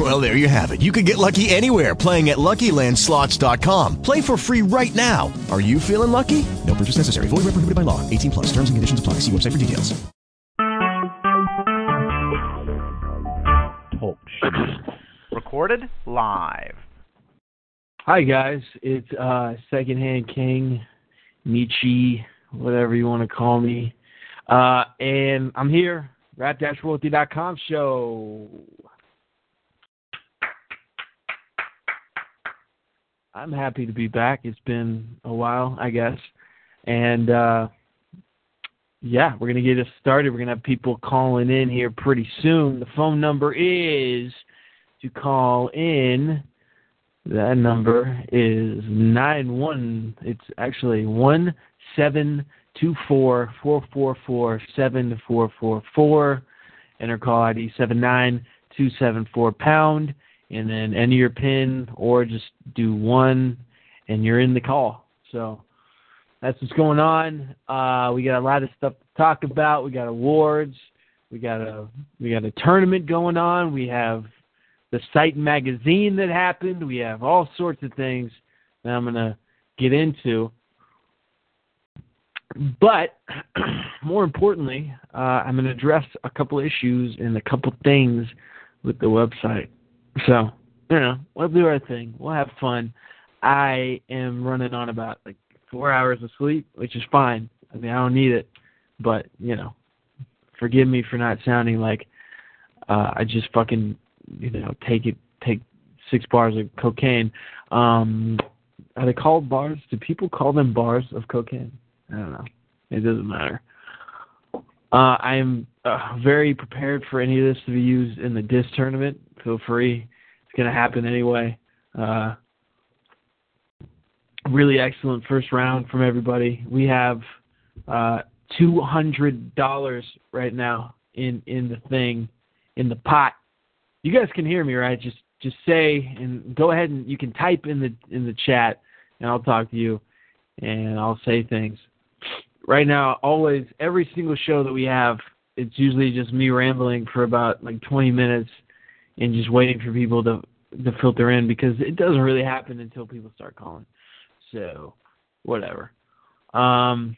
Well, there you have it. You can get lucky anywhere playing at LuckyLandSlots.com. Play for free right now. Are you feeling lucky? No purchase necessary. Void where prohibited by law. 18 plus. Terms and conditions apply. See website for details. Talk show. Recorded live. Hi guys, it's uh, Secondhand King, Nietzsche, whatever you want to call me, uh, and I'm here, rap-royalty.com show. I'm happy to be back. It's been a while, I guess, and uh, yeah, we're gonna get us started. We're gonna have people calling in here pretty soon. The phone number is to call in. That number is nine one. It's actually one seven two four four four four seven four four four. Enter call ID seven nine two seven four pound, and then enter your pin or just do one, and you're in the call. So that's what's going on. Uh, we got a lot of stuff to talk about. We got awards. We got a we got a tournament going on. We have the site magazine that happened. We have all sorts of things that I'm to get into. But more importantly, uh, I'm to address a couple issues and a couple things with the website. So, you know, we'll do our thing. We'll have fun. I am running on about like four hours of sleep, which is fine. I mean, I don't need it, but you know, forgive me for not sounding like uh, I just fucking you know take it take six bars of cocaine. Um, are they called bars? Do people call them bars of cocaine? I don't know. It doesn't matter. Uh, I am uh, very prepared for any of this to be used in the disc tournament. Feel free. It's going to happen anyway. Uh, really excellent first round from everybody. We have uh, two hundred dollars right now in in the thing in the pot. You guys can hear me, right? Just just say and go ahead and you can type in the in the chat and I'll talk to you and I'll say things. Right now, always every single show that we have, it's usually just me rambling for about like 20 minutes and just waiting for people to to filter in because it doesn't really happen until people start calling. So, whatever. Um,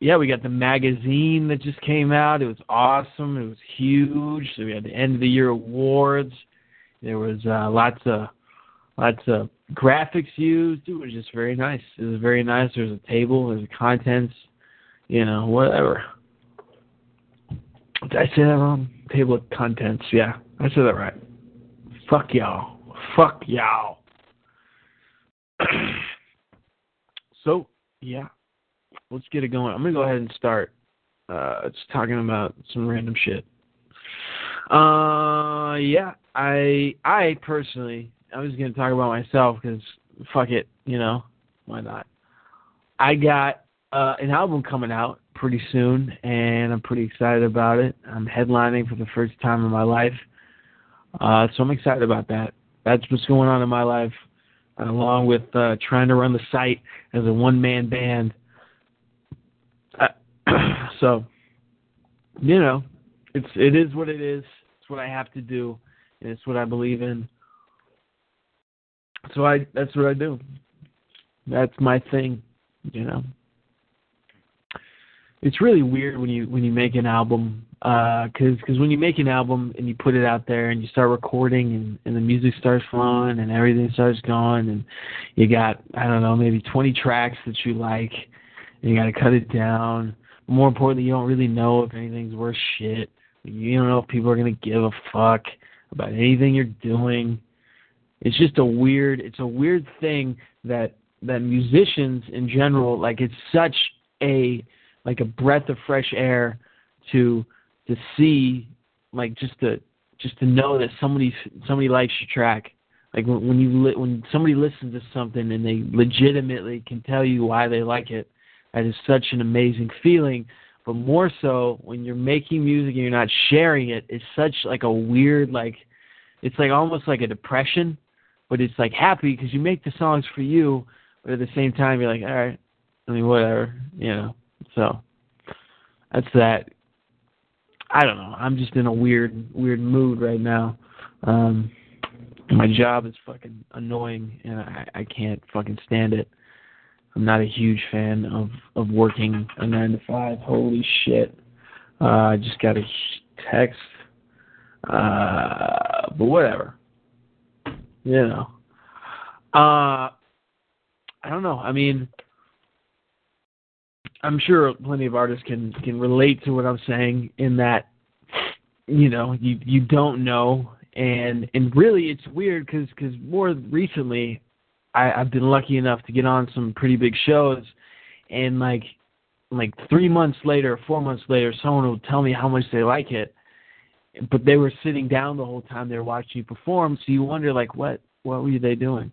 yeah, we got the magazine that just came out. It was awesome. It was huge. So we had the end of the year awards. There was uh, lots of lots of graphics used. It was just very nice. It was very nice. There's a table. There's contents. You know, whatever. Did I say that wrong? Table of contents. Yeah, I said that right. Fuck y'all. Fuck y'all. so yeah, let's get it going. I'm gonna go ahead and start. Uh, just talking about some random shit. Uh, yeah, I I personally, I was gonna talk about myself because fuck it, you know, why not? I got uh, an album coming out pretty soon, and I'm pretty excited about it. I'm headlining for the first time in my life, uh, so I'm excited about that. That's what's going on in my life, along with uh, trying to run the site as a one-man band. Uh, so, you know, it's it is what it is. It's what I have to do, and it's what I believe in. So I that's what I do. That's my thing, you know it's really weird when you when you make an album because uh, cause when you make an album and you put it out there and you start recording and, and the music starts flowing and everything starts going and you got I don't know maybe 20 tracks that you like and you got to cut it down. More importantly, you don't really know if anything's worth shit. You don't know if people are gonna give a fuck about anything you're doing. It's just a weird it's a weird thing that that musicians in general like it's such a like a breath of fresh air to to see like just to just to know that somebody somebody likes your track like when, when you li- when somebody listens to something and they legitimately can tell you why they like it that is such an amazing feeling but more so when you're making music and you're not sharing it, it's such like a weird like it's like almost like a depression, but it's like happy because you make the songs for you, but at the same time you're like, all right, I mean whatever, you know. So that's that. I don't know. I'm just in a weird weird mood right now. Um my job is fucking annoying and I, I can't fucking stand it. I'm not a huge fan of of working a nine to five. Holy shit! Uh, I just got a text, uh, but whatever. You know, uh, I don't know. I mean, I'm sure plenty of artists can can relate to what I'm saying in that, you know, you you don't know, and and really it's weird because because more recently I, I've been lucky enough to get on some pretty big shows, and like like three months later, four months later, someone will tell me how much they like it, but they were sitting down the whole time they were watching you perform. So you wonder like what what were they doing?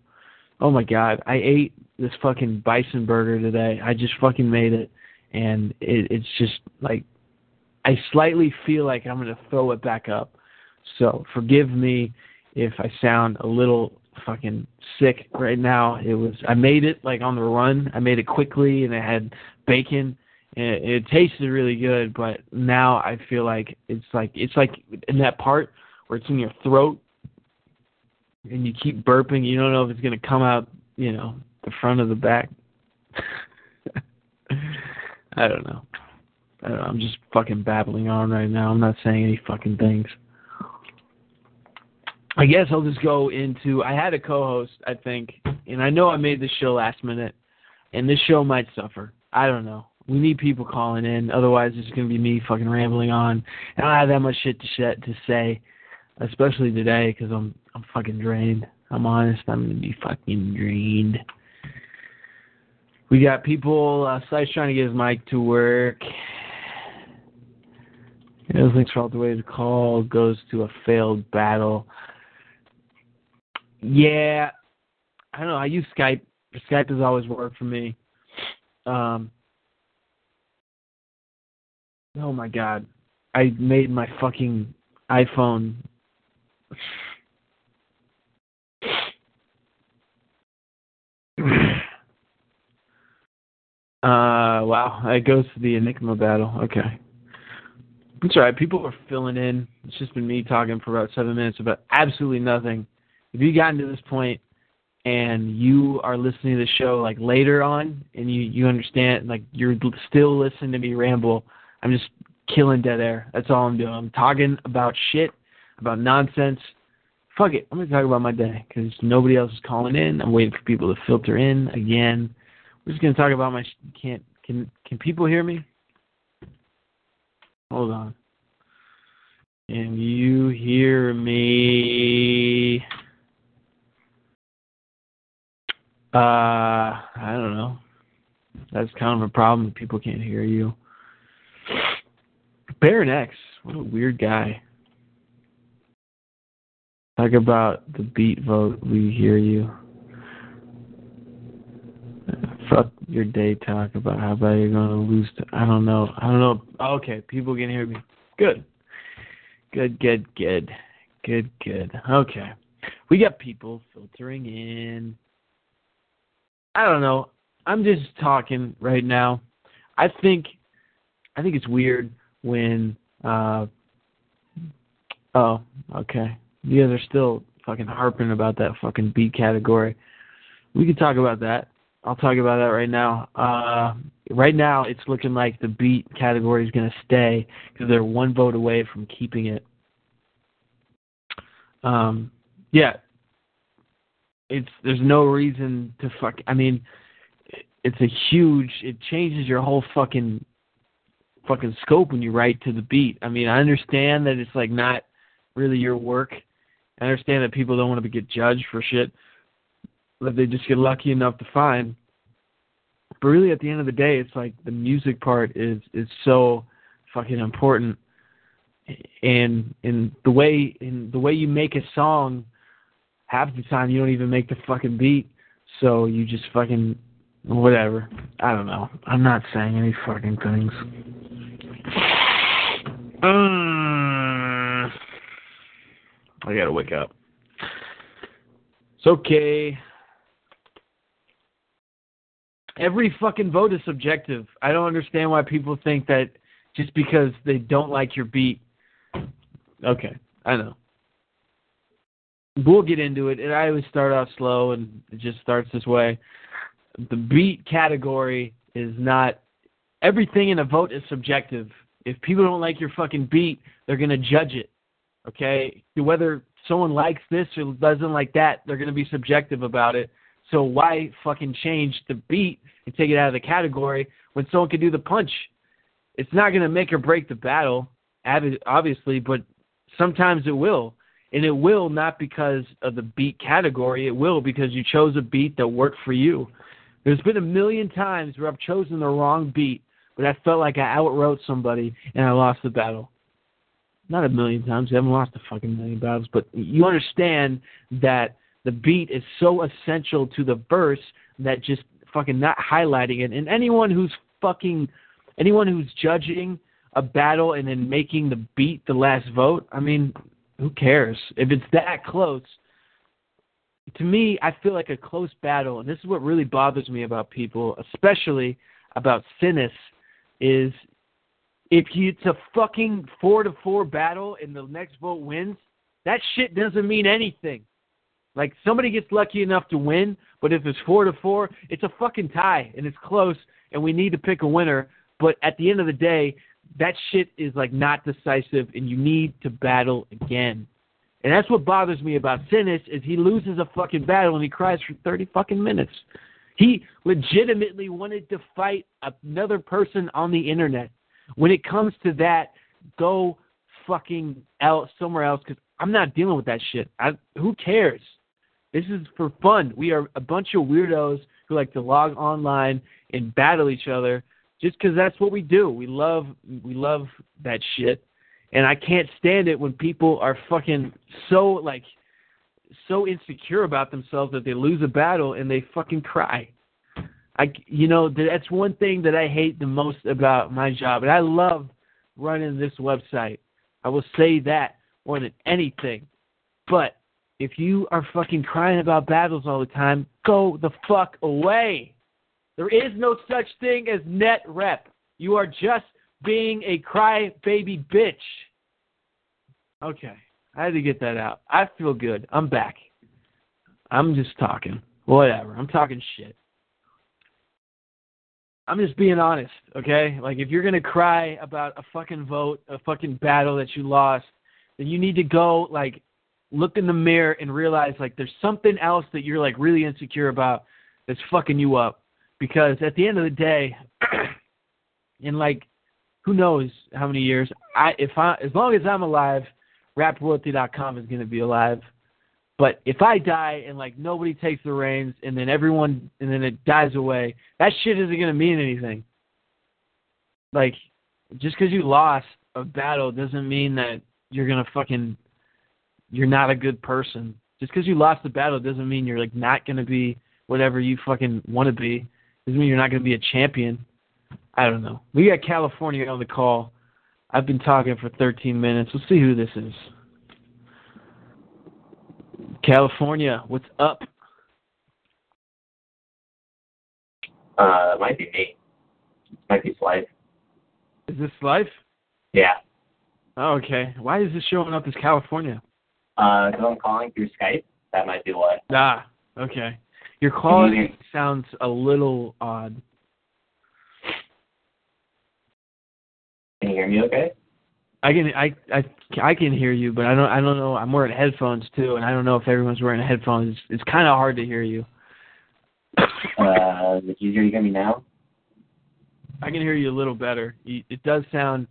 Oh my god, I ate this fucking bison burger today. I just fucking made it, and it, it's just like I slightly feel like I'm gonna throw it back up. So forgive me if I sound a little fucking sick right now. It was I made it like on the run. I made it quickly and it had bacon. And it, it tasted really good, but now I feel like it's like it's like in that part where it's in your throat and you keep burping. You don't know if it's gonna come out, you know, the front of the back. I don't know. I don't know. I'm just fucking babbling on right now. I'm not saying any fucking things. I guess I'll just go into. I had a co-host, I think, and I know I made this show last minute, and this show might suffer. I don't know. We need people calling in, otherwise it's going to be me fucking rambling on, and I don't have that much shit to sh- to say, especially today because I'm I'm fucking drained. I'm honest. I'm gonna be fucking drained. We got people. Uh, Site's trying to get his mic to work. Thanks for all the way to call goes to a failed battle. Yeah, I don't know. I use Skype. Skype has always worked for me. Um, oh my god, I made my fucking iPhone. Uh, wow, it goes to the Enigma battle. Okay. That's all right. People are filling in. It's just been me talking for about seven minutes about absolutely nothing if you gotten to this point and you are listening to the show like later on and you you understand like you're still listening to me ramble, I'm just killing dead air. That's all I'm doing. I'm talking about shit, about nonsense. Fuck it. I'm gonna talk about my day because nobody else is calling in. I'm waiting for people to filter in again. We're just gonna talk about my. Sh- can't can can people hear me? Hold on. Can you hear me? Uh, I don't know. That's kind of a problem. People can't hear you. Baron X, what a weird guy. Talk about the beat vote. We hear you. Fuck your day talk about how bad you're gonna lose. To, I don't know. I don't know. Okay, people can hear me. Good. Good. Good. Good. Good. Good. Okay, we got people filtering in. I don't know. I'm just talking right now. I think I think it's weird when uh oh, okay. You guys are still fucking harping about that fucking beat category. We could talk about that. I'll talk about that right now. Uh right now it's looking like the beat category is going to stay because they're one vote away from keeping it. Um yeah, it's there's no reason to fuck. I mean, it's a huge. It changes your whole fucking fucking scope when you write to the beat. I mean, I understand that it's like not really your work. I understand that people don't want to get judged for shit that they just get lucky enough to find. But really, at the end of the day, it's like the music part is is so fucking important, and in the way in the way you make a song half the time you don't even make the fucking beat, so you just fucking whatever. I don't know. I'm not saying any fucking things. Um, I gotta wake up. It's okay. Every fucking vote is subjective. I don't understand why people think that just because they don't like your beat. Okay, I know. We'll get into it. And I always start off slow, and it just starts this way. The beat category is not everything in a vote is subjective. If people don't like your fucking beat, they're gonna judge it. Okay, whether someone likes this or doesn't like that, they're gonna be subjective about it. So why fucking change the beat and take it out of the category when someone can do the punch? It's not gonna make or break the battle, obviously, but sometimes it will. And it will not because of the beat category. It will because you chose a beat that worked for you. There's been a million times where I've chosen the wrong beat, but I felt like I outwrote somebody and I lost the battle. Not a million times. I haven't lost a fucking million battles, but you understand that the beat is so essential to the verse that just fucking not highlighting it. And anyone who's fucking, anyone who's judging a battle and then making the beat the last vote, I mean, who cares? If it's that close, to me, I feel like a close battle, and this is what really bothers me about people, especially about Sinis, is if you, it's a fucking four to four battle and the next vote wins, that shit doesn't mean anything. Like somebody gets lucky enough to win, but if it's four to four, it's a fucking tie and it's close, and we need to pick a winner. But at the end of the day, that shit is like not decisive, and you need to battle again. And that's what bothers me about Sinis is he loses a fucking battle and he cries for thirty fucking minutes. He legitimately wanted to fight another person on the internet. When it comes to that, go fucking out somewhere else because I'm not dealing with that shit. I, who cares? This is for fun. We are a bunch of weirdos who like to log online and battle each other just because that's what we do. We love we love that shit, and I can't stand it when people are fucking so like so insecure about themselves that they lose a battle and they fucking cry. I you know that's one thing that I hate the most about my job, and I love running this website. I will say that more than anything. But if you are fucking crying about battles all the time, go the fuck away. There is no such thing as net rep. You are just being a crybaby bitch. Okay, I had to get that out. I feel good. I'm back. I'm just talking. Whatever. I'm talking shit. I'm just being honest, okay? Like if you're gonna cry about a fucking vote, a fucking battle that you lost, then you need to go like look in the mirror and realize like there's something else that you're like really insecure about that's fucking you up because at the end of the day, in like who knows how many years, I if I as long as I'm alive, raproyalty.com is going to be alive. But if I die and like nobody takes the reins and then everyone and then it dies away, that shit isn't going to mean anything. Like just because you lost a battle doesn't mean that you're going to fucking you're not a good person. Just because you lost the battle doesn't mean you're like not going to be whatever you fucking want to be. Doesn't mean you're not going to be a champion. I don't know. We got California on the call. I've been talking for 13 minutes. Let's see who this is. California, what's up? Uh, it might be me. It might be Slife. Is this Life? Yeah. Oh, okay. Why is this showing up as California? Uh, so I'm calling through Skype. That might be why. Ah, okay. Your quality sounds a little odd. Can you hear me okay? I can I I I can hear you, but I don't I don't know. I'm wearing headphones too, and I don't know if everyone's wearing headphones. It's, it's kind of hard to hear you. Uh, is it easier to hear me now? I can hear you a little better. It does sound.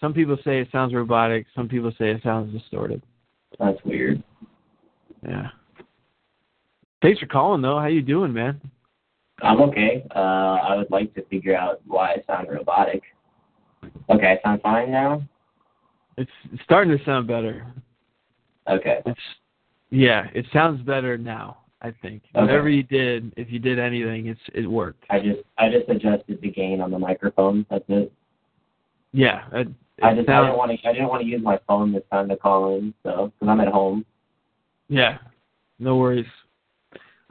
Some people say it sounds robotic. Some people say it sounds distorted. That's weird. Yeah. Thanks for calling, though. How you doing, man? I'm okay. Uh, I would like to figure out why I sound robotic. Okay, I sound fine now. It's starting to sound better. Okay. It's yeah, it sounds better now. I think Okay. whatever you did, if you did anything, it's it worked. I just I just adjusted the gain on the microphone. That's it. Yeah, I it just I didn't want to I didn't want to use my phone this time to call in, so because I'm at home. Yeah, no worries.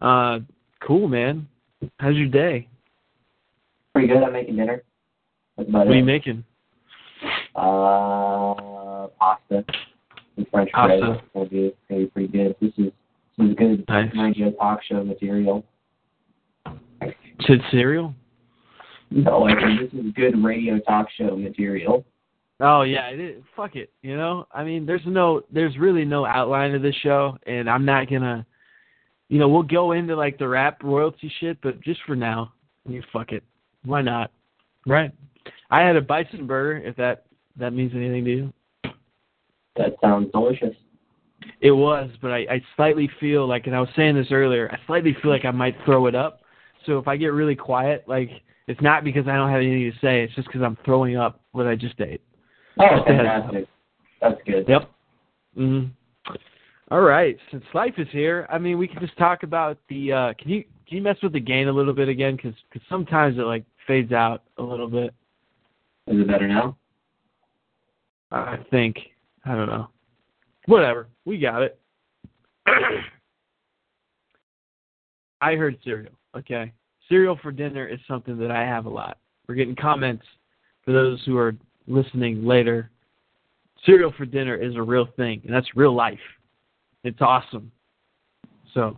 Uh, cool, man. How's your day? Pretty good. I'm making dinner. That's about What are you making? Uh, pasta and French Pasta. Gonna be be pretty good. This is this is good Nice. radio talk show material. Said cereal. No, I said this is good radio talk show material. Oh yeah, it is. fuck it. You know, I mean, there's no, there's really no outline of this show, and I'm not gonna, you know, we'll go into like the rap royalty shit, but just for now, I mean, fuck it. Why not? Right. I had a bison burger. If that that means anything to you. That sounds delicious. It was, but I, I slightly feel like, and I was saying this earlier, I slightly feel like I might throw it up. So if I get really quiet, like it's not because I don't have anything to say, it's just because I'm throwing up what I just ate. Oh, Just a heads up. fantastic. That's good. Yep. hmm All right. Since life is here, I mean, we can just talk about the. uh Can you can you mess with the gain a little bit again? Because Because sometimes it like fades out a little bit. Is it better now? I think. I don't know. Whatever. We got it. I heard cereal. Okay. Cereal for dinner is something that I have a lot. We're getting comments for those who are listening later. Cereal for dinner is a real thing, and that's real life. It's awesome. So,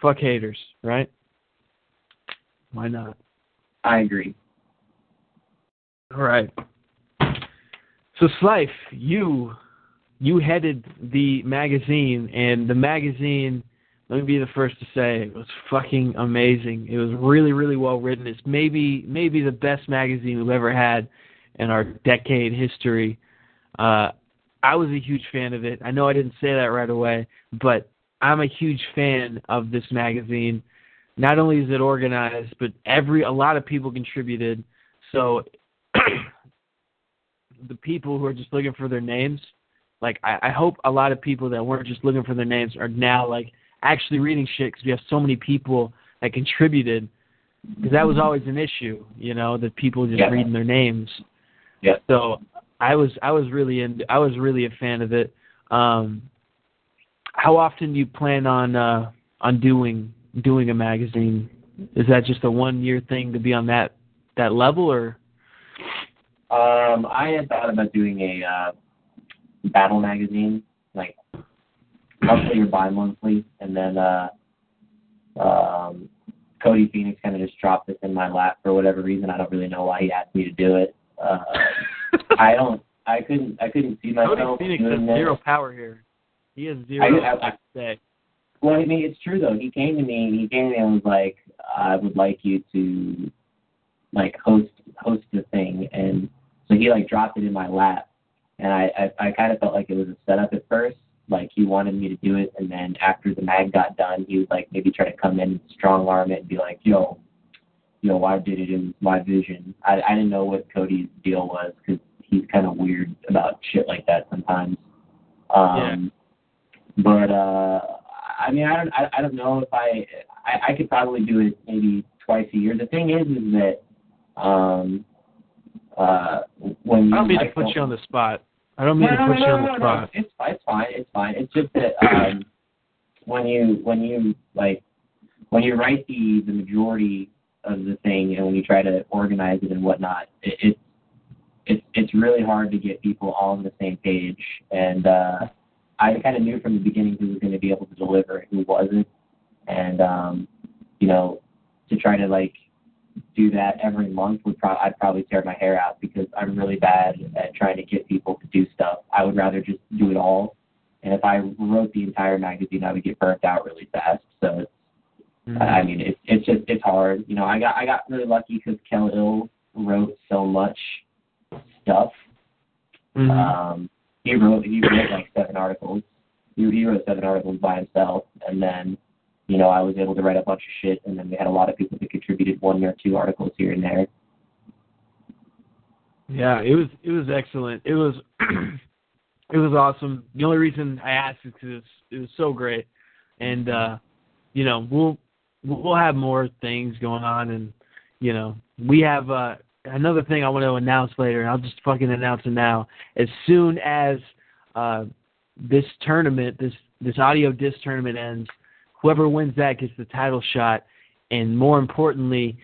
fuck haters, right? Why not? I agree. All right. So Slife, you you headed the magazine, and the magazine. Let me be the first to say it was fucking amazing. It was really, really well written. It's maybe maybe the best magazine we've ever had in our decade history. Uh, I was a huge fan of it. I know I didn't say that right away, but I'm a huge fan of this magazine. Not only is it organized, but every a lot of people contributed. So the people who are just looking for their names, like I, I hope a lot of people that weren't just looking for their names are now like actually reading shit because we have so many people that contributed. Because that was always an issue, you know, that people just Yeah. reading their names. Yeah. So I was I was really in I was really a fan of it. Um, how often do you plan on uh, on doing doing a magazine? Is that just a one year thing to be on that that level, or Um, I had thought about doing a uh, battle magazine, like monthly or bi-monthly, and then uh, um, Cody Phoenix kind of just dropped this in my lap for whatever reason. I don't really know why he asked me to do it. Uh, I don't. I couldn't. I couldn't see myself. Cody Phoenix has doing this. zero power here. He has zero I- I- to say. Well, I mean, it's true though. He came to me. He came to me and was like, "I would like you to, like, host host the thing." And so he like dropped it in my lap, and I I, I kind of felt like it was a setup at first. Like he wanted me to do it, and then after the mag got done, he was like maybe try to come in and strong arm it and be like, "Yo, yo, I did it in my vision." I I didn't know what Cody's deal was because he's kind of weird about shit like that sometimes. Um, but uh, I mean, I don't, I, I don't know if I, I, I could probably do it maybe twice a year. The thing is, is that, um, uh, when I don't mean to put you on the spot. I don't mean no, to no, put no, you on no, the no, spot. It's. It's fine. It's fine. It's just that um, when you when you like when you write the the majority of the thing and when you try to organize it and whatnot, it, it's it's it's really hard to get people all on the same page. And uh, I kind of knew from the beginning who was going to be able to deliver and who wasn't. And um, you know, to try to like do that every month would probably I'd probably tear my hair out because I'm really bad at trying to get people to do stuff. I would rather just do it all. And if I wrote the entire magazine, I would get burnt out really fast. So it's, Mm-hmm. I mean, it's it's just it's hard. You know, I got I got really lucky because Kel Ill wrote so much stuff. Mhm. Um, he wrote he wrote like seven articles. He, he wrote seven articles by himself, and then you know I was able to write a bunch of shit, and then we had a lot of people that contributed one or two articles here and there. Yeah, it was it was excellent. It was it was awesome. The only reason I asked is because it was so great, and uh, you know we'll we'll have more things going on, and you know we have uh, another thing I want to announce later, and I'll just fucking announce it now. As soon as uh, this tournament, this this audio disc tournament ends, whoever wins that gets the title shot, and more importantly,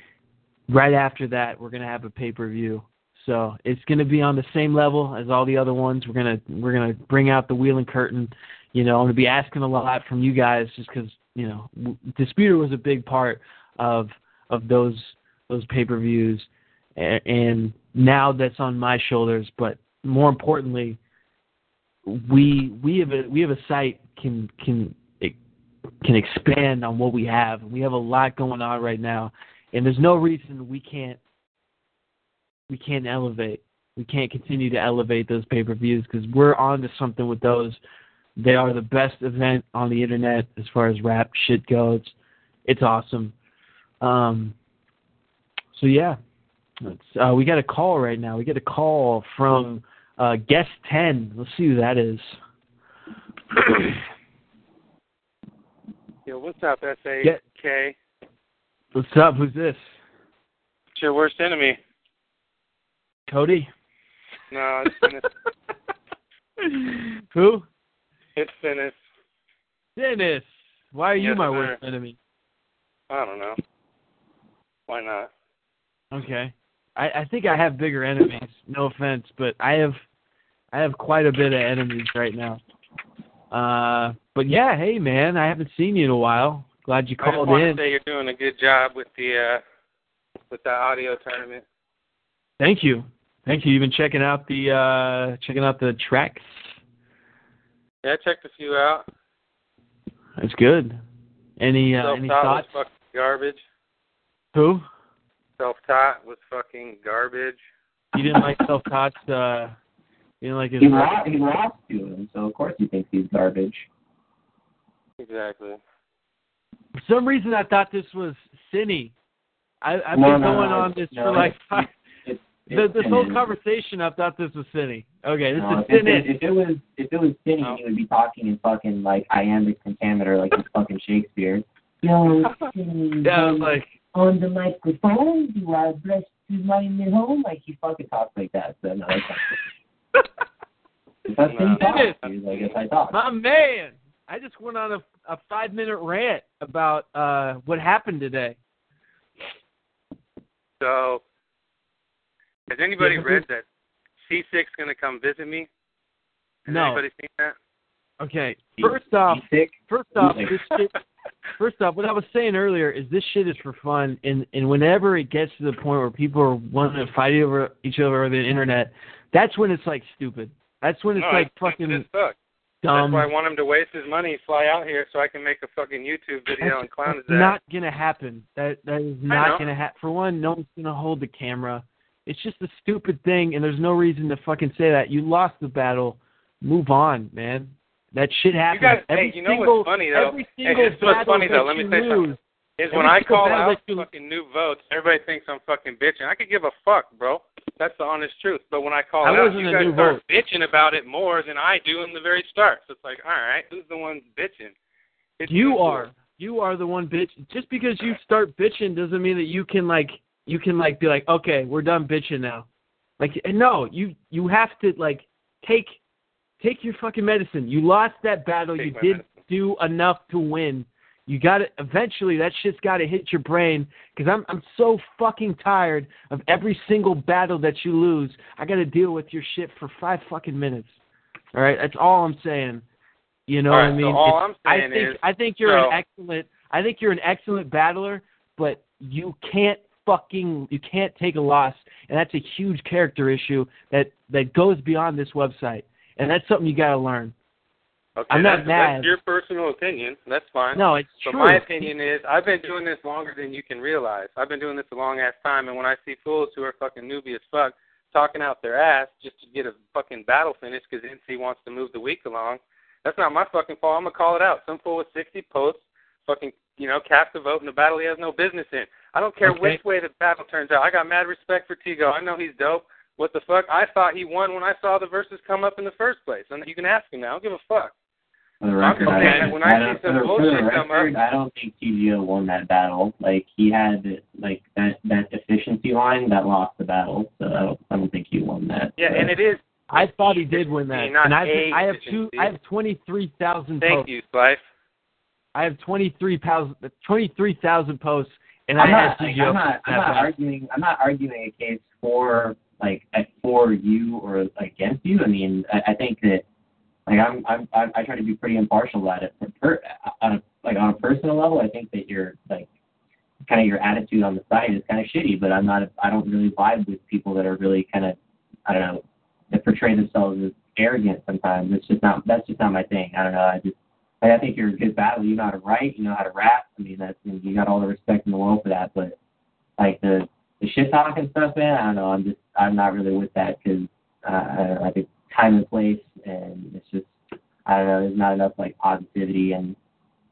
right after that, we're gonna have a pay per view. So it's gonna be on the same level as all the other ones. We're gonna we're gonna bring out the wheel and curtain. You know, I'm gonna be asking a lot from you guys just because you know Disputer was a big part of of those those pay per views, and, and now that's on my shoulders. But more importantly, we we have a we have a site can can can expand on what we have. We have a lot going on right now, and there's no reason we can't we can't elevate. We can't continue to elevate those pay per views because we're on to something with those. They are the best event on the internet as far as rap shit goes. It's awesome. Um, so yeah, uh, we got a call right now. We get a call from uh, guest ten. Let's see who that is. Yo, what's up, SAK? What's up? Who's this? It's your worst enemy. Cody. No, it's Dennis. Who? It's Dennis. Dennis. Why are you my sir. worst enemy? I don't know. Why not? Okay. I, I think I have bigger enemies. No offense, but I have I have quite a bit of enemies right now. Uh, but yeah, hey man, I haven't seen you in a while. Glad you I just called want in. to say you're doing a good job with the uh with the audio tournament. Thank you. Thank you. You've been checking out the uh checking out the tracks. Yeah, I checked a few out. That's good. Any uh, any Self-taught thoughts? was fucking garbage. Who? Self-taught was fucking garbage. You didn't like self taught uh you didn't like his He lost, he lost to him, so of course he thinks he's garbage. Exactly. For some reason I thought this was Cinny. I I've No, been no, going no, on this no, for like five It's, the, this whole Sinan. conversation I thought this was Cinny. Okay, this No, is if, Cinny. it, if it was if it was Cinny, No. he would be talking in fucking like iambic pentameter, like it's fucking Shakespeare. Yo, Cinny, Yeah, I was like on the microphone, you are blessed to mine at home. Like he fucking talks like that. So no, that's not. That's No. Cinny talks. It He's I talk. My man, I just went on a, a five minute rant about uh, what happened today. So, has anybody Yeah, read that C6 gonna come visit me? Has No. anybody seen that? Okay, first off, first off, this shit. First off, what I was saying earlier is this shit is for fun, and and whenever it gets to the point where people are wanting to fight over each other over the internet, that's when it's like stupid. That's when it's no, like it's fucking stupid fuck. dumb. That's why I want him to waste his money, fly out here, so I can make a fucking YouTube video and clown his That's ass. not gonna happen. That that is not gonna happen. For one, no one's gonna hold the camera. It's just a stupid thing, and there's no reason to fucking say that. You lost the battle. Move on, man. That shit happens. guys- hey, every you know what's single, funny, though? Every Hey, single is what's funny, though. Let me you say lose, something. Is when I call out you- fucking new votes, everybody thinks I'm fucking bitching. I could give a fuck, bro. That's the honest truth. But when I call I out, you guys start vote. bitching about it more than I do in the very start. So it's like, all right, who's the one bitching? It's You are. for You are the one bitch. Just because you start bitching doesn't mean that you can like you can like be like, okay, we're done bitching now. Like no, you you have to like take take your fucking medicine. You lost that battle. Take you did medicine. do enough to win. You got to eventually that shit's got to hit your brain because I'm I'm so fucking tired of every single battle that you lose. I got to deal with your shit for five fucking minutes. All right, that's all I'm saying. You know what I so mean? all I'm I saying think is- I think you're an excellent I think you're an excellent battler, but you can't fucking you can't take a loss, and that's a huge character issue that that goes beyond this website, and that's something you got to learn. Okay, I'm not that's, mad. That's your personal opinion. That's fine. No, it's But true. my opinion is, I've been doing this longer than you can realize. I've been doing this a long ass time, and when I see fools who are fucking newbie as fuck talking out their ass just to get a fucking battle finish because NC wants to move the week along, that's not my fucking fault. I'm gonna call it out. Some fool with 60 posts, fucking, you know, cast a vote in a battle he has no business in. I don't care Okay. which way the battle turns out. I got mad respect for Tigo. I know he's dope. What the fuck? I thought he won when I saw the verses come up in the first place, and you can ask him now. I don't give a fuck. For the record, Okay, I, when I see don't- some for, the- for bullshit the come record, I don't think TGO won that battle. Like he had like that that efficiency line that lost the battle. So I don't I don't think he won that. Yeah, so. and it is. I thought he did win that, Not and I have two. I have twenty three thousand Thank posts. you, Slife. I have twenty three thousand twenty three thousand posts, and I'm I not, like, I'm not, I'm not arguing. I'm not arguing a case for like for you or against you. I mean, I, I think that like I'm, I'm, I'm I try to be pretty impartial about it. For per, on a, like on a personal level, I think that you're like kind of your attitude on the site is kind of shitty. But I'm not. I don't really vibe with people that are really kind of I don't know that portray themselves as arrogant. Sometimes it's just not. That's just not my thing. I don't know. I just. Like, I think you're a good battler. You know how to write. You know how to rap. I mean, that's you got all the respect in the world for that. But like the the shit talk and stuff, man. I don't know. I'm just I'm not really with that because uh, I. I think time and place, and it's just I don't know. There's not enough like positivity and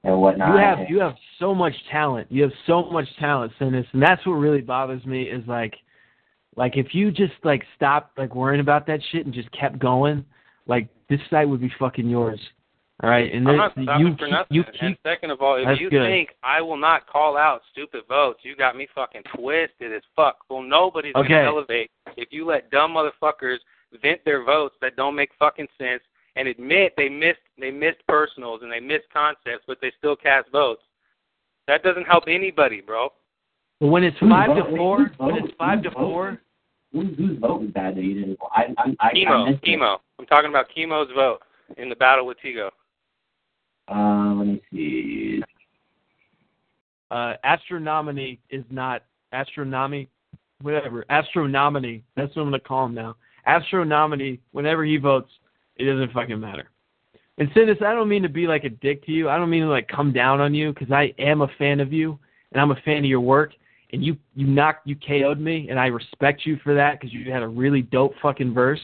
and whatnot. You have And- you have so much talent. You have so much talent, Sinus, and that's what really bothers me is like, like if you just like stopped like worrying about that shit and just kept going, like this site would be fucking yours. All right, and I'm then not stopping you for keep, nothing. you and second of all, if you good. think I will not call out stupid votes, you got me fucking twisted as fuck. Well, nobody's Okay. gonna elevate if you let dumb motherfuckers vent their votes that don't make fucking sense and admit they missed they missed personals and they missed concepts, but they still cast votes. That doesn't help anybody, bro. But when it's Whose five vote- to four, vote- when it's five to vote- four, Whose whose vote was bad that you didn't? I I I, I Chemo, it. chemo. I'm talking about chemo's vote in the battle with Tigo. Uh, let me see. uh, astronomy is not astronomy, whatever astronomy. That's what I'm gonna call him now. Astronomy. Whenever he votes, it doesn't fucking matter. And Sinus, I don't mean to be like a dick to you. I don't mean to like come down on you because I am a fan of you and I'm a fan of your work. And you you knocked you KO'd me, and I respect you for that because you had a really dope fucking verse.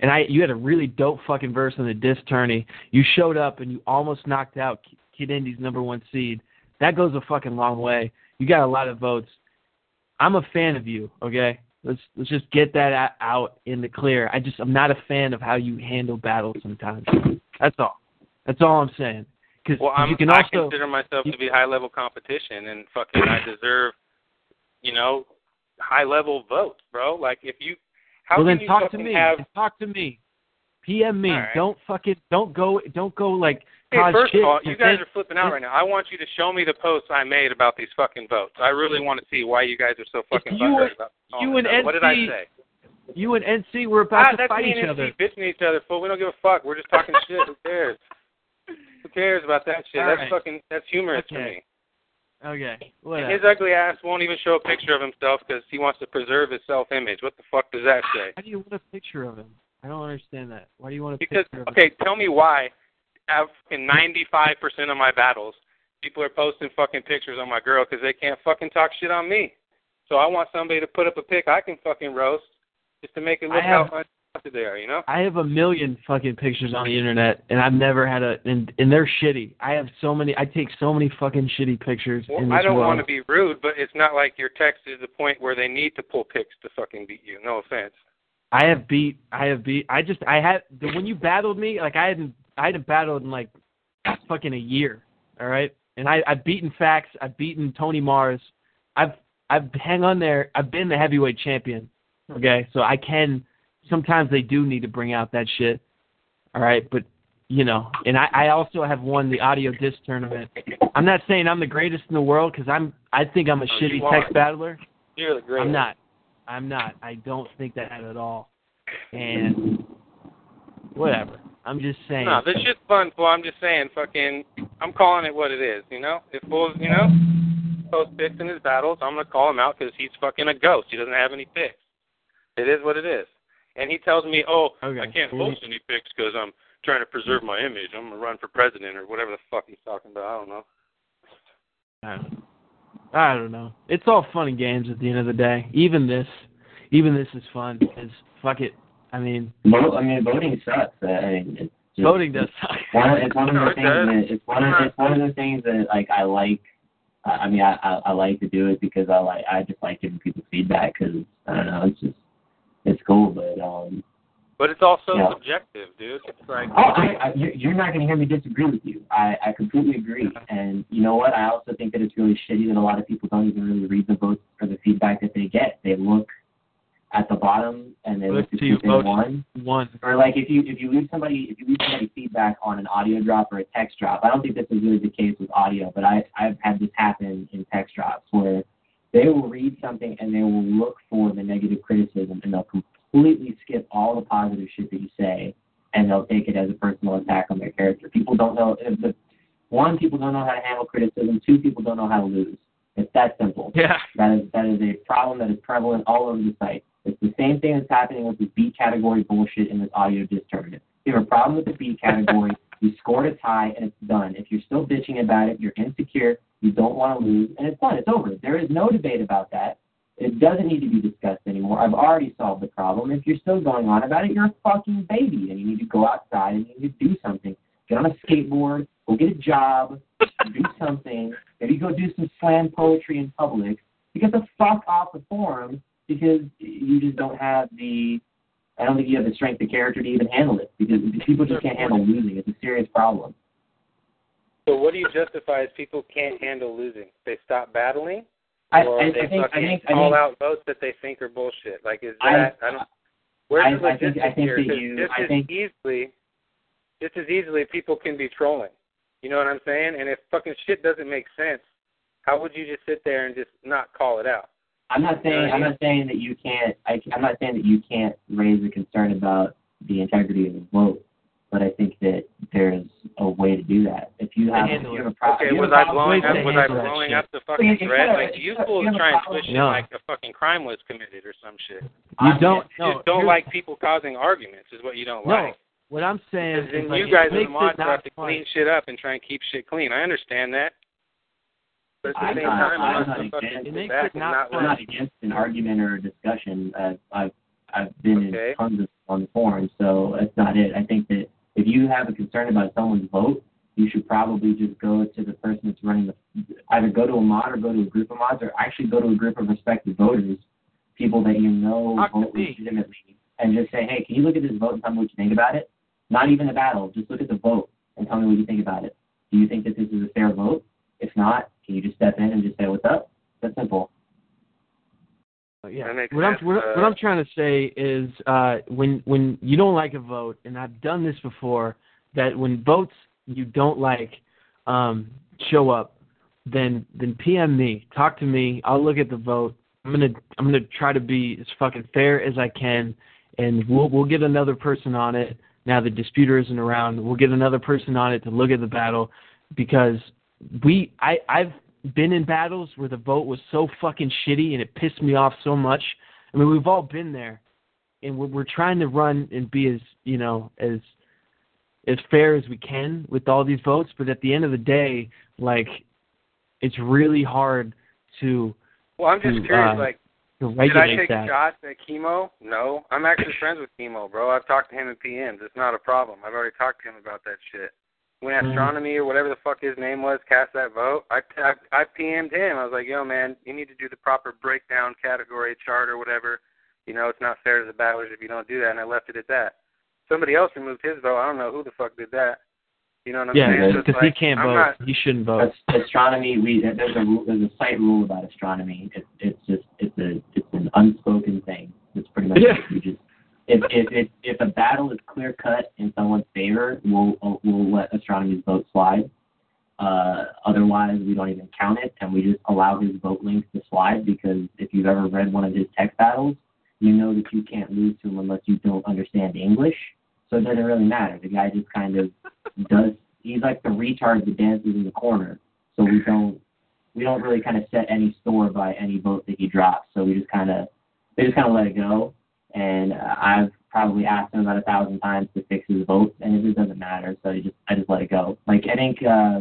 And I you had a really dope fucking verse on the disc tourney. You showed up and you almost knocked out Kid Indy's number one seed. That goes a fucking long way. You got a lot of votes. I'm a fan of you. Okay, let's let's just get that out in the clear. I just I'm not a fan of how you handle battles sometimes. That's all. That's all I'm saying. Because Well, I'm, you can also, I consider myself to be high level competition, and fucking I deserve, you know, high level votes, bro. Like if you, how well then talk to me. have? Talk to me. PM me. Right. Don't fucking don't go don't go like Hey, cause first of all, you guys then- are flipping out right now. I want you to show me the posts I made about these fucking votes. I really want to see why you guys are so fucking you and- about you and it. What did I NC say? You and NC were about ah, to that's fight me each and other. NC bitching each other. Fool, we don't give a fuck. We're just talking shit. Who cares? Who cares about that shit? All that's right. fucking that's humorous to Okay. me. Okay. And Whatever. his ugly ass won't even show a picture of himself because he wants to preserve his self-image. What the fuck does that say? How do you want a picture of him? I don't understand that. Why do you want a Because picture of him? okay, tell me why. Ninety-five percent of my battles, people are posting fucking pictures on my girl because they can't fucking talk shit on me. So I want somebody to put up a pic I can fucking roast just to make it look I have- how they are. You know? I have a million fucking pictures on the internet, and I've never had a, and and they're shitty. I have so many. I take so many fucking shitty pictures Well, I don't world. want to be rude, but it's not like your text is the point where they need to pull pics to fucking beat you. No offense. I have beat. I have beat. I just. I had the, when you battled me. Like I hadn't. I hadn't battled in like fucking a year. All right. And I I've beaten Fax. I've beaten Tony Mars. I've I've hang on there. I've been the heavyweight champion. Okay. So I can. Sometimes they do need to bring out that shit. All right. But you know. And I I also have won the audio disc tournament. I'm not saying I'm the greatest in the world because I'm. I think I'm a Oh, shitty text battler. You're the greatest. I'm not. I'm not. I don't think that at all. And whatever. I'm just saying. No, this shit's fun, fool. I'm just saying, fucking, I'm calling it what it is, you know? If fool's, you know, post picks in his battles, I'm gonna call him out because he's fucking a ghost. He doesn't have any picks. It is what it is. And he tells me, oh, Okay. I can't Well, post any picks because I'm trying to preserve my image. I'm gonna run for president or whatever the fuck he's talking about. I don't know. I don't know. I don't know. It's all fun and games at the end of the day. Even this, even this is fun because fuck it. I mean, Vote, I mean, voting sucks. I mean, it's just, voting does suck. One, it's one of the things. That, it's one of it's one of the things that like I like. I I mean, I, I I like to do it because I like I just like giving people feedback because I don't know. It's just it's cool, but um, But it's also Yeah. subjective, dude. It's like Oh, I, I, you- you're not going to hear me disagree with you. I, I completely agree. And you know what? I also think that it's really shitty that a lot of people don't even really read the votes or the feedback that they get. They look at the bottom and they look to see if they vote won. one. Or like if you if you leave somebody if you leave somebody feedback on an audio drop or a text drop, I don't think this is really the case with audio, but I I've had this happen in text drops where they will read something and they will look for the negative criticism and they'll completely skip all the positive shit that you say and they'll take it as a personal attack on their character. People don't know if the one, people don't know how to handle criticism, two, people don't know how to lose. It's that simple. Yeah. That is that is a problem that is prevalent all over the site. It's the same thing that's happening with this B category bullshit in this audio disc tournament. If you have a problem with the B category, you scored a tie and it's done. If you're still bitching about it, you're insecure, you don't want to lose, and it's done. It's over. There is no debate about that. It doesn't need to be discussed anymore. I've already solved the problem. If you're still going on about it, you're a fucking baby, and you need to go outside and you need to do something. Get on a skateboard, go get a job, do something. Maybe go do some slam poetry in public. You get the fuck off the forum because you just don't have the. I don't think you have the strength of character to even handle it because people just can't handle losing. It's a serious problem. So what do you justify as people can't handle losing? They stop battling, or I, they I think I fucking think I call think out votes that they think are bullshit. Like is that I, don't. Where's I- the I think- I think here? that you- just I as think- easily, just as easily, people can be trolling. You know what I'm saying? And if fucking shit doesn't make sense, how would you just sit there and just not call it out? I'm not saying I'm not saying that you can't. I, I'm not saying that you can't raise a concern about the integrity of the vote, but I think that there's a way to do that. If you have, if you have a problem, Okay, was I blowing up? Was I blowing up the fucking Well, thread? Like you you gotta- fools you try and problem. twist it No. like a fucking crime was committed or some shit. You don't. You no, just don't like people causing arguments, is what you don't No. like. What I'm saying Because is like, you guys are the makes mods have to fun. clean shit up and try and keep shit clean. I understand that. But at the I'm same not- time, I'm I'm not not against- It sit makes back it and not not I'm let not against an argument or a discussion. I've I've, I've been Okay. in tons of on the forums, so that's not it. I think that if you have a concern about someone's vote, you should probably just go to the person that's running the either go to a mod or go to a group of mods or actually go to a group of respected voters, people that you know Talk vote legitimately, and just say, hey, can you look at this vote and tell me what you think about it? Not even the battle, just look at the vote and tell me what you think about it. Do you think that this is a fair vote? If not, can you just step in and just say what's up? That's simple. Yeah. That makes What I'm what, Uh, what I'm trying to say is uh, when when you don't like a vote, and I've done this before, that when votes you don't like um, show up, then then PM me, talk to me. I'll look at the vote. I'm gonna I'm gonna try to be as fucking fair as I can, and we'll we'll get another person on it. Now the disputer isn't around. We'll get another person on it to look at the battle, because we I I've been in battles where the vote was so fucking shitty and it pissed me off so much. I mean, we've all been there, and we're, we're trying to run and be as you know as as fair as we can with all these votes. But at the end of the day, like it's really hard to Well, I'm just to, curious, uh, like, did I take that. shots at chemo? No. I'm actually friends with chemo, bro. I've talked to him in PMs. It's not a problem. I've already talked to him about that shit. When Mhm. astronomy or whatever the fuck his name was cast that vote, I, I I PM'd him. I was like, yo, man, you need to do the proper breakdown category chart or whatever. You know, it's not fair to the battlers if you don't do that, and I left it at that. Somebody else removed his vote. I don't know who the fuck did that. You know what I'm Yeah, saying? So because it's he can't I'm vote. Not, he shouldn't vote. Astronomy. We there's a rule- there's a site rule about astronomy. It's it's just it's a it's an unspoken thing. It's pretty much Yeah. it. you just if if if if a battle is clear cut in someone's favor, we'll we'll let astronomy's vote slide. Uh, otherwise, we don't even count it, and we just allow his vote links to slide because if you've ever read one of his tech battles, you know that you can't lose to him unless you don't understand English. So it doesn't really matter. The guy just kind of does. He's like the retard that dances in the corner. So we don't we don't really kind of set any store by any vote that he drops. So we just kind of they just kind of let it go. And I've probably asked him about a thousand times to fix his vote, and it just doesn't matter. So he just I just let it go. Like I think uh,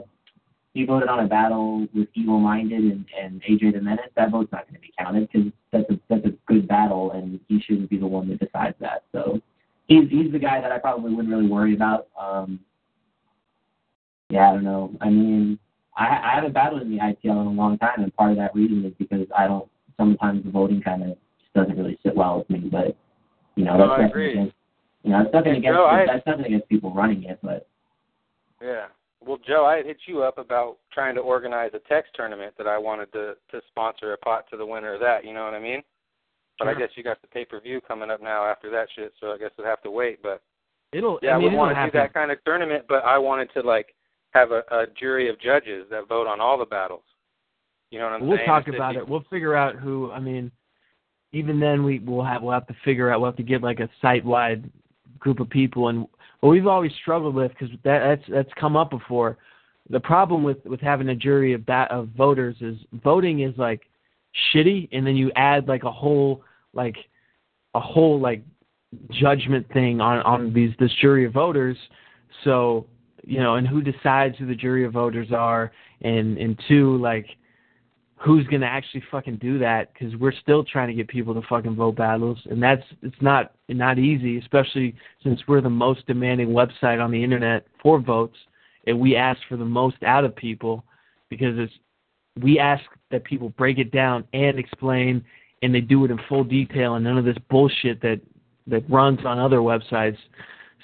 he voted on a battle with Evil Minded and, and AJ the Menace. That vote's not going to be counted because that's a that's a good battle, and he shouldn't be the one that decides that. So he's he's the guy that I probably wouldn't really worry about. Um, yeah, I don't know. I mean, I I haven't battled in the ITL in a long time, and part of that reason is because I don't. Sometimes the voting kind of doesn't really sit well with me. But you know, No, that's I nothing agree. against. You know, it's nothing Hey, against Joe, I- that's nothing against people running it, but Yeah. Well, Joe, I had hit you up about trying to organize a text tournament that I wanted to to sponsor a pot to the winner of that. You know what I mean? But I guess you got the pay per view coming up now after that shit, so I guess we'll have to wait. But It'll. yeah, I mean, would want to happen. do that kind of tournament, but I wanted to like have a, a jury of judges that vote on all the battles. You know what I'm we'll saying? talk about it. We'll figure out who. I mean, even then we we'll have we'll have to figure out. We'll have to get like a site wide group of people. And what we've always struggled with because that, that's that's come up before. The problem with with having a jury of bat of voters is voting is like shitty, and then you add like a whole like a whole like judgment thing on on these this jury of voters. So you know, and who decides who the jury of voters are, and and two like who's gonna actually fucking do that? Because we're still trying to get people to fucking vote battles, and that's it's not not easy, especially since we're the most demanding website on the internet for votes, and we ask for the most out of people because it's we ask that people break it down and explain, and they do it in full detail, and none of this bullshit that that runs on other websites.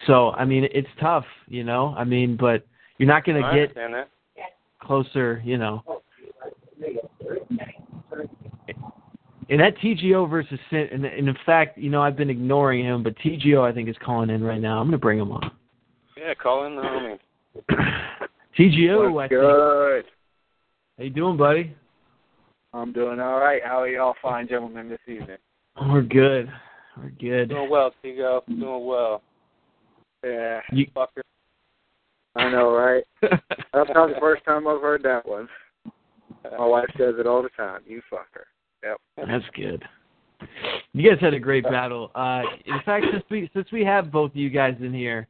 So I mean, it's tough, you know. I mean, but you're not gonna get that. closer, you know. And that TGO versus Sin, and, and in fact, you know, I've been ignoring him, but TGO I think is calling in right now. I'm gonna bring him on. Yeah, call in the homie. TGO, I What's think. good? How you doing, buddy? I'm doing all right. How are y'all fine gentlemen this evening? Oh, we're good. We're good. Doing well, Tigo. Doing well. Yeah, You, Fucker. I know, right? That's not the first time I've heard that one. My wife says it all the time. You fucker. Yep. That's good. You guys had a great battle. Uh, in fact, since we since we have both of you guys in here,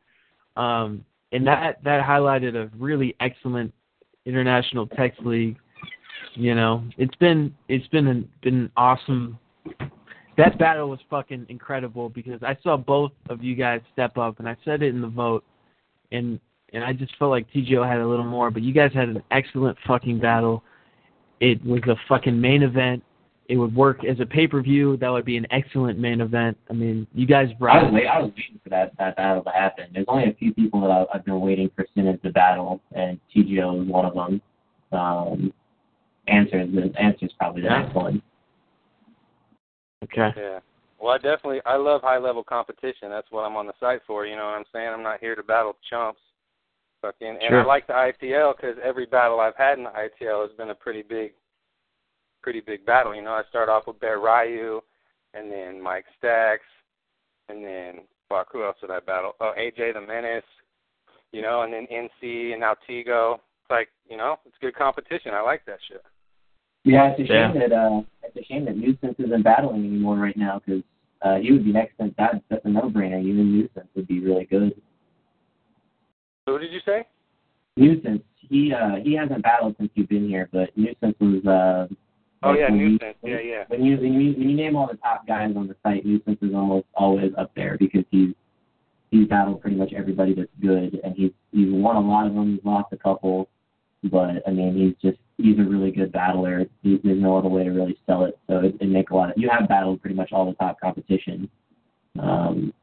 um, and that that highlighted a really excellent international text league. You know, it's been it's been an, been awesome. That battle was fucking incredible because I saw both of you guys step up, and I said it in the vote, and and I just felt like TGO had a little more, but you guys had an excellent fucking battle. It was a fucking main event. It would work as a pay per view. That would be an excellent main event. I mean, you guys I brought. was wait, I was waiting for that that battle to happen. There's only a few people that I- I've been waiting for Simmons to battle, and TGO is one of them. Um, answer is the answer is probably the Yeah. next one. Okay. Yeah. Well, I definitely I love high level competition. That's what I'm on the site for. You know what I'm saying? I'm not here to battle chumps. Fucking, and Sure. I like the ITL because every battle I've had in the ITL has been a pretty big, pretty big battle. You know, I start off with Bear Ryu, and then Mike Stacks, and then fuck, who else did I battle? Oh, AJ the Menace. You know, and then NC and now Tigo. It's like you know, it's good competition. I like that shit. Yeah, it's a Yeah. shame that uh, it's a shame that Nuisance isn't battling anymore right now because uh, he would be next in that. That's a no-brainer. Even Nuisance would be really good. Who did you say? Nuisance, he uh, he hasn't battled since you've been here, but Nuisance was. Uh, Oh like yeah, you- Nuisance. Yeah, yeah. When you when you when you name all the top guys on the site, Nuisance is almost always up there because he's he's battled pretty much everybody that's good, and he's he's won a lot of them. He's lost a couple, but I mean he's just he's a really good battler. He, there's no other way to really sell it, so it, it make a lot of. You have battled pretty much all the top competition, um,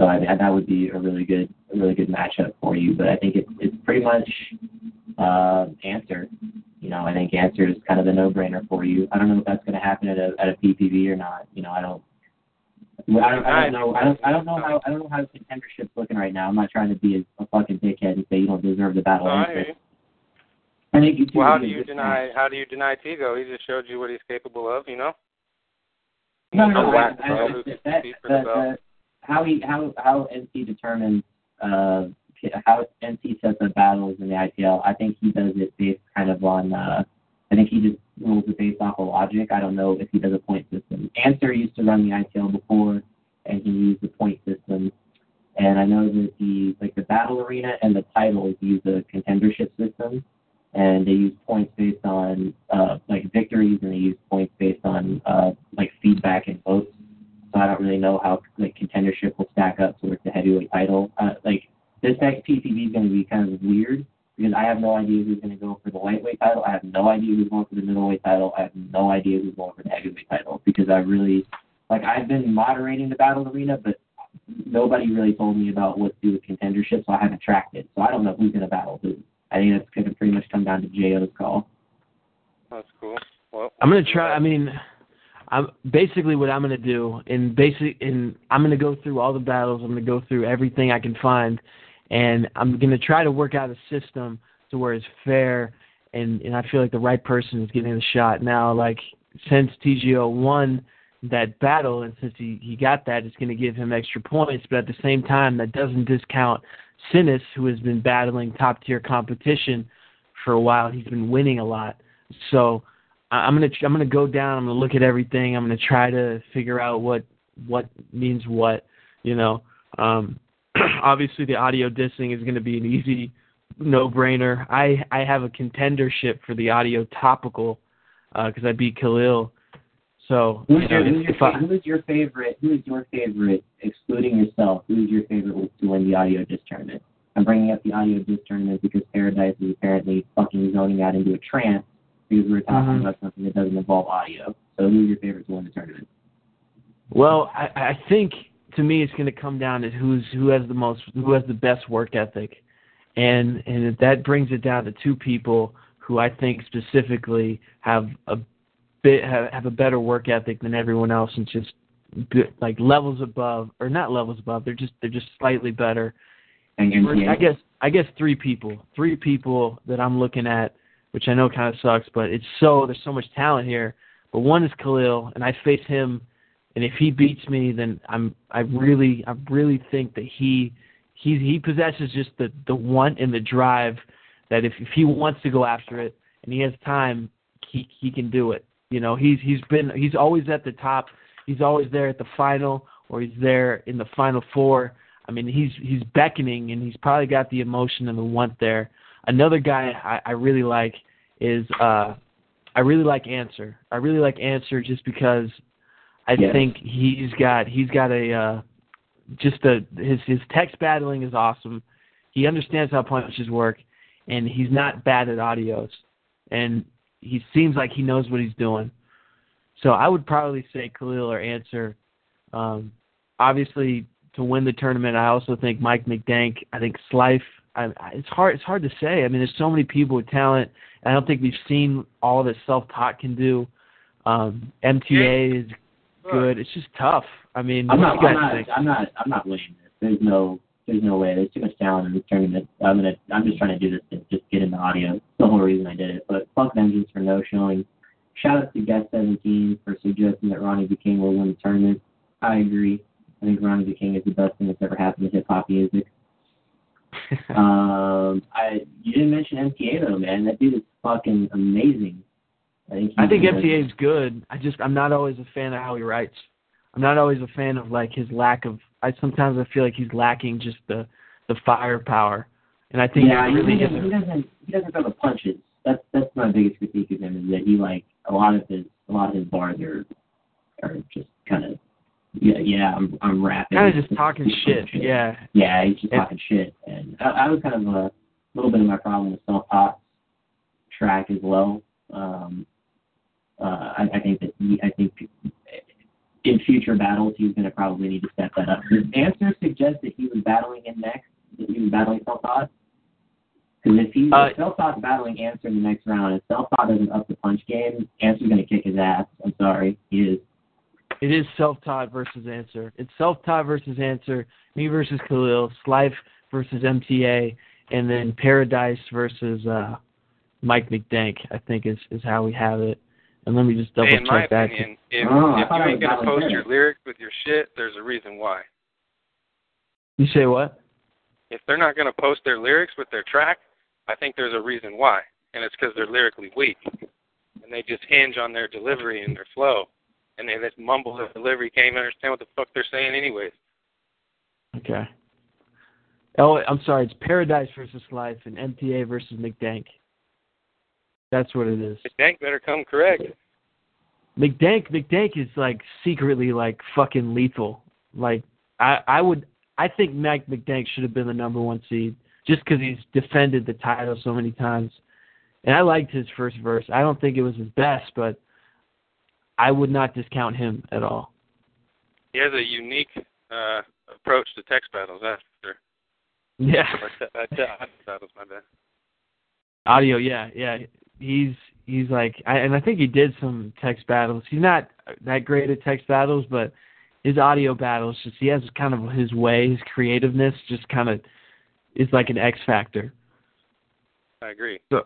so I, that would be a really good a really good matchup for you. But I think it's it's pretty much uh, answer. You know, I think answer is kind of the no-brainer for you. I don't know if that's going to happen at a at a PPV or not. You know, I don't. I don't, I don't know. I don't. I don't know how. I don't know how the contendership's looking right now. I'm not trying to be a, a fucking dickhead and say you don't deserve the battle. Oh, I answer. hear you. I think you. Well, how do you deny? match. How do you deny Tigo? He just showed you what he's capable of. You know. No, no, Oh, I, wow. I, I, Who that, that, compete for the that, belt? that, how he how how NC determines uh how NC sets up battles in the ITL. I think he does it based kind of on. uh I think he just rules it based off of logic. I don't know if he does a point system. Answer used to run the ITL before, and he used the point system. And I know that the like the battle arena and the titles use a contendership system, and they use points based on uh, like victories, and they use points based on uh, like feedback and votes. So I don't really know how like contendership will stack up towards the heavyweight title. Uh, like this next PPV is going to be kind of weird because I have no idea who's going to go for the lightweight title. I have no idea who's going for the middleweight title. I have no idea who's going for the heavyweight title because I really like I've been moderating the battle arena, but nobody really told me about what to do with contendership, so I haven't tracked it. So I don't know who's going to battle who. I think that's going to pretty much come down to Joe's call. That's cool. Well, I'm gonna try. I mean, I'm basically what I'm gonna do, and basic, and I'm gonna go through all the battles. I'm gonna go through everything I can find, and I'm gonna try to work out a system to where it's fair, and and I feel like the right person is getting the shot. Now, like since TGO won that battle, and since he he got that, it's gonna give him extra points. But at the same time, that doesn't discount Sinis, who has been battling top tier competition for a while. He's been winning a lot, so. I- I'm gonna I'm gonna go down. I'm gonna look at everything. I'm gonna try to figure out what what means what. You know, um, obviously the audio dissing is gonna be an easy no-brainer. I I have a contendership for the audio topical because I beat Khalil. So Who's you your, who's, your, I- fa- who is your favorite? Who is your favorite, excluding yourself? Who is your favorite to win the audio disc tournament? I'm bringing up the audio disc tournament because Paradise is apparently fucking zoning out into a trance because we're talking Mhm. about something that doesn't involve audio. So who who's your favorite to win the tournament? Well, I, I think to me it's going to come down to who's who has the most who has the best work ethic, and and that brings it down to two people who I think specifically have a bit have, have a better work ethic than everyone else, and just good, like levels above or not levels above. They're just they're just slightly better. And First, I guess I guess three people, three people that I'm looking at, which I know kind of sucks, but it's so there's so much talent here. But one is Khalil, and I face him, and if he beats me, then I'm I really I really think that he he he possesses just the the want and the drive that if if he wants to go after it and he has time, he he can do it. You know, he's he's been he's always at the top. He's always there at the final or he's there in the final four. I mean, he's he's beckoning and he's probably got the emotion and the want there. Another guy I, I really like is uh I really like Answer. I really like Answer just because I Yes. think he's got he's got a uh just a his his text battling is awesome. He understands how punches work and he's not bad at audios. And he seems like he knows what he's doing. So I would probably say Khalil or Answer. Um, obviously, to win the tournament, I also think Mike McDank. I think Slife. I, I, it's hard. It's hard to say. I mean, there's so many people with talent. And I don't think we've seen all that self-taught can do. Um, MTA is good. It's just tough. I mean, I'm not. I'm not. I'm not. I'm not winning this. There's no. There's no way. There's too much talent in this tournament. I'm gonna. I'm just trying to do this to just get in the audio. That's the whole reason I did it. But fuck Vengeance for no showing. Shout out to Guest 17 for suggesting that Ronnie the King will win the tournament. I agree. I think Ronnie the King is the best thing that's ever happened to hip hop music. um, I you didn't mention MTA though, man. That dude is fucking amazing. I think. I think MTA is good. I just I'm not always a fan of how he writes. I'm not always a fan of like his lack of. I sometimes I feel like he's lacking just the the firepower, and I think yeah, it really he, doesn't, he doesn't he doesn't throw the punches. That's that's my biggest critique of him is that he like a lot of his a lot of his bars are are just kind of yeah yeah I'm I'm rapping. Kind of just talking shit. Yeah. Yeah, he's just And- talking shit, and I, I was kind of a little bit of my problem with self taught track as well. Um, uh, I, I think that he, I think in future battles he's going to probably need to step that up. Does Answer suggests that he was battling him next? That he was battling self taught? Because if he's Uh, self taught's battling Answer in the next round, and self taught doesn't up the punch game, Answer's going to kick his ass. I'm sorry, he is. It is self-taught versus answer. It's self-taught versus answer. Me versus Khalil. Slife versus MTA, and then Paradise versus uh, Mike McDank. I think is is how we have it. And let me just double Hey, in my check that. opinion, if, Oh, if you ain't gonna post Derek. your lyrics with your shit, there's a reason why. You say what? If they're not gonna post their lyrics with their track, I think there's a reason why, and it's because they're lyrically weak, and they just hinge on their delivery and their flow, and they just mumble their delivery, can't even understand what the fuck they're saying anyways. Okay. Oh, I'm sorry. It's Paradise versus Slife and MTA versus McDank. That's what it is. McDank better come correct. McDank McDank is like secretly like fucking lethal. Like I I would I think Mike McDank should have been the number one seed just because he's defended the title so many times. And I liked his first verse. I don't think it was his best, but I would not discount him at all. He has a unique uh, approach to text battles. That's for sure. Yeah. Or te- uh, te- audio battles, my bad. Audio, yeah, yeah. He's he's like, I, and I think he did some text battles. He's not that great at text battles, but his audio battles, just he has kind of his way, his creativeness, just kind of is like an X factor. I agree. So,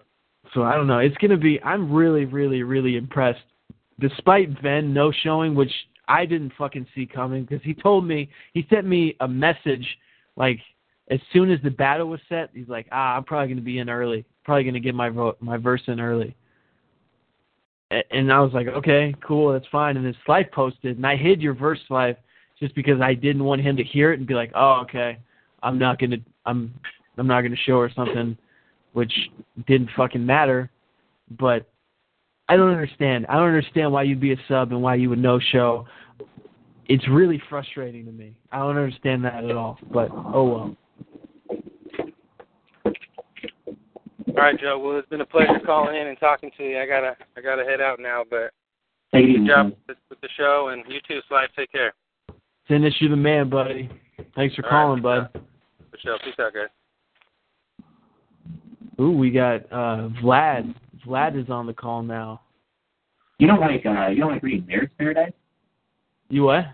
so I don't know. It's gonna be. I'm really, really, really impressed. Despite Ven no showing, which I didn't fucking see coming, because he told me he sent me a message like as soon as the battle was set. He's like, ah, I'm probably gonna be in early. Probably gonna get my vote, my verse in early. And I was like, okay, cool, that's fine. And then Slife posted, and I hid your verse, Slife, just because I didn't want him to hear it and be like, oh, okay, I'm not gonna, I'm, I'm not gonna show or something, which didn't fucking matter. But I don't understand. I don't understand why you'd be a sub and why you would no show. It's really frustrating to me. I don't understand that at all. But oh well. All right, Joe. Well, it's been a pleasure calling in and talking to you. I gotta I gotta head out now, but Take it good easy. job with, with the show, and you too, Slife. Take care. Finish you the man, buddy. Thanks for All calling, right. bud. For sure. Peace out, guys. Ooh, we got uh Vlad. Vlad is on the call now. You don't like uh you don't like reading Nerd's Paradise? You what?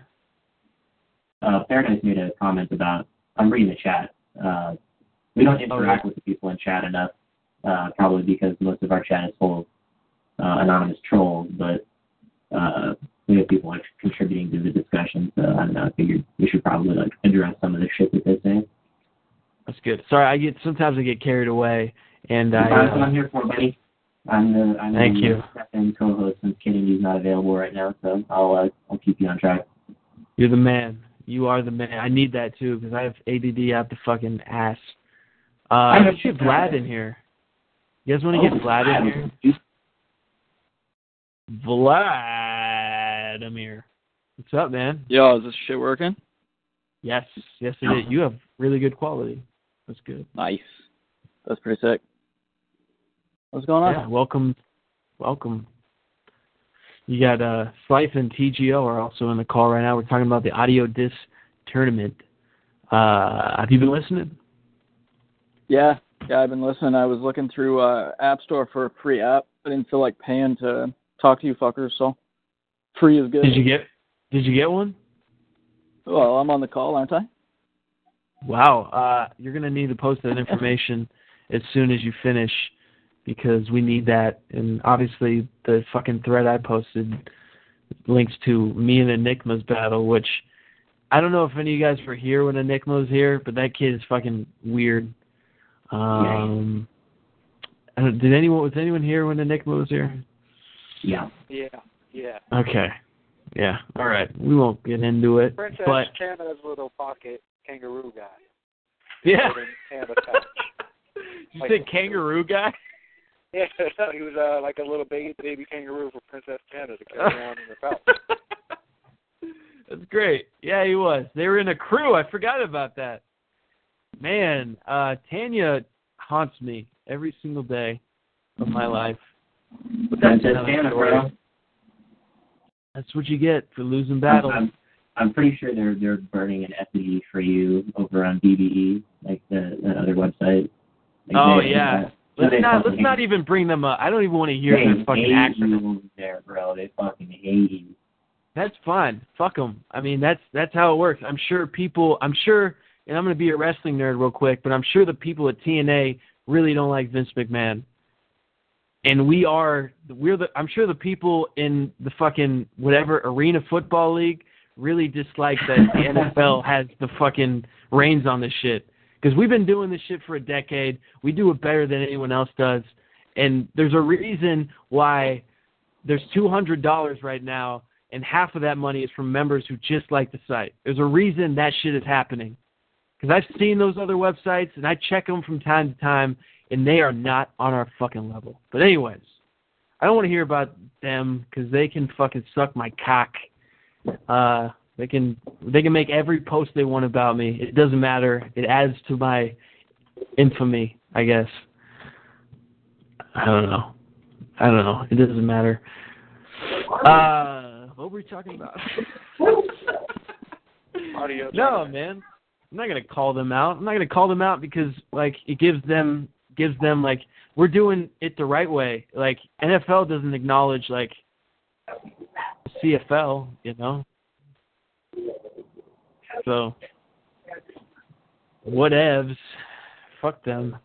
Uh Paradise made a comment about I'm reading the chat. Uh we don't interact with the people in chat enough, uh probably because most of our chat is full of uh, anonymous trolls, but uh we have people like contributing to the discussion, so I don't know, I figured we should probably like address some of the shit that they say. That's good. Sorry, I get sometimes I get carried away and I That's what uh, I'm here for, buddy. I'm the I'm Thank the you. second co-host since Kennedy's not available right now, so I'll uh, I'll keep you on track. you're the man. You are the man. I need that too because I have ADD out the fucking ass. Uh, I know. let's get Vlad in here. You guys want to get Vlad in here? here? Vladimir. What's up, man? Yo, is this shit working? Yes, yes it is. You have really good quality. That's good. Nice. That's pretty sick. What's going on? Yeah, welcome, welcome. You got uh, Slife and TGO are also in the call right now. We're talking about the audio disc tournament. Uh, have you been listening? Yeah, yeah, I've been listening. I was looking through uh, App Store for a free app. I didn't feel like paying to talk to you fuckers, so free is good. Did you get? Did you get one? Well, I'm on the call, aren't I? Wow. Uh, you're gonna need to post that information as soon as you finish because we need that. And obviously, the fucking thread I posted links to me and Enigma's battle, which I don't know if any of you guys were here when Enigma was here, but that kid is fucking weird. Um, I don't- did anyone was anyone here when Enigma was here? Yeah. Yeah, yeah. Okay. Yeah. All right. We won't get into it, Princess but Canada's little pocket kangaroo guy. yeah. Holding Canada pouch. you say kangaroo guy? Yeah, he was uh, like a little baby baby kangaroo for Princess Canada to carry around in her pouch. That's great. Yeah, he was. They were in a crew. I forgot about that. Man, uh Tanya haunts me every single day of my life. But that's Princess another Canada, bro. That's what you get for losing battles. I'm, I'm pretty sure they're they're burning an effigy for you over on BBE, like the that other website. Like oh they- yeah. Let's not let's not even bring them up. I don't even want to hear they their fucking acronym. there, bro. They fucking hate you. That's fine. Fuck them. I mean, that's that's how it works. I'm sure people. I'm sure, and I'm going to be a wrestling nerd real quick, but I'm sure the people at TNA really don't like Vince McMahon. And we are. We're the. I'm sure the people in the fucking whatever arena football league really dislike that the NFL has the fucking reins on this shit. Because we've been doing this shit for a decade. We do it better than anyone else does. And there's a reason why there's two hundred dollars right now, and half of that money is from members who just like the site. There's a reason that shit is happening. Because I've seen those other websites and I check them from time to time, and they are not on our fucking level. But anyways, I don't want to hear about them because they can fucking suck my cock. Uh, they can they can make every post they want about me. It doesn't matter. It adds to my infamy, I guess. I don't know. I don't know. It doesn't matter. Uh, what were we talking about? Audio. no, man. I'm not gonna call them out. I'm not gonna call them out because like it gives them gives them like we're doing it the right way. Like NFL doesn't acknowledge like CFL, you know. So whatevs. Fuck them.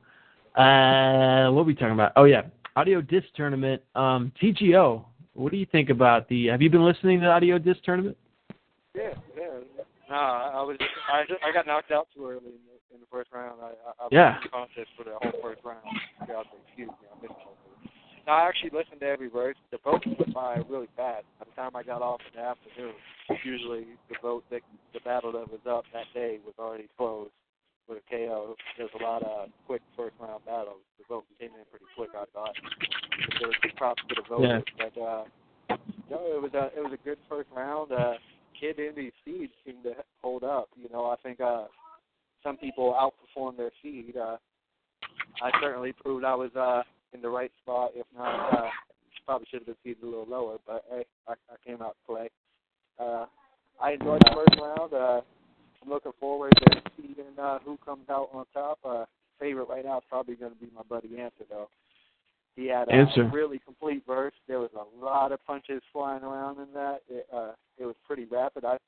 Uh, what are we talking about? Oh yeah, audio disc tournament. Um, TGO. What do you think about the? Have you been listening to the audio disc tournament? Yeah, yeah. No, I was just, I just, I got knocked out too early in the, in the first round. I, I, I Yeah. was contest for the whole first round. Yeah, excuse me, I missed it. No, I actually listened to every verse. The votes went by really fast. By the time I got off in the afternoon, usually the vote that the battle that was up that day was already closed with a KO. There's a lot of quick first round battles. The vote came in pretty quick, I thought. But there was props to the voters, but uh, no, it was a it was a good first round. Uh, Kid Indy seed seemed to hold up. You know, I think uh, some people outperformed their seed. Uh, I certainly proved I was uh, in the right spot. If not, uh, probably should have been seated a little lower. But hey, I, I came out to play. Uh, I enjoyed the first round. Uh, I'm looking forward to seeing uh, who comes out on top. Uh, favorite right now is probably going to be my buddy Answer though. He had a Answer. really complete verse. There was a lot of punches flying around in that. It, uh, it was pretty rapid. I,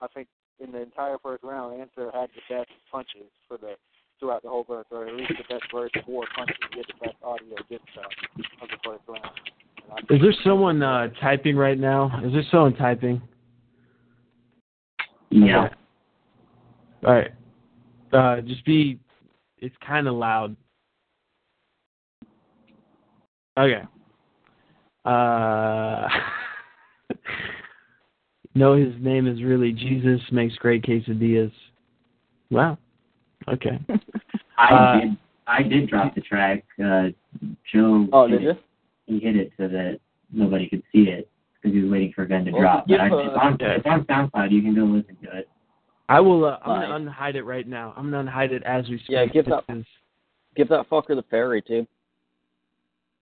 I think in the entire first round, Answer had the best punches for the throughout the whole verse, or at least the best verse four punches. He had the best audio disc uh, of the first round. Is there someone uh, typing right now? Is there someone typing? Yeah. Okay. All right. Uh, just be. It's kind of loud. Okay. Uh, no, his name is really Jesus makes great quesadillas. Wow. Okay. I Uh, did. I did drop the track. Uh, Joe. Oh, hit did you? it. He hit it so that nobody could see it because he was waiting for Ven to Well, drop. But I, give, it's, on, yeah. it's on SoundCloud. You can go listen to it. I will. Uh, I'm gonna unhide it right now. I'm gonna unhide it as we speak. Yeah, give that- Give that fucker the ferry too.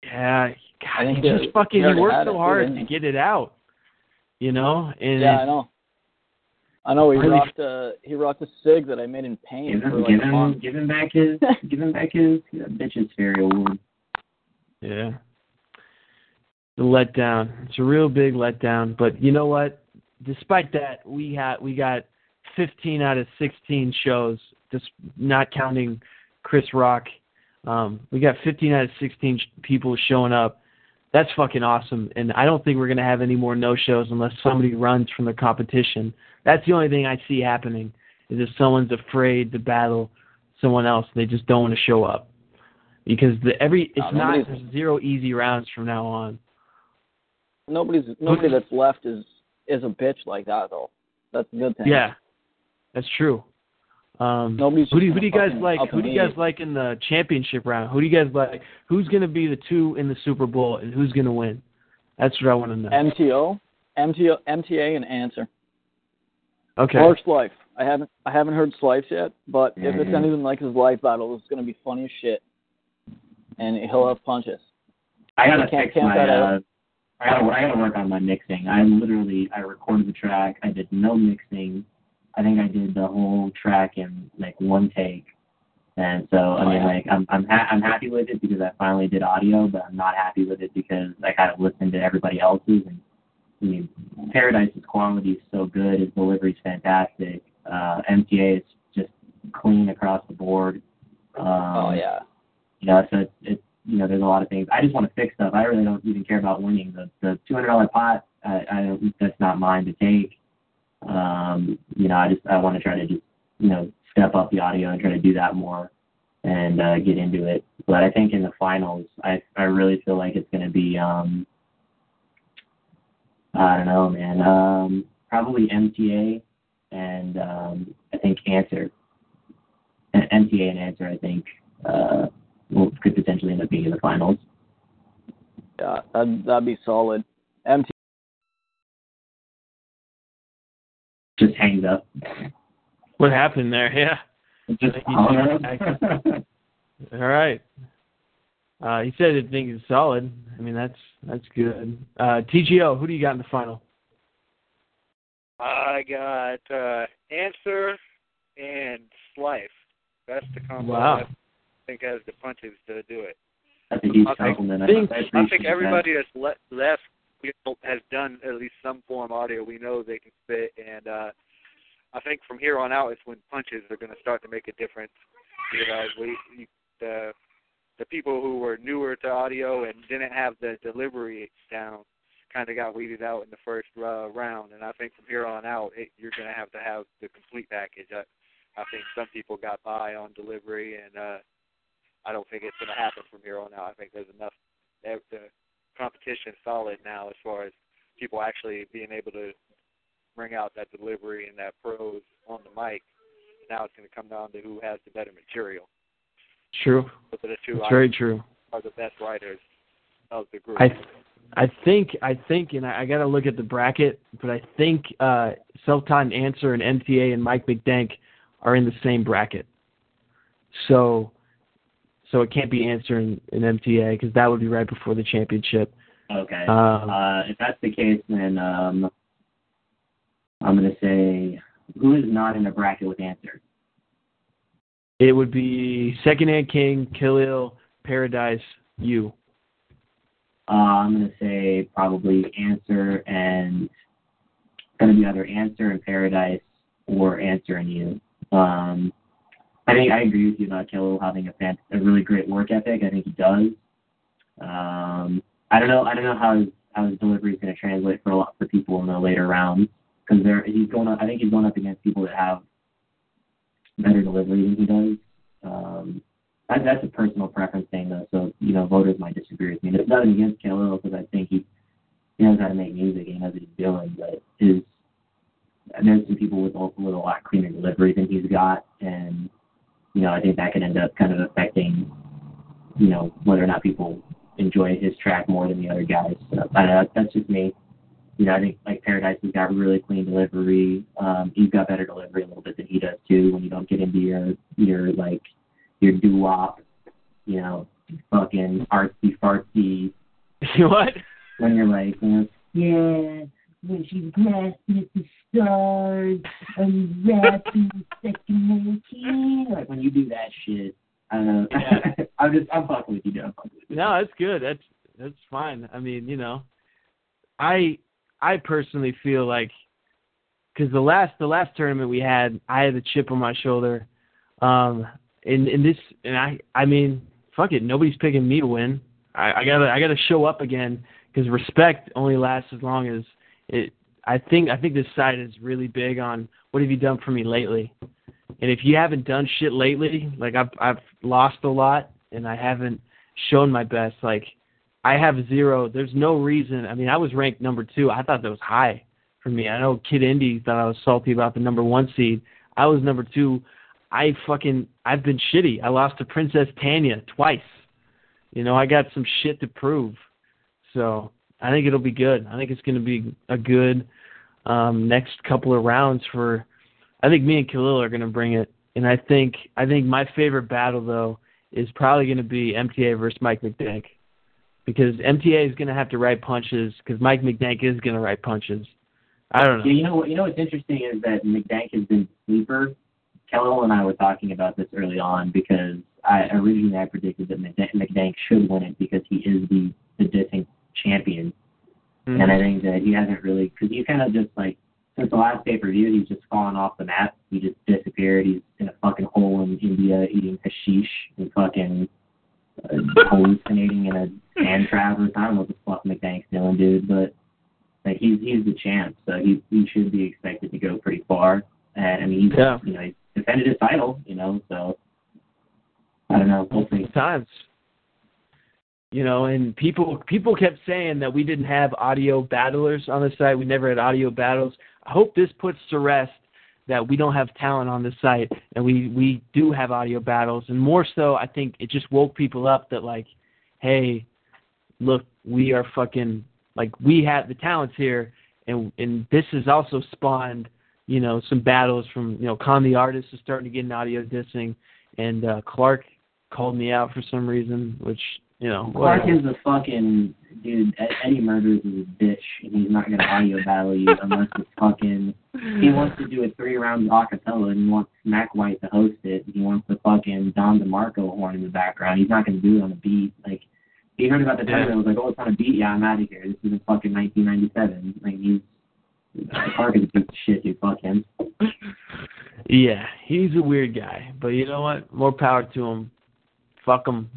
Yeah, I God, he just that- fucking he he worked so it, hard didn't to get it out. You know, and Yeah, I know. I know he Really- rocked uh he rocked a sig that I made in paint. Give for him, like give him, give him back his, give him back his uh, bitches fairy award. Yeah. The letdown. It's a real big letdown. But you know what? Despite that, we had we got 15 out of 16 shows, just not counting Chris Rock. Um, we got 15 out of 16 sh- people showing up. That's fucking awesome. And I don't think we're gonna have any more no shows unless somebody runs from the competition. That's the only thing I see happening is if someone's afraid to battle someone else, they just don't want to show up because the every it's No, not there's zero easy rounds from now on. Nobody's nobody that's left is is a bitch like that though. That's a good thing. Yeah, that's true. Um, Nobody's who do, who do you guys like? Who do you guys like in the championship round? Who do you guys like? Who's going to be the two in the Super Bowl, and who's going to win? That's what I want to know. MTO, MTO, MTA, and answer. Okay. Or Slife. I haven't I haven't heard Slife's yet, but if it's Mhm. anything like his life battle, it's gonna be funny as shit. And he'll have punches. I gotta can't fix my. Uh, I gotta. I gotta work on my mixing. I literally. I recorded the track. I did no mixing. I think I did the whole track in like one take. And so I Oh, mean, yeah. like I'm I'm ha- I'm happy with it because I finally did audio, but I'm not happy with it because I kind of listened to everybody else's. And I mean, Paradise's quality is so good. His delivery's fantastic. Uh, MTA is just clean across the board. Um, oh yeah. you know, so it's, it's you know, there's a lot of things. I just want to fix stuff. I really don't even care about winning. The the two hundred dollar pot, I, I don't. That's not mine to take. Um, you know, I just I want to try to just you know step up the audio and try to do that more and uh, get into it. But I think in the finals, I I really feel like it's going to be um I don't know, man. Um, probably MTA and um, I think Answer. And MTA and Answer, I think. Uh, will, could potentially end up being in the finals. Yeah, that'd that'd be solid. MTA Just hangs up. What happened there? Yeah. Just All right. Uh, he said he thinks it's solid. I mean, that's that's good. Uh, TGO, who do you got in the final? I got uh, Answer, and Slife. That's the combo Wow. I think has the punches to do it. That's a I think- compliment. I, think- I, I appreciate think that. everybody that's le- left you know, has done at least some form of audio. We know they can spit, and uh, I think from here on out, it's when punches are going to start to make a difference. You know, we you- the people who were newer to audio and didn't have the delivery down kind of got weeded out in the first uh, round, and I think from here on out, it, you're going to have to have the complete package. I, I think some people got by on delivery, and uh, I don't think it's going to happen from here on out. I think there's enough. The competition solid now as far as people actually being able to bring out that delivery and that pros on the mic. Now it's going to come down to who has the better material. True. Those are the two It's very true. are the best writers of the group. I I think I think and I, I got to look at the bracket, but I think uh, Self-Taught Answer and MTA and Mike McDank are in the same bracket. So so it can't be Answer and, and MTA because that would be right before the championship. Okay. Um, uh, if that's the case, then um, I'm going to say who is not in a bracket with answer. It would be Secondhand King, Khalil, Paradise, you. Uh, I'm to say probably answer and to be either answer and paradise or answer and you. Um, I think I agree with you about Khalil having a fan, a really great work ethic. I think he does. Um, I don't know. I don't know how his how his delivery is going to translate for a lot for people in the later rounds because he's going up. I think he's going up against people that have better delivery he does. Um, that, that's a personal preference thing, though. So you know, voters might disagree with me. It's nothing against Khalil because I think he he knows how to make music. and He knows what he's doing, but his there's some people with with a lot cleaner delivery than he's got, and you know, I think that could end up kind of affecting you know whether or not people enjoy his track more than the other guys. So, I don't know. That's just me. You know, I think like Paradise has got really clean delivery. Um, he's got better delivery a little bit than he does too. When you don't get into your your like your doo wop, you know, fucking artsy fartsy. what? When you're like, yeah, when she's grasping at the stars, I'm rapping second king. Like when you do that shit, I don't know. I'm just, I'm fucking with you, dude. I'm fucking with you. No, that's good. That's that's fine. I mean, you know, I I personally feel like because the last the last tournament we had, I had a chip on my shoulder. Um, in in this, and I I mean, fuck it, nobody's picking me to win. I, I gotta I gotta show up again because respect only lasts as long as it. I think I think this side is really big on what have you done for me lately, and if you haven't done shit lately, like I've I've lost a lot and I haven't shown my best. Like I have zero. There's no reason. I mean, I was ranked number two. I thought that was high for me. I know Kid Indy thought I was salty about the number one seed. I was number two. I fucking I've been shitty. I lost to Princess Tanya twice. You know, I got some shit to prove. So I think it'll be good. I think it's going to be a good um, next couple of rounds for. I think me and Khalil are going to bring it, and I think I think my favorite battle though is probably going to be MTA versus Mike McDank, because MTA is going to have to write punches because Mike McDank is going to write punches. I don't know. Yeah, you know what? You know what's interesting is that McDank has been sleeper. Khalil and I were talking about this early on because I originally I predicted that McDank, should win it because he is the the dissing champion, Mhm. and I think that he hasn't really because he's kind of just like since the last pay per view he's just fallen off the map. He just disappeared. He's in a fucking hole in India eating hashish and fucking uh, hallucinating in a sand Travis. I don't know what the fuck McDank's doing, dude, but like he's he's the champ, so he he should be expected to go pretty far. And I mean, he's Yeah. you know he defended his title, you know, so I don't know. We'll see. times. You know, and people people kept saying that we didn't have audio battlers on the site. We never had audio battles. I hope this puts to rest that we don't have talent on the site and we we do have audio battles. And more so, I think it just woke people up that like, hey, look, we are fucking like we have the talents here, and and this has also spawned you know some battles from you know Con the artist is starting to get an audio dissing, and uh, Clark called me out for some reason, which you know Clark whatever. is a fucking dude, Eddie Murders is a bitch, and he's not gonna audio battle you unless it's fucking. He wants to do a three round acapella and he wants Mac White to host it. And he wants the fucking Don DeMarco horn in the background. He's not gonna do it on a beat. Like he heard about the Yeah. tournament, and was like, oh, it's on a beat. Yeah, I'm out of here. This isn't fucking 1997. Like he's. Clark is a piece of shit, dude. Fuck him. Yeah, he's a weird guy, but you know what? More power to him. Fuck him.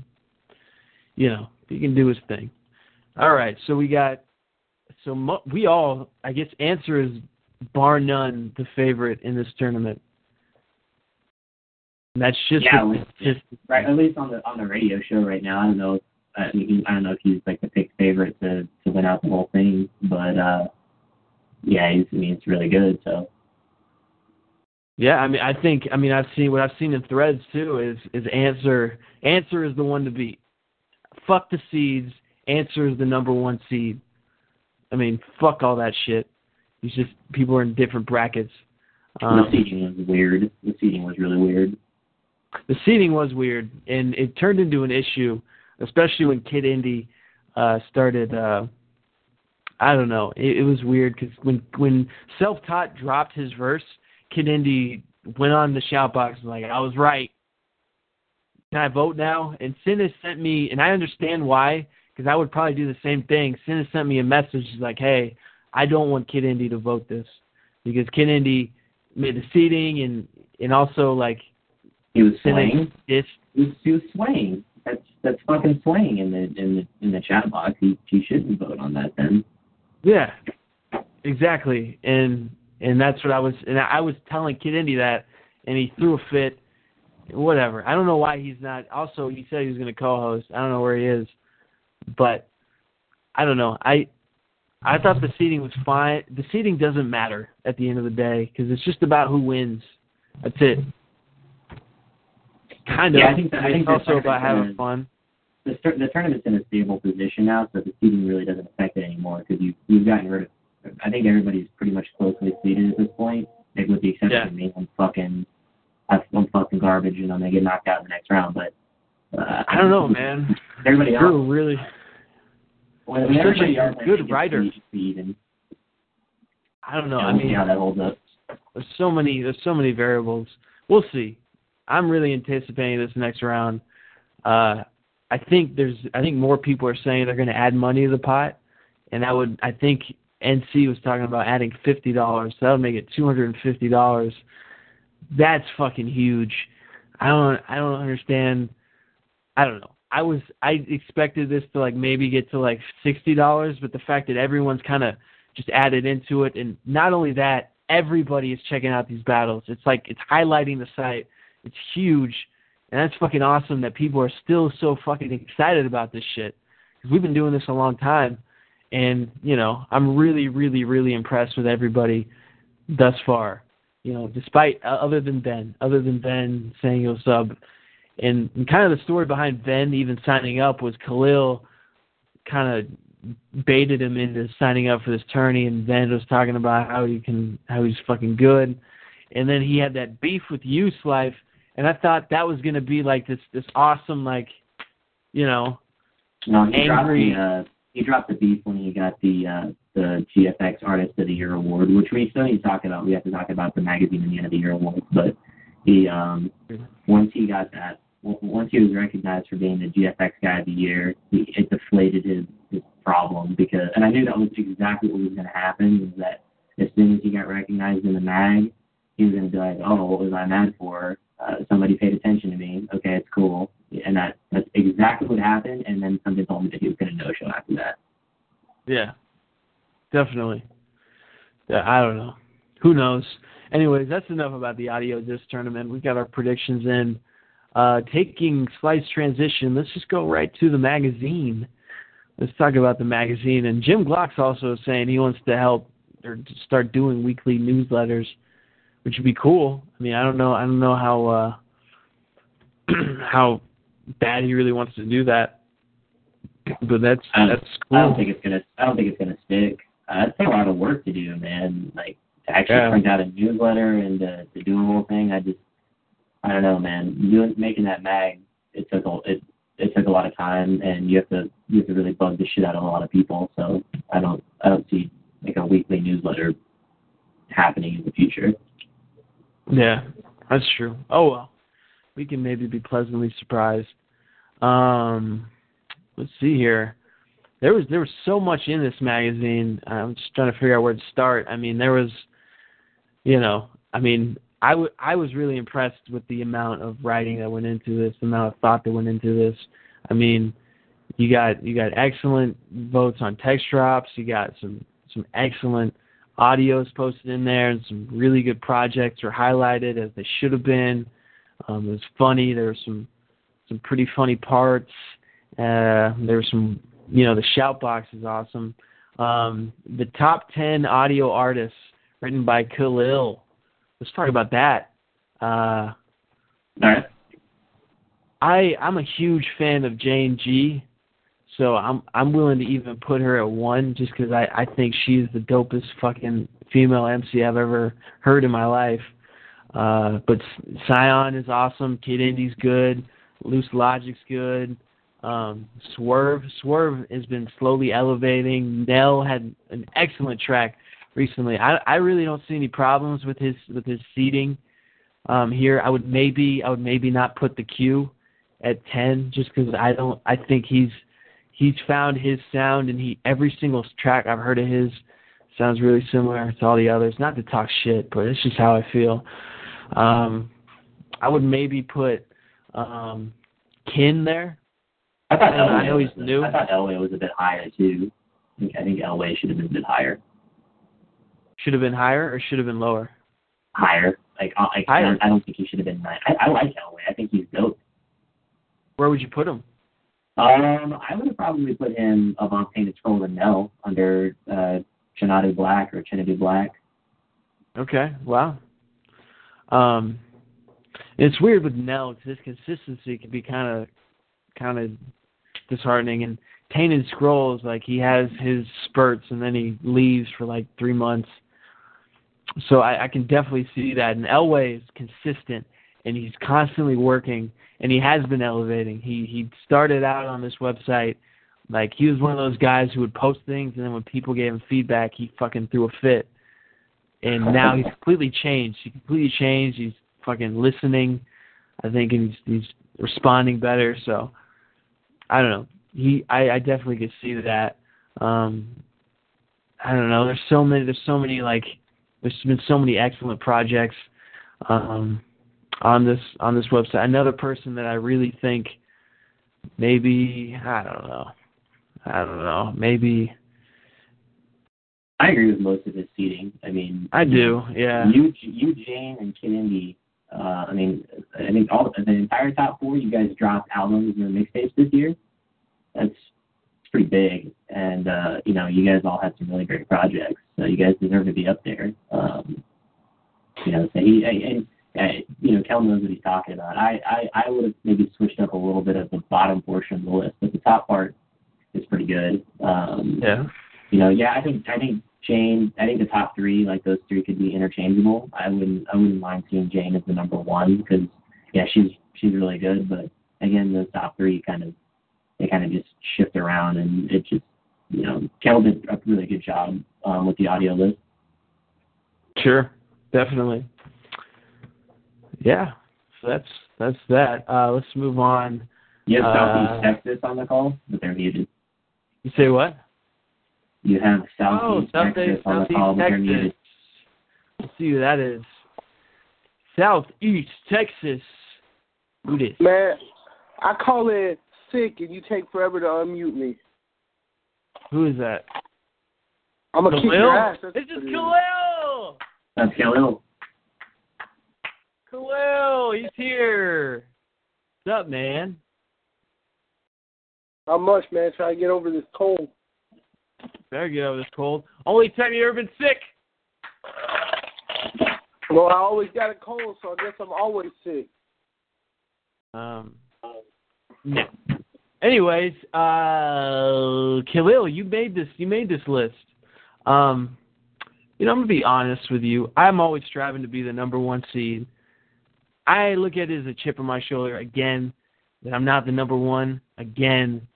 You know, he can do his thing. All right, so we got. So mo- we all, I guess, answer is bar none the favorite in this tournament. And that's just Yeah, the- like- just Right, at least on the on the radio show right now. I don't know. I mean, I don't know if he's like the pick favorite to to win out the whole thing, but uh, yeah, he's. I mean, it's really good. So Yeah, I mean, I think, I mean, I've seen what I've seen in threads too is is answer answer is the one to beat. Fuck the seeds. Answer is the number one seed. I mean, fuck all that shit. It's just people are in different brackets. Um, the seating was weird. The seating was really weird. the seating was weird, and it turned into an issue, especially when Kid Indy uh, started. Uh, I don't know. It, it was weird because when when Self Taught dropped his verse, Kid Indy went on the shout box and was like, "I was right. Can I vote now?" And Sin has sent me, and I understand why, because I would probably do the same thing. Sin has sent me a message. He's like, "Hey, I don't want Kid Indy to vote this because Kid Indy made the seating and and also like He was Sin swaying. This He was, he was swaying. That's fucking swaying in the in the in the chat box. He he shouldn't vote on that then. Yeah, exactly, and and that's what I was, and I was telling Kid Indy that, and he threw a fit. Whatever. I don't know why he's not. Also, he said he was going to co-host. I don't know where he is, but I don't know. I I thought the seating was fine. The seating doesn't matter at the end of the day because it's just about who wins. That's it. Kind of. Yeah, I think that- I think also about having fun. The the tournament's in a stable position now, so the seating really doesn't affect it anymore because you you've gotten rid of. I think everybody's pretty much closely seated at this point, like with the exception Yeah. of me. I'm fucking, I'm fucking garbage, and I'm gonna get knocked out in the next round. But uh, I don't know, man. Everybody You're else, really when, you're when a everybody else, good writer. even. I don't know. Yeah, I we'll see mean, how that holds up. There's so many. There's so many variables. We'll see. I'm really anticipating this next round. Uh, I think there's. I think more people are saying they're going to add money to the pot, and that would. I think NC was talking about adding fifty dollars. So that would make it two hundred and fifty dollars. That's fucking huge. I don't. I don't understand. I don't know. I was. I expected this to like maybe get to like sixty dollars, but the fact that everyone's kind of just added into it, and not only that, everybody is checking out these battles. It's like it's highlighting the site. It's huge, and that's fucking awesome that people are still so fucking excited about this shit. Because we've been doing this a long time, and you know I'm really, really, really impressed with everybody thus far. You know, despite uh, other than Ben, other than Ben saying he'll sub, and, and kind of the story behind Ben even signing up was Khalil kind of baited him into signing up for this tourney, and Ben was talking about how he can, how he's fucking good, and then he had that beef with Use Life, and I thought that was gonna be like this, this awesome, like, you know, No, he angry. dropped the uh, he dropped the beef when he got the uh, the GFX Artist of the Year award, which we still need to talk about. We have to talk about the magazine and the end of the year awards, but he um once he got that w- once he was recognized for being the GFX Guy of the Year, he, it deflated his, his problem because and I knew that was exactly what was going to happen. Is that as soon as he got recognized in the mag, he was going to be like, "Oh, what was I mad for? Uh, somebody paid attention to me. Okay, it's cool." And that that's exactly what happened. And then somebody told me that he was going to no show after that. Yeah, definitely. Yeah, I don't know. Who knows? Anyways, that's enough about the audio disc tournament. We've got our predictions in. Uh, taking slight transition, let's just go right to the magazine. Let's talk about the magazine. And Jim Glock's also saying he wants to help or start doing weekly newsletters, which would be cool. I mean, I don't know. I don't know how uh, how bad he really wants to do that, but that's I, that's cool. I don't think it's gonna. I don't think it's gonna stick. Uh, it's a lot of work to do, man. Like to actually Yeah. print out a newsletter and to, to do the whole thing. I just, I don't know, man. Doing making that mag, it took a it it took a lot of time, and you have to you have to really bug the shit out of a lot of people. So I don't I don't see like a weekly newsletter happening in the future. Yeah, that's true. Oh well, we can maybe be pleasantly surprised. Um, let's see here. There was there was so much in this magazine. I'm just trying to figure out where to start. I mean, there was, you know, I mean, I, w- I was really impressed with the amount of writing that went into this, the amount of thought that went into this. I mean, you got you got excellent votes on text drops. You got some some excellent audios posted in there, and some really good projects are highlighted as they should have been. Um, it was funny. There were some some pretty funny parts. Uh, there were some, you know, the shout box is awesome. Um, the top ten audio artists written by Khalil. Let's talk about that. Uh, All right. I I'm a huge fan of Jane G, so I'm I'm willing to even put her at one just because I I think she's the dopest fucking female MC I've ever heard in my life. Uh, but Scion is awesome. Kid Indy's good. Loose Logic's good. Um, Swerve Swerve has been slowly elevating. Nell had an excellent track recently. I I really don't see any problems with his with his seating um, here. I would maybe I would maybe not put the Q at ten just because I don't I think he's he's found his sound and he every single track I've heard of his sounds really similar to all the others. Not to talk shit, but it's just how I feel. Um, I would maybe put um, Kin there. I thought I know Elway he's was, new. I thought Elway was a bit higher too. I think, I think Elway should have been a bit higher. Should have been higher or should have been lower. Higher. Like, I, I, Higher. I don't think he should have been nine. I, I like Elway. I think he's dope. Where would you put him? Um, I would have probably put him above Tainted Scroll and Nell under uh, Chinadu Black or Chinadu Black. Okay, wow. Um, it's weird with Nell because his consistency can be kind of, kind of disheartening. And Tainted Scrolls, like he has his spurts and then he leaves for like three months. So I, I can definitely see that. And Elway is consistent and he's constantly working and he has been elevating. He he started out on this website like he was one of those guys who would post things and then when people gave him feedback, he fucking threw a fit and now he's completely changed. He completely changed. He's fucking listening, I think, and he's he's responding better. So I don't know. He I, I definitely could see that. Um I don't know. There's so many. There's so many like. There's been so many excellent projects um, on this on this website. Another person that I really think maybe I don't know. I don't know. Maybe I agree with most of his seating. I mean, I do. Yeah. You, you, Jane, and Indy. Uh, I mean, I think all the entire top four. You guys dropped albums and mixtapes this year. That's it's pretty big, and uh, you know, you guys all had some really great projects. So you guys deserve to be up there. Um, you know, so he and you know, Kel knows what he's talking about. I, I, I would have maybe switched up a little bit of the bottom portion of the list, but the top part is pretty good. Um, Yeah. you know, yeah, I think I think Jane. I think the top three, like those three, could be interchangeable. I wouldn't I wouldn't mind seeing Jane as the number one because yeah, she's she's really good. But again, those top three kind of they kind of just shift around, and it just you know, Kel did a really good job um, with the audio list. Sure. Definitely. Yeah. So that's that's that. Uh, let's move on. You have Uh, Southeast Texas on the call, but they're muted. You say what? You have Oh, Southeast Southeast, Texas on the call, but they're muted. Let's see who that is. Southeast Texas. Who this? Man, I call in sick and you take forever to unmute me. Who is that? I'm gonna kick your ass. Khalil. That's This is Khalil. That's Khalil. Khalil, he's here. What's up, man? How much, man? Try to get over this cold. Better get over this cold. Only time you ever been sick. Well, I always got a cold, so I guess I'm always sick. Um, no. Anyways, uh, Khalil, you made this. You made this list. Um, you know, I'm gonna be honest with you. I'm always striving to be the number one seed. I look at it as a chip on my shoulder. Again, that I'm not the number one again,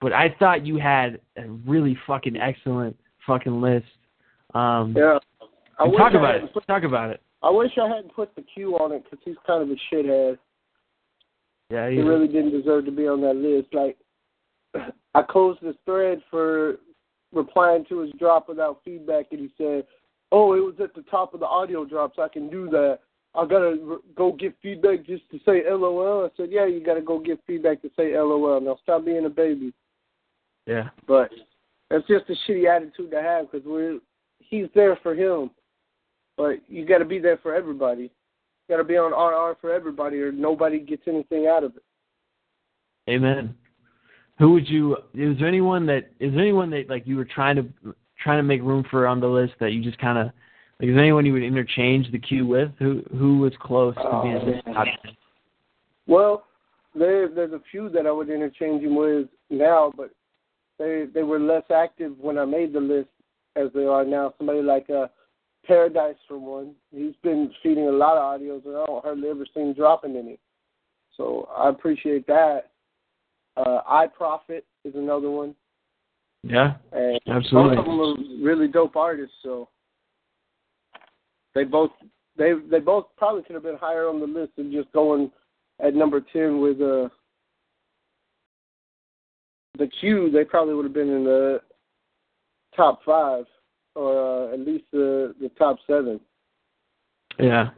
but I thought you had a really fucking excellent fucking list. Um, Yeah. I wish talk I about it. Put, Talk about it. I wish I hadn't put the Q on it because he's kind of a shithead. Yeah, He you- really didn't deserve to be on that list. Like, I closed this thread for replying to his drop without feedback, and he said, "Oh, it was at the top of the audio drops. I can do that. I gotta go get feedback just to say LOL." I said, "Yeah, you gotta go get feedback to say LOL. Now stop being a baby." yeah. But that's just a shitty attitude to have because we're he's there for him, but you got to be there for everybody. You got to be on RR for everybody, or nobody gets anything out of it. Amen. Who would you? Is there anyone that is there anyone that like you were trying to trying to make room for on the list that you just kind of like? Is there anyone you would interchange the queue with? Who who was close to being Oh, this top? Well, there there's a few that I would interchange him with now, but they they were less active when I made the list as they are now. Somebody like uh Paradise for one. He's been feeding a lot of audios and I don't hardly ever see him dropping any. So I appreciate that. Uh iProfit is another one. Yeah, And Absolutely. both of them are really dope artists, so they both they they both probably could have been higher on the list than just going at number ten with uh the Q. They probably would have been in the top five or uh, at least the the top seven. yeah,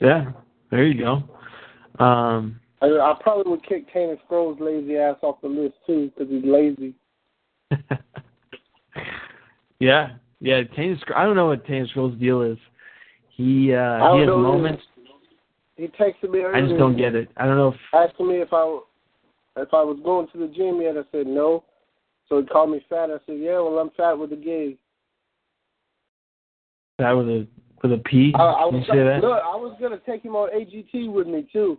yeah. There you go. Um, I, I probably would kick Kane Scrolls' lazy ass off the list too because he's lazy. yeah, yeah. Tane I don't know what Tane Scroll's deal is. He uh he has moments. He texted me earlier. I just don't get it. I don't know if asking me if I if I was going to the gym yet. I said no. So he called me fat. I said, yeah, well, I'm fat with a gig. that with a with a P. I, I Did was you say that? look. I was gonna take him on AGT with me too.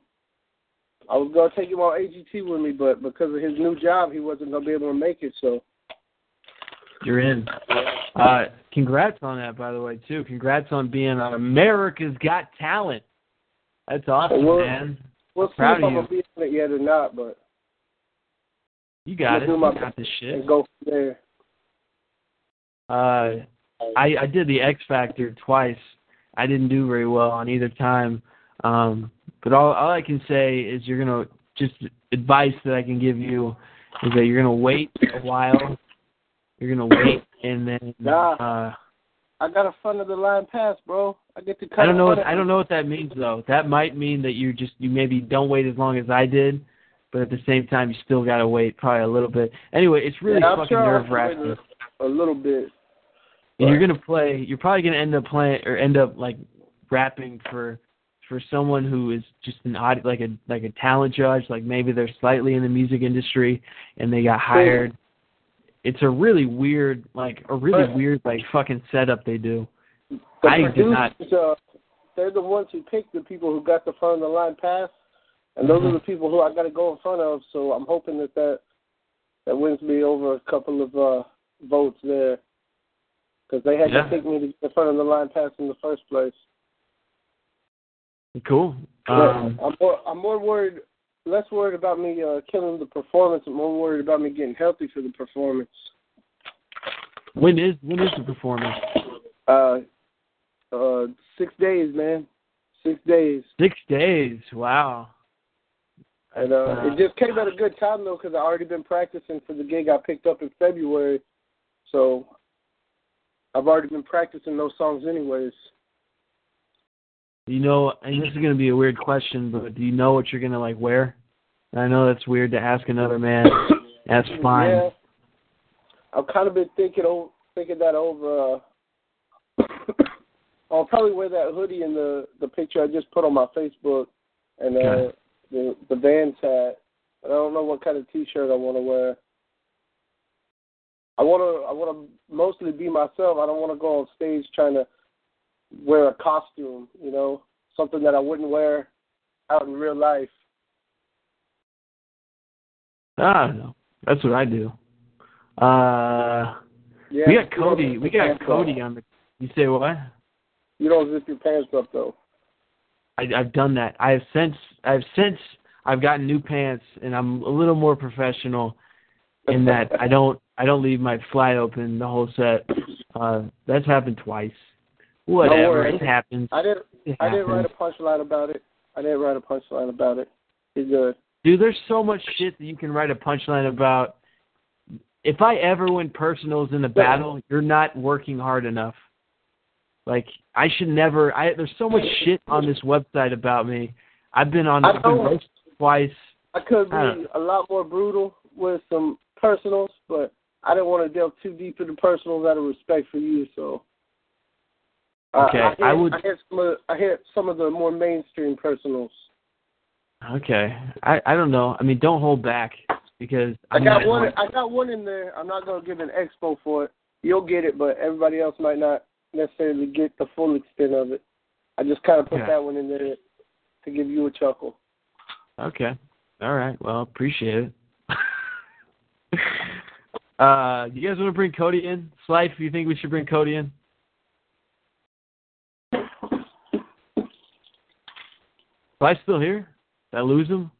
I was gonna take him on AGT with me, but because of his new job, he wasn't gonna be able to make it. So You're in. Uh, congrats on that, by the way, too. Congrats on being on America's Got Talent. That's awesome, Well, man. we'll see proud if of I'm gonna be on it yet or not. But You got I'm it. do You my got this shit. and go from there. Uh, I I did the X Factor twice. I didn't do very well on either time. Um, but all all I can say is you're gonna just advice that I can give you is that you're gonna wait a while. You're gonna wait and then Nah. uh I got a front of the line pass, bro. I get to cut. I don't know what I don't know what that means though. That might mean that you just you maybe don't wait as long as I did, but at the same time you still gotta wait probably a little bit. Anyway, it's really Yeah, fucking sure nerve wracking. A little bit. And you're gonna play. You're probably gonna end up playing or end up like rapping for for someone who is just an odd like a like a talent judge. Like maybe they're slightly in the music industry and they got hired. It's a really weird like a really But- weird like fucking setup they do. The I did not. uh, they're the ones who pick the people who got the front of the line pass, and those are the people who I got to go in front of. So I'm hoping that that that wins me over a couple of uh, votes there, because they had Yeah. to pick me to get the front of the line pass in the first place. Cool. Um, I'm more I'm more worried, less worried about me uh, killing the performance. I'm more worried about me getting healthy for the performance. when is when is the performance? Uh, uh, six days, man. Six days. Six days. Wow. And uh, Uh, it just came at a good time though, because I already been practicing for the gig I picked up in February, so I've already been practicing those songs anyways. You know, and this is gonna be a weird question, but do you know what you're gonna like wear? I know that's weird to ask another man. That's fine. Yeah, I've kind of been thinking thinking that over. Uh, I'll probably wear that hoodie in the the picture I just put on my Facebook, and uh, Okay. the the Vans hat. But I don't know what kind of T-shirt I want to wear. I want to I want to mostly be myself. I don't want to go on stage trying to wear a costume. You know, something that I wouldn't wear out in real life. I don't know. That's what I do. Uh, Yeah, we got Cody. We got Cody up. on the. You say what? You don't zip your pants up though. I, I've done that. I have since. I've since. I've gotten new pants and I'm a little more professional in that I don't I don't leave my fly open the whole set. Uh, that's happened twice. Whatever, worry. it happens. I didn't. It I didn't write a punchline about it. I didn't write a punchline about it. You're good. Dude, there's so much shit that you can write a punchline about. If I ever win personals in a battle, you're not working hard enough. Like I should never. I there's so much shit on this website about me. I've been on. I I've been roasted twice. I could be I don't- a lot more brutal with some personals, but I didn't want to delve too deep into personals out of respect for you. So. Uh, Okay, I, hit, I would- I hit some of. I hit some of the more mainstream personals. Okay, I I don't know. I mean, don't hold back because I I'm got not- one. I got one in there. I'm not gonna give an expo for it. You'll get it, but everybody else might not necessarily get the full extent of it. I just kind of put Okay. that one in there to give you a chuckle. Okay. All right. Well, appreciate it. uh, you guys want to bring Cody in? Slife, do you think we should bring Cody in? Slife still here? Did I lose him?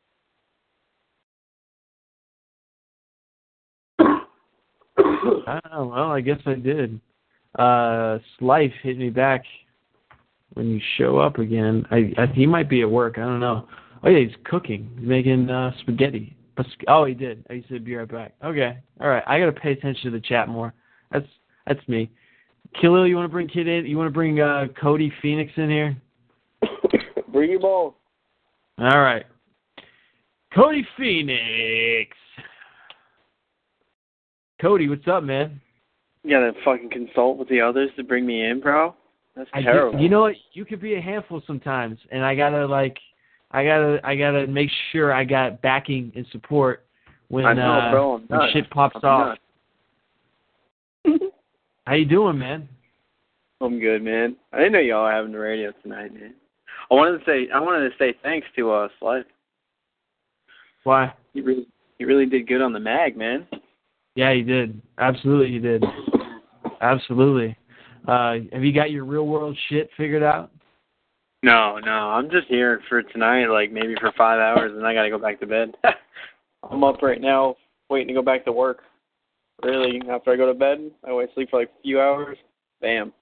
Oh, well, I guess I did. Uh, Slife hit me back when you show up again. I, I he might be at work. I don't know. Oh yeah, he's cooking. He's making uh, spaghetti. Oh, he did. He said, "Be right back." Okay. All right. I gotta pay attention to the chat more. That's that's me. Khalil, you want to bring Kid in? You want to bring uh, Cody Phoenix in here? Bring him on. All right. Cody Phoenix. Cody, what's up, man? You gotta fucking consult with the others to bring me in, bro. That's I terrible. do, you know what? You could be a handful sometimes, and I gotta like, I gotta, I gotta make sure I got backing and support when know, uh, bro, when shit pops I'm off. How you doing, man? I'm good, man. I didn't know y'all were having the radio tonight, man. I wanted to say I wanted to say thanks to uh Slight. Why? You really you really did good on the mag, man. Yeah, you did. Absolutely, you did. Absolutely. Uh, have you got your real world shit figured out? No, no, I'm just here for tonight, like maybe for five hours, and I gotta go back to bed. I'm up right now, waiting to go back to work. Really, after I go to bed, I always sleep for like a few hours. Bam.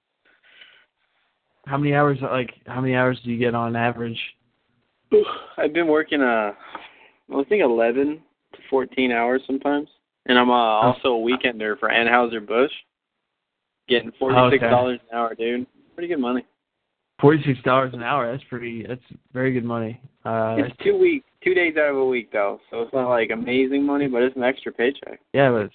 How many hours? Like, how many hours do you get on average? I've been working uh, I think 11 to 14 hours sometimes, and I'm uh, also a weekender for Anheuser Busch, getting forty six dollars an hour, dude. Pretty good money. Forty-six dollars an hour. That's pretty. That's very good money. Uh, It's two weeks, two days out of a week though, so it's not like amazing money, but it's an extra paycheck. yeah, but it's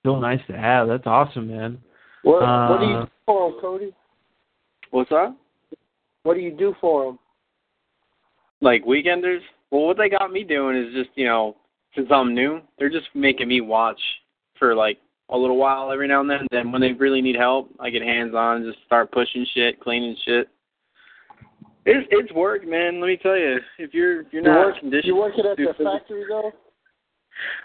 still nice to have. That's awesome, man. What Uh, What do you do for him, Cody? What's that? What do you do for him? Like weekenders? Well, what they got me doing is just, you know, since I'm new, they're just making me watch for like a little while every now and then. Then when they really need help, I get hands on and just start pushing shit, cleaning shit. It's it's work, man. Let me tell you. If you're if you're You not work, conditioned, you working at to do the factory though?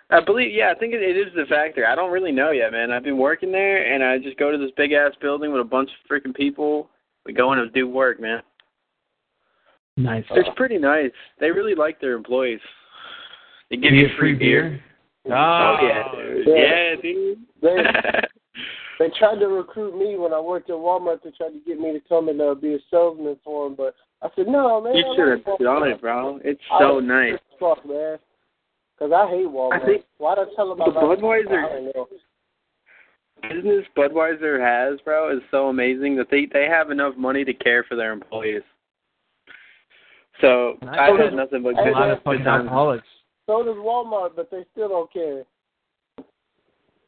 I believe, yeah, I think it, it is the factory. I don't really know yet, man. I've been working there, and I just go to this big ass building with a bunch of freaking people. We go in and do work, man. Nice. It's pretty nice. They really like their employees. They give You you free free beer? Oh, Oh, yeah, dude. yeah. Yeah, dude. They they tried to recruit me when I worked at Walmart. They tried to get me to come and uh, be a salesman for them, but I said no, man. You I should like have done it, bro. It's so was nice. Fuck, man. Because I hate Walmart. I think Why'd I tell them the about Budweiser- I don't know. Business Budweiser has, bro, is so amazing that they they have enough money to care for their employees. So Nice. I've had nothing but a good, lot of good fucking times. alcoholics. So does Walmart, but they still don't care.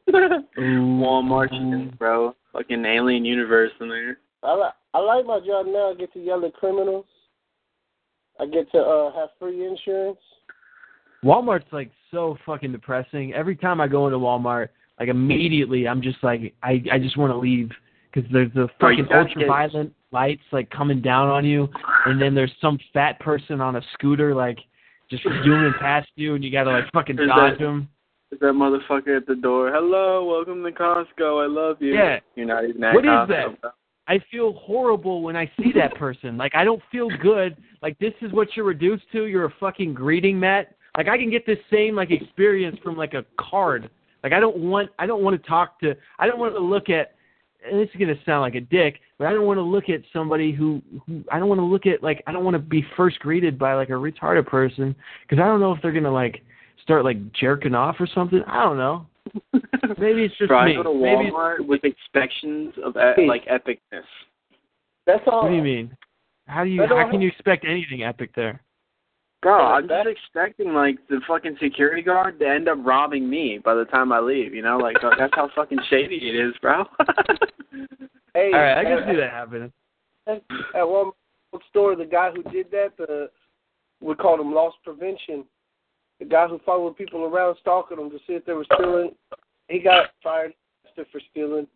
Walmart, bro. Fucking alien universe in there. I like I like my job now. I get to yell at criminals. I get to uh have free insurance. Walmart's like so fucking depressing. Every time I go into Walmart, like immediately I'm just like I I just want to leave because there's the fucking ultraviolet lights like coming down on you, and then there's some fat person on a scooter like just zooming past you, and you gotta like fucking There's dodge that- them. There's that motherfucker at the door. Hello, welcome to Costco. I love you. Yeah. You're not even at What is Costco. that? I feel horrible when I see that person. Like I don't feel good. Like this is what you're reduced to. You're a fucking greeting mat. Like I can get this same like experience from like a card. Like I don't want I don't want to talk to I don't want to look at and this is gonna sound like a dick, but I don't want to look at somebody who, who I don't want to look at like I don't want to be first greeted by like a retarded person because I don't know if they're gonna like start like jerking off or something. I don't know. Maybe it's just Bro, I me. go to Maybe Walmart with expectations of e- like epicness. That's all. what do you mean? How do you how can you expect anything epic there? Bro, I'm just expecting like the fucking security guard to end up robbing me by the time I leave. You know, like that's how fucking shady it is, bro. Hey, All right, I can at- see that happening. At one store, the guy who did that, the we called him loss prevention. The guy who followed people around stalking them to see if they were stealing, he got fired for stealing.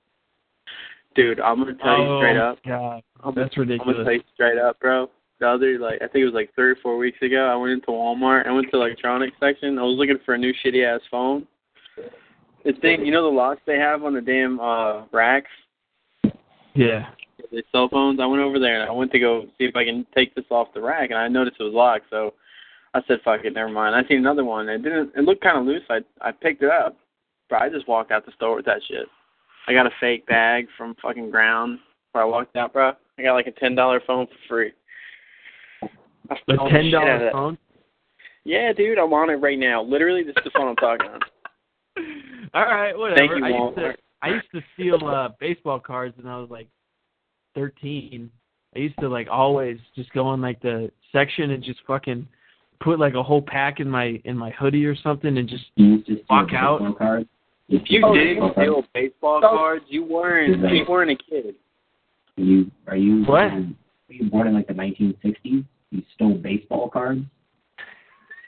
Dude, I'm gonna tell you oh, straight Oh, up. God, I'm that's I'm gonna tell you straight up, bro. The other like I think it was like three or four weeks ago, I went into Walmart. I went to the electronics section. I was looking for a new shitty ass phone. The thing, you know, the locks they have on the damn uh racks, Yeah. the cell phones. I went over there and I went to go see if I can take this off the rack, and I noticed it was locked. So I said, "Fuck it, never mind." I seen another one. It didn't. It looked kind of loose. I I picked it up, but I just walked out the store with that shit. I got a fake bag from fucking Ground where I walked out, bro. I got like a ten dollar phone for free. I A stole the ten dollar out of phone. Yeah, dude, I'm on it right now. Literally, this is the phone I'm talking on. All right, whatever. Thank you, I used to Walmart. I used to steal uh baseball cards when I was like thirteen. I used to like always just go in like the section and just fucking put like a whole pack in my in my hoodie or something and just walk out. If you Oh, did okay. steal baseball cards, you weren't you weren't a kid. Are you are you What? um, were you born in like the 1960s? You stole baseball cards.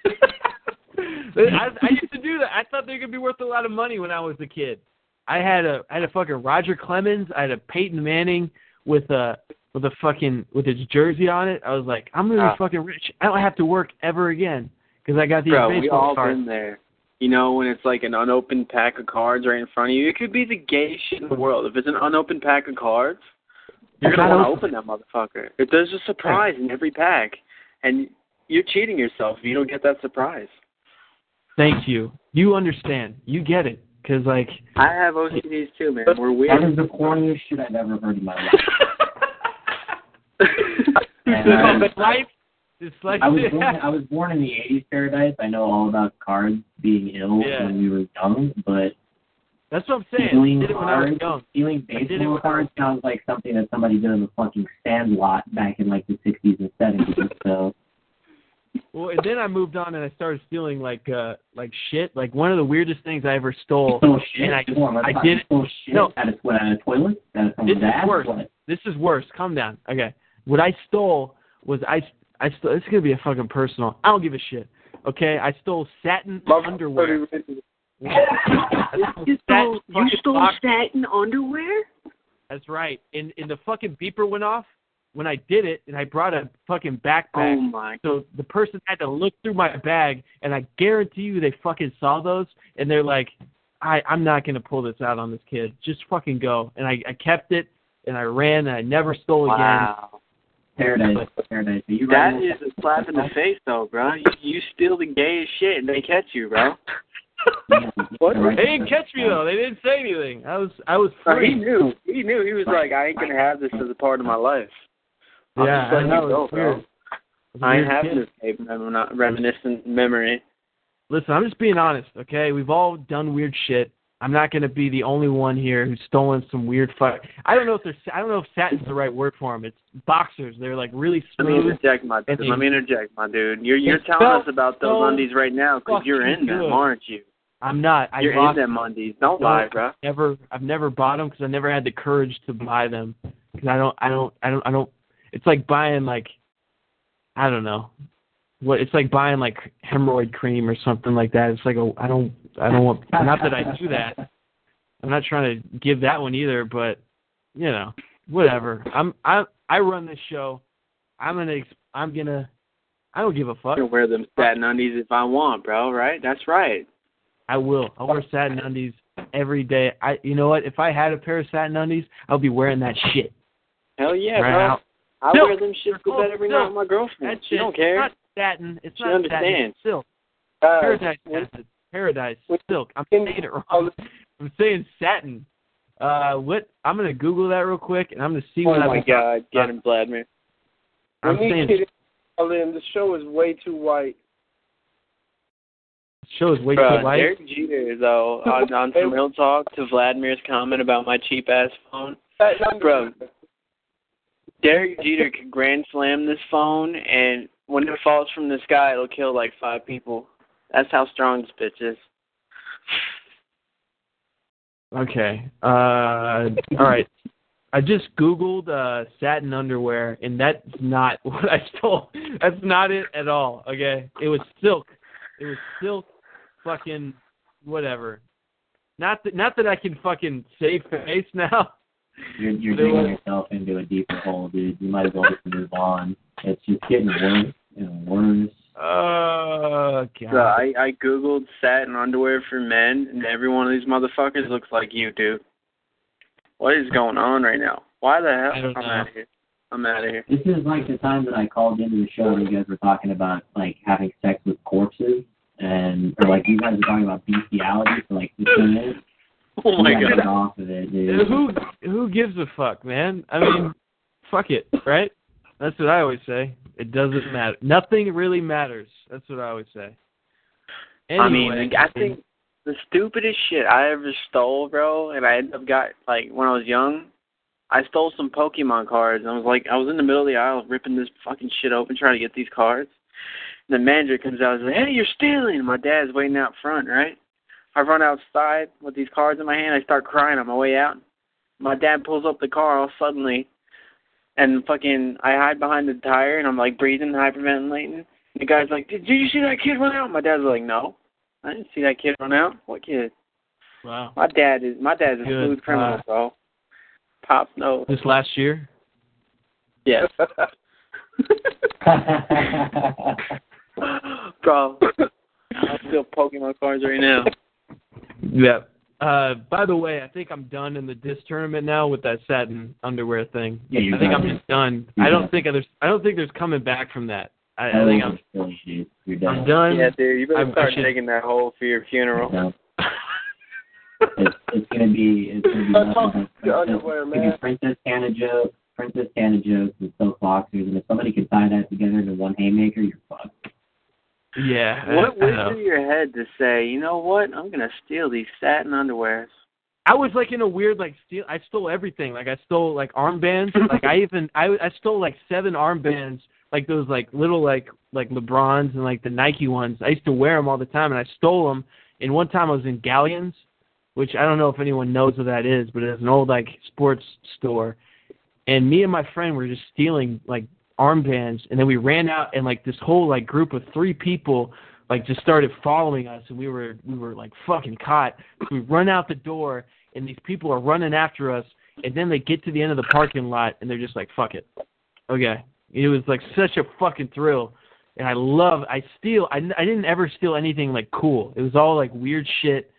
I, I used to do that. I thought they could be worth a lot of money when I was a kid. I had a I had a fucking Roger Clemens. I had a Peyton Manning with a with a fucking with his jersey on it. I was like, I'm gonna be ah. fucking rich. I don't have to work ever again because I got these Bro, we baseball all cards. been there. You know, when it's like an unopened pack of cards right in front of you, it could be the gayest shit in the world. If it's an unopened pack of cards, you're gonna want to open. open that motherfucker. If there's a surprise in every pack, and you're cheating yourself if you don't get that surprise. Thank you. You understand. You get it. Cause like I have OCDs too, man. We're weird. is the corniest shit I've ever heard in my life. you And said I- on the life. It's like I was born. I was born in the '80s paradise. I know all about cards being ill Yeah. when we were young, but That's what I'm saying. I stealing did it when I was cards, young. stealing it baseball when I cards sounds like something that somebody did in the fucking Sandlot back in like the '60s and '70s. So Well, and then I moved on and I started stealing like uh like shit. Like one of the weirdest things I ever stole. stole shit. And I, Come on, let's I did it. stole shit No. out of what? Out of toilet? Out of This is ass? worse. What? This is worse. Calm down. Okay. What I stole was I I stole. It's gonna be a fucking personal. I don't give a shit. Okay. I stole satin underwear. You stole, you fucking stole satin underwear? That's right. And and the fucking beeper went off when I did it, and I brought a fucking backpack. Oh my! So the person had to look through my bag, and I guarantee you they fucking saw those, and they're like, I I'm not gonna pull this out on this kid. Just fucking go. And I I kept it, and I ran, and I never stole again. Wow. Paradise, paradise. Are you That ready? is a slap in the face, though, bro. You, you steal the gayest shit and they catch you, bro. What? They didn't catch me though. They didn't say anything. I was I was uh, Bro, free. he knew. He knew. He was like, I ain't gonna have this as a part of my life. I'm Yeah, just letting I you know, go, bro. weird. It's ain't having this tape rem- not reminiscent memory. Listen, I'm just being honest, okay? We've all done weird shit. I'm not going to be the only one here who's stolen some weird fuck. I don't know if they're. I don't know if satin's the right word for them. It's boxers. They're like really smooth. Let me interject, my dude. Let me interject, my dude. You're you're telling us about those so undies right now because you're in fucking them, aren't you? I'm not. I You're lost in them undies. Don't No, lie, bro. Never. I've never bought them because I never had the courage to buy them. Because I don't. I don't. I don't. I don't. It's like buying like. I don't know. What it's like buying like hemorrhoid cream or something like that. It's like a. I don't. I don't want. Not that I do that. I'm not trying to give that one either, but you know, whatever. I'm. I. I run this show. I'm gonna. I'm gonna. I don't give a fuck. I can wear them satin undies if I want, bro. Right? That's right. I will. I'll wear satin undies every day. I you know what? If I had a pair of satin undies, I'll be wearing that shit. Hell yeah, Right bro. out. I Silk. wear them shit to They're bed every called night with my girlfriend. That She shit, don't care. It's not satin. It's She not satin. understands. It's silk. Uh, Paradise when- acid. Paradise silk. I'm when- saying it wrong. I'm saying satin. Uh, what? I'm gonna Google that real quick, and I'm gonna see Oh what my I've god, get him, Vladimir. I'm when saying in, the show is way too white. Shows way Bro, too white. Derek Jeter, though, on, on some real talk to Vladimir's comment about my cheap ass phone. Bro, Derek Jeter could grand slam this phone, and when it falls from the sky, it'll kill like five people. That's how strong this bitch is. Okay. Uh, all right. I just Googled uh, satin underwear, and that's not what I stole. That's not it at all. Okay. It was silk. It was silk. Fucking whatever. Not that not that I can fucking save face now. You're, you're digging was- yourself into a deeper hole, dude. You might as well just move on. It's just getting worse and worse. Oh God. So I, I googled satin underwear for men, and every one of these motherfuckers looks like you, dude. What is going on right now? Why the hell? I'm know. out of here. I'm out of here. This is like the time that I called into the show and you guys were talking about like having sex with corpses and or like you guys are talking about bestiality for like 15 minutes. Oh my god. get off of it, dude. Who who gives a fuck, man? I mean, fuck it, right? That's what I always say. It doesn't matter. Nothing really matters. That's what I always say. I mean, Anyway, I think the stupidest shit I ever stole, bro, and I ended up got like when I was young, I stole some Pokemon cards. I was like, I was in the middle of the aisle ripping this fucking shit open, trying to get these cards. And the manager comes out and says, "Hey, you're stealing!" And my dad's waiting out front, right? I run outside with these cards in my hand. I start crying on my way out. My dad pulls up the car all suddenly, and fucking I hide behind the tire, and I'm like breathing, hyperventilating. The guy's like, "Did, did you see that kid run out?" My dad's like, "No, I didn't see that kid run out. What kid?" wow. My dad is my dad's a Good. smooth criminal, Uh, bro. Pops knows. This last year. Yes, bro. I steal Pokemon cards right now. Yeah. Uh, by the way, I think I'm done in the disc tournament now with that satin underwear thing. Yeah, I think. I'm just done. You're I don't think there's. I don't think there's coming back from that. I, I think I'm. You're done. I'm done. Yeah, dude, you better I- I start should- digging that hole for your funeral. No. it's, it's gonna be it's gonna be nothing talking but to underwear, man. be Princess Tana jokes, Princess Tana jokes with silk boxers, and if somebody can tie that together into one haymaker, you're fucked. Yeah. What I went through your head to say, you know what? I'm gonna steal these satin underwears. I was like in a weird like steal. I stole everything. Like I stole like armbands. like I even I I stole like seven armbands. Like those like little like like LeBrons and like the Nike ones. I used to wear them all the time, and I stole them. And one time I was in Galyan's, which I don't know if anyone knows what that is, but it's an old like sports store. And me and my friend were just stealing like armbands, and then we ran out, and like this whole like group of three people like just started following us, and we were we were like fucking caught. We run out the door, and these people are running after us, and then they get to the end of the parking lot, and they're just like, "Fuck it." Okay, it was like such a fucking thrill, and I love. I steal. I I didn't ever steal anything like cool. It was all like weird shit.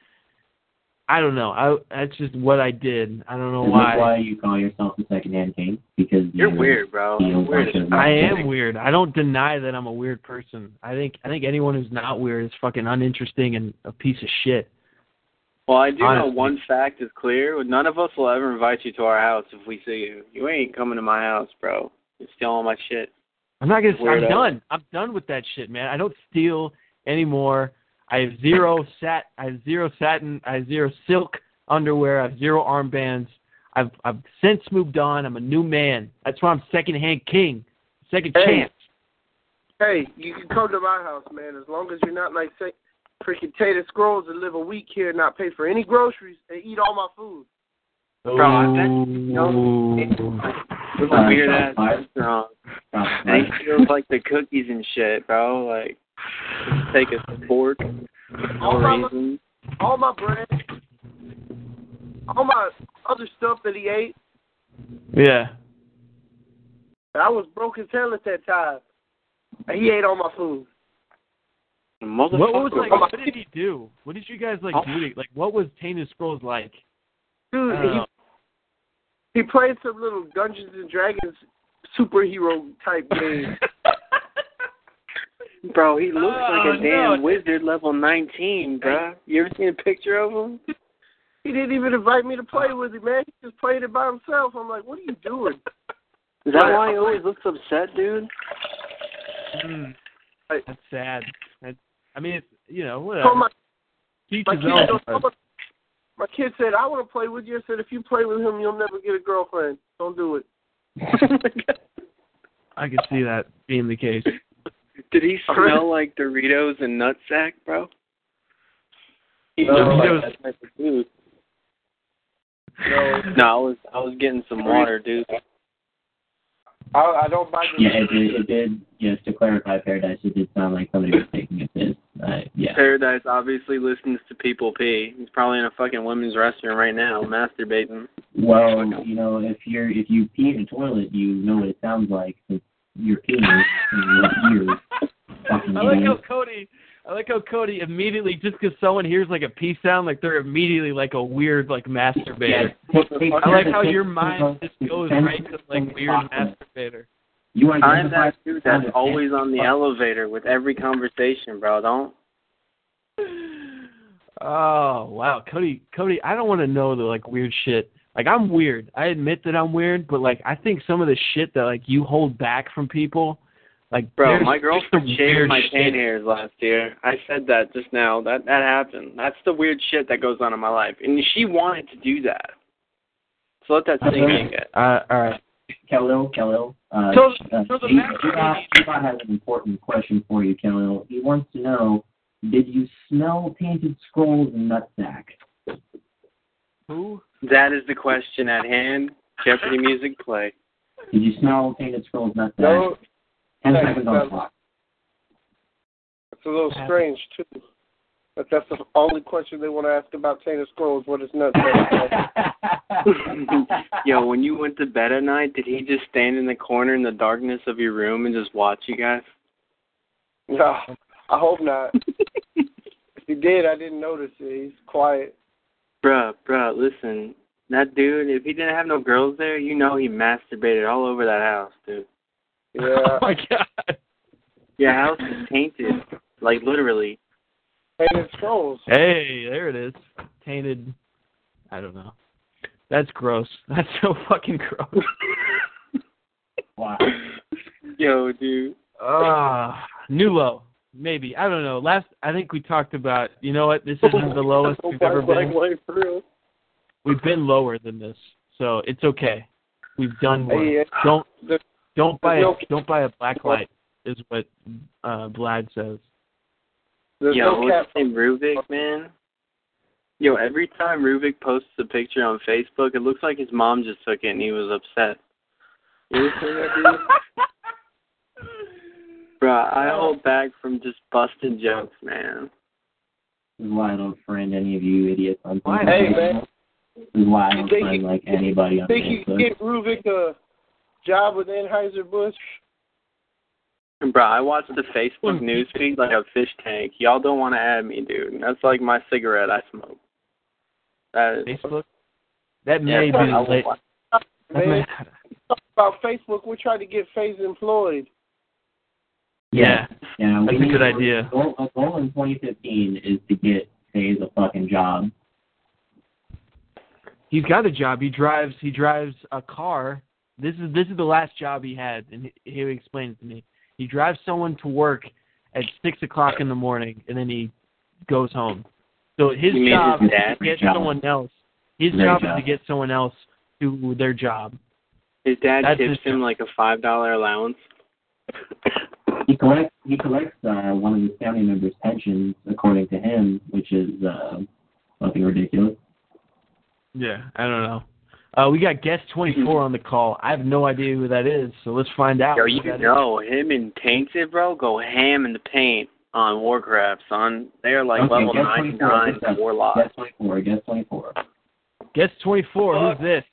I don't know. I that's just what I did. I don't know Is why. that why you call yourself the second-hand king? Because You're you weird, bro. You're weird bunch as of- fuck. I am weird. I don't deny that I'm a weird person. I think I think anyone who's not weird is fucking uninteresting and a piece of shit. Well, I do know one fact is clear. None of us will ever invite you to our house if we see you. You ain't coming to my house, bro. You're stealing my shit. I'm not gonna. I'm done. I'm done with that shit, man. I don't steal anymore. I have zero sat. I have zero satin. I have zero silk underwear. I have zero armbands. I've I've since moved on. I'm a new man. That's why I'm secondhand king. Second Hey. chance. Hey, you can come to my house, man, as long as you're not like say freaking Tater Scrolls and live a week here and not pay for any groceries and eat all my food. Oh. Bro, I bet you know it- it a weird ass restaurant. And he feels like the cookies and shit, bro. Like, just take a fork, All no my, reason. all my bread, all my other stuff that he ate. Yeah. I was broke as hell at that time. And he ate all my food. What was like? What did he do? What did you guys like do? To, like, what was Tainted Scrolls like? Dude, he. He played some little Dungeons and Dragons superhero type game. Bro, he looks like Oh, a damn no. wizard level 19, bro. You ever seen a picture of him? He didn't even invite me to play with him, man. He just played it by himself. I'm like, what are you doing? Is that why he always looks upset, dude? Mm, that's sad. That's, I mean, it's you know whatever. So my, Teach my kid, own. my kid said, I want to play with you. I said, if you play with him, you'll never get a girlfriend. Don't do it. I can see that being the case. Did he smell like Doritos and nutsack, bro? He No, Doritos- like that type of dude. No, I was I was getting some water, dude. I, I don't buy the Yeah, it did. It did. Just to clarify, Paradise, it did sound like somebody was taking a piss. Uh, yeah. Paradise obviously listens to people pee. He's probably in a fucking women's restroom right now, masturbating. Well, you know, if you're if you pee in a toilet, you know what it sounds like. Since you're peeing in your ears. Fucking I like how. Cody. I like how Cody immediately just because someone hears like a pee sound, like they're immediately like a weird like masturbator. Yeah, take- take- I like how your mind just goes right to like weird masturbator. You I'm identify that dude that's always on the elevator with every conversation, bro. Don't. Oh wow, Cody. Cody, I don't want to know the like weird shit. Like I'm weird. I admit that I'm weird, but like I think some of the shit that like you hold back from people, like Bro, my just girlfriend shaved my shit. pain hairs last year. I said that just now. That that happened. That's the weird shit that goes on in my life, and she wanted to do that. So let that sink in. Uh, all right. Khalil, Khalil. Uh, So- uh, so the G- master- G-Bot G-Bot has an important question for you, Khalil. He wants to know, did you smell Tainted Scrolls and Nutsack? Who? That is the question at hand. Jeopardy music play. Did you smell Tainted Scrolls Nutsack? No. Ten Hey, seconds on the clock. It's a little strange, too. But that's the only question they want to ask about Tainted Scrolls. What is nuts? Yo, when you went to bed at night, did he just stand in the corner in the darkness of your room and just watch you guys? no, I hope not. if he did, I didn't notice it. He's quiet. Bruh, bruh, listen. That dude, if he didn't have no girls there, you know he masturbated all over that house, dude. Yeah. Oh my god. Your house is tainted. Like, literally. Tainted Scrolls. Hey, there it is. Tainted. I don't know. That's gross. That's so fucking gross. wow. Yo, dude. Ah, new low. Maybe I don't know. Last I think we talked about. You know what? This isn't the lowest we've ever been. black, for real. We've been lower than this, so it's okay. We've done worse. Hey, Don't don't buy a don't buy a black light. Is what uh, Vlad says. There's Yo, no what's cat. his name, Ruvik, man? Yo, every time Rubik posts a picture on Facebook, it looks like his mom just took it and he was upset. You ever seen that dude? Bruh, I hold back from just busting jokes, man. This is why I don't friend any of you idiots on Facebook. Hey, man. This is why I don't think friend you- like anybody on Think you can Facebook. get Ruvik a job with Anheuser Busch? And Bruh, I watch the Facebook hmm. newsfeed like a fish tank. Y'all don't want to add me, dude. That's like my cigarette I smoke. That is. Facebook. That Yeah, may be I will late. watch- that may- Man, talk about Facebook. We're trying to get Faze employed. Yeah. Yeah, we That's a good idea. Goal, a goal in 2015 is to get Faze a fucking job. He's got a job. He drives. He drives a car. This is this is the last job he had, and he, he explained it to me. He drives someone to work at six o'clock in the morning, and then he goes home. So his You mean job his is to get Job. someone else. His job, job. is to get someone else to their job. His dad That's tips his him like a five dollar allowance. He collects he collects uh, one of his family members' pensions, according to him, which is uh, something ridiculous. Yeah, I don't know. Uh, we got guest twenty four on the call. I have no idea who that is, so let's find out. Yo, you that is. know him and Tainted, bro, go ham in the paint on Warcraft, son. They're like Okay, level 99 24, guess Warlock. Guess 24, guest 24. Guest twenty four. Who's this?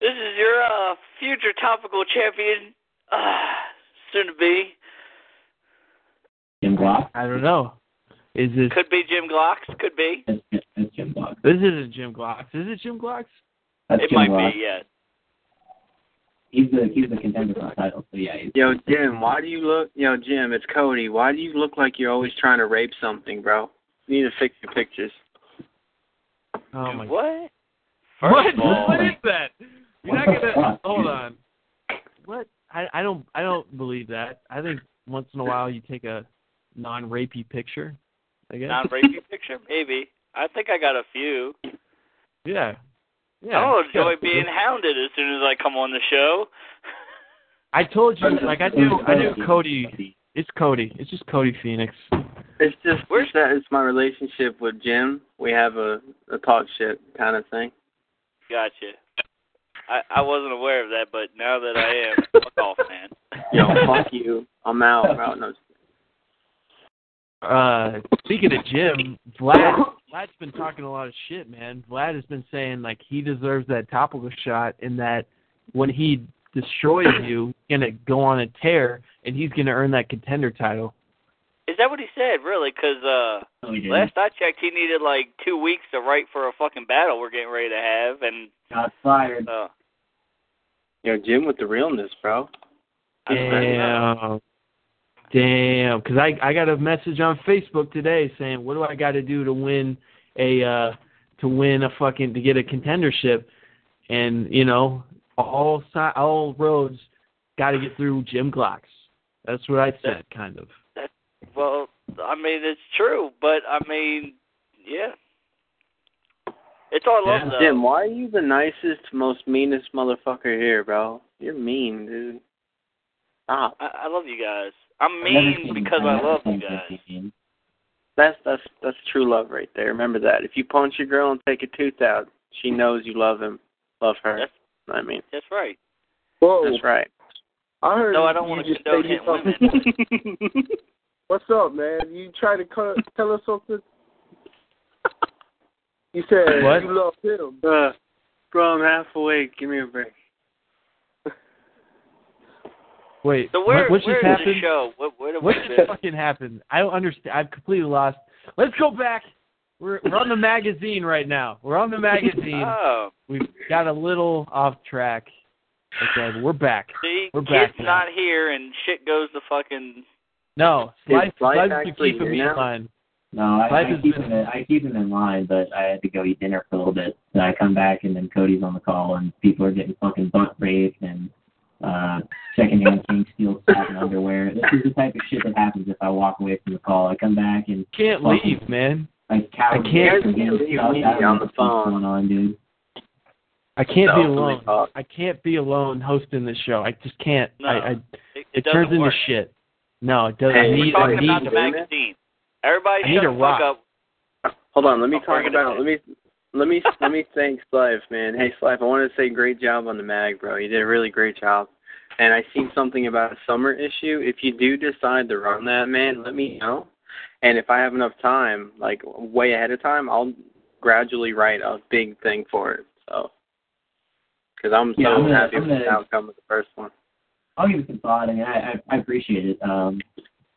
This is your uh, future topical champion, uh, soon to be. Jim Glock? I don't know. Is this? Could be Jim Glocks. Could be. That's, that's Jim Glock. This isn't Jim Glocks. Is it Jim Glocks? That's it Jim might Ross. be, yeah. He's the he's the contender for the title. So yeah. He's, Yo, Jim, why do you look? Yo, Jim, it's Cody. Why do you look like you're always trying to rape something, bro? You need to fix your pictures. Oh my. What? First What? of all, What is that? You're not gonna. fuck, Hold dude? on. What? I I don't I don't believe that. I think once in a while you take a non-rapey picture. I guess. non-rapey picture? Maybe. I think I got a few. Yeah. Yeah. I don't enjoy yeah. being hounded as soon as I come on the show. I told you, like I do. I do Cody. It's Cody. It's just Cody Phoenix. It's just where's that it's my relationship with Jim. We have a a talk shit kind of thing. Gotcha. I I wasn't aware of that, but now that I am, fuck off, man. Yo, fuck you. I'm out, bro. No, Uh, speaking of Jim, Vlad, Vlad's been talking a lot of shit, man. Vlad has been saying like he deserves that topical shot, and that when he destroys you, he's gonna go on a tear, and he's gonna earn that contender title. Is that what he said? Really? Because uh, No, last I checked, he needed like two weeks to write for a fucking battle we're getting ready to have, and Got fired. uh, yo, Jim with the realness, bro. Damn. Damn, because I I got a message on Facebook today saying, "What do I got to do to win a uh to win a fucking to get a contendership?" And you know, all si- all roads got to get through Jim Glocks. That's what I said, kind of. well, I mean it's true, but I mean, yeah, it's all love though. Jim, why are you the nicest, most meanest motherfucker here, bro? You're mean, dude. Stop. I, I love you guys. I'm mean because I've I never love you guys. That's that's that's true love right there. Remember that. If you punch your girl and take a tooth out, she knows you love him, love her. That's I mean, that's right. Whoa. that's right. I heard No, I don't want to just condone say you women. What's up, man? You trying to co- tell us something? You said What? you love him. Uh, bro, I'm half awake. Give me a break. Wait, So where what, what where just happened? the show? What what have What just been? fucking happened? I don't understand. I've completely lost. Let's go back. We're we're on the magazine right now. We're on the magazine. Oh, We've got a little off track. Okay, we're back. see, We're kid's back now. not here and shit goes to fucking. No, Is life, life life's been actually keeping me in now? line. No, I, I keep been- him. In, I keep him in line, but I had to go eat dinner for a little bit. So I come back, and then Cody's on the call, and people are getting fucking butt raped and uh secondhand king steel satin underwear. This is the type of shit that happens if I walk away from the call. I come back and Can't Fucking- leave, man. like cow I can't- and getting leave stuff me out on the What's phone. going on, dude? I can't be alone. really. I can't be alone hosting this show. I just can't. No, I, I it, it, it turns doesn't into shit. No, it doesn't. Hey, I we're need. We're I need. about the magazine. Everybody I need shut a the fuck rock. up. Hold on, let me I'll talk bring it about let me let me let me thank Slife, man. Hey Slife, I wanted to say great job on the mag, bro. You did a really great job. And I seen something about a summer issue. If you do decide to run that, man, let me know. And if I have enough time, like way ahead of time, I'll gradually write a big thing for it. So, because I'm so Yeah, I'm gonna- happy I'm with the gonna- outcome of the first one. I'll give it some thought. I mean, I I, I appreciate it. Um,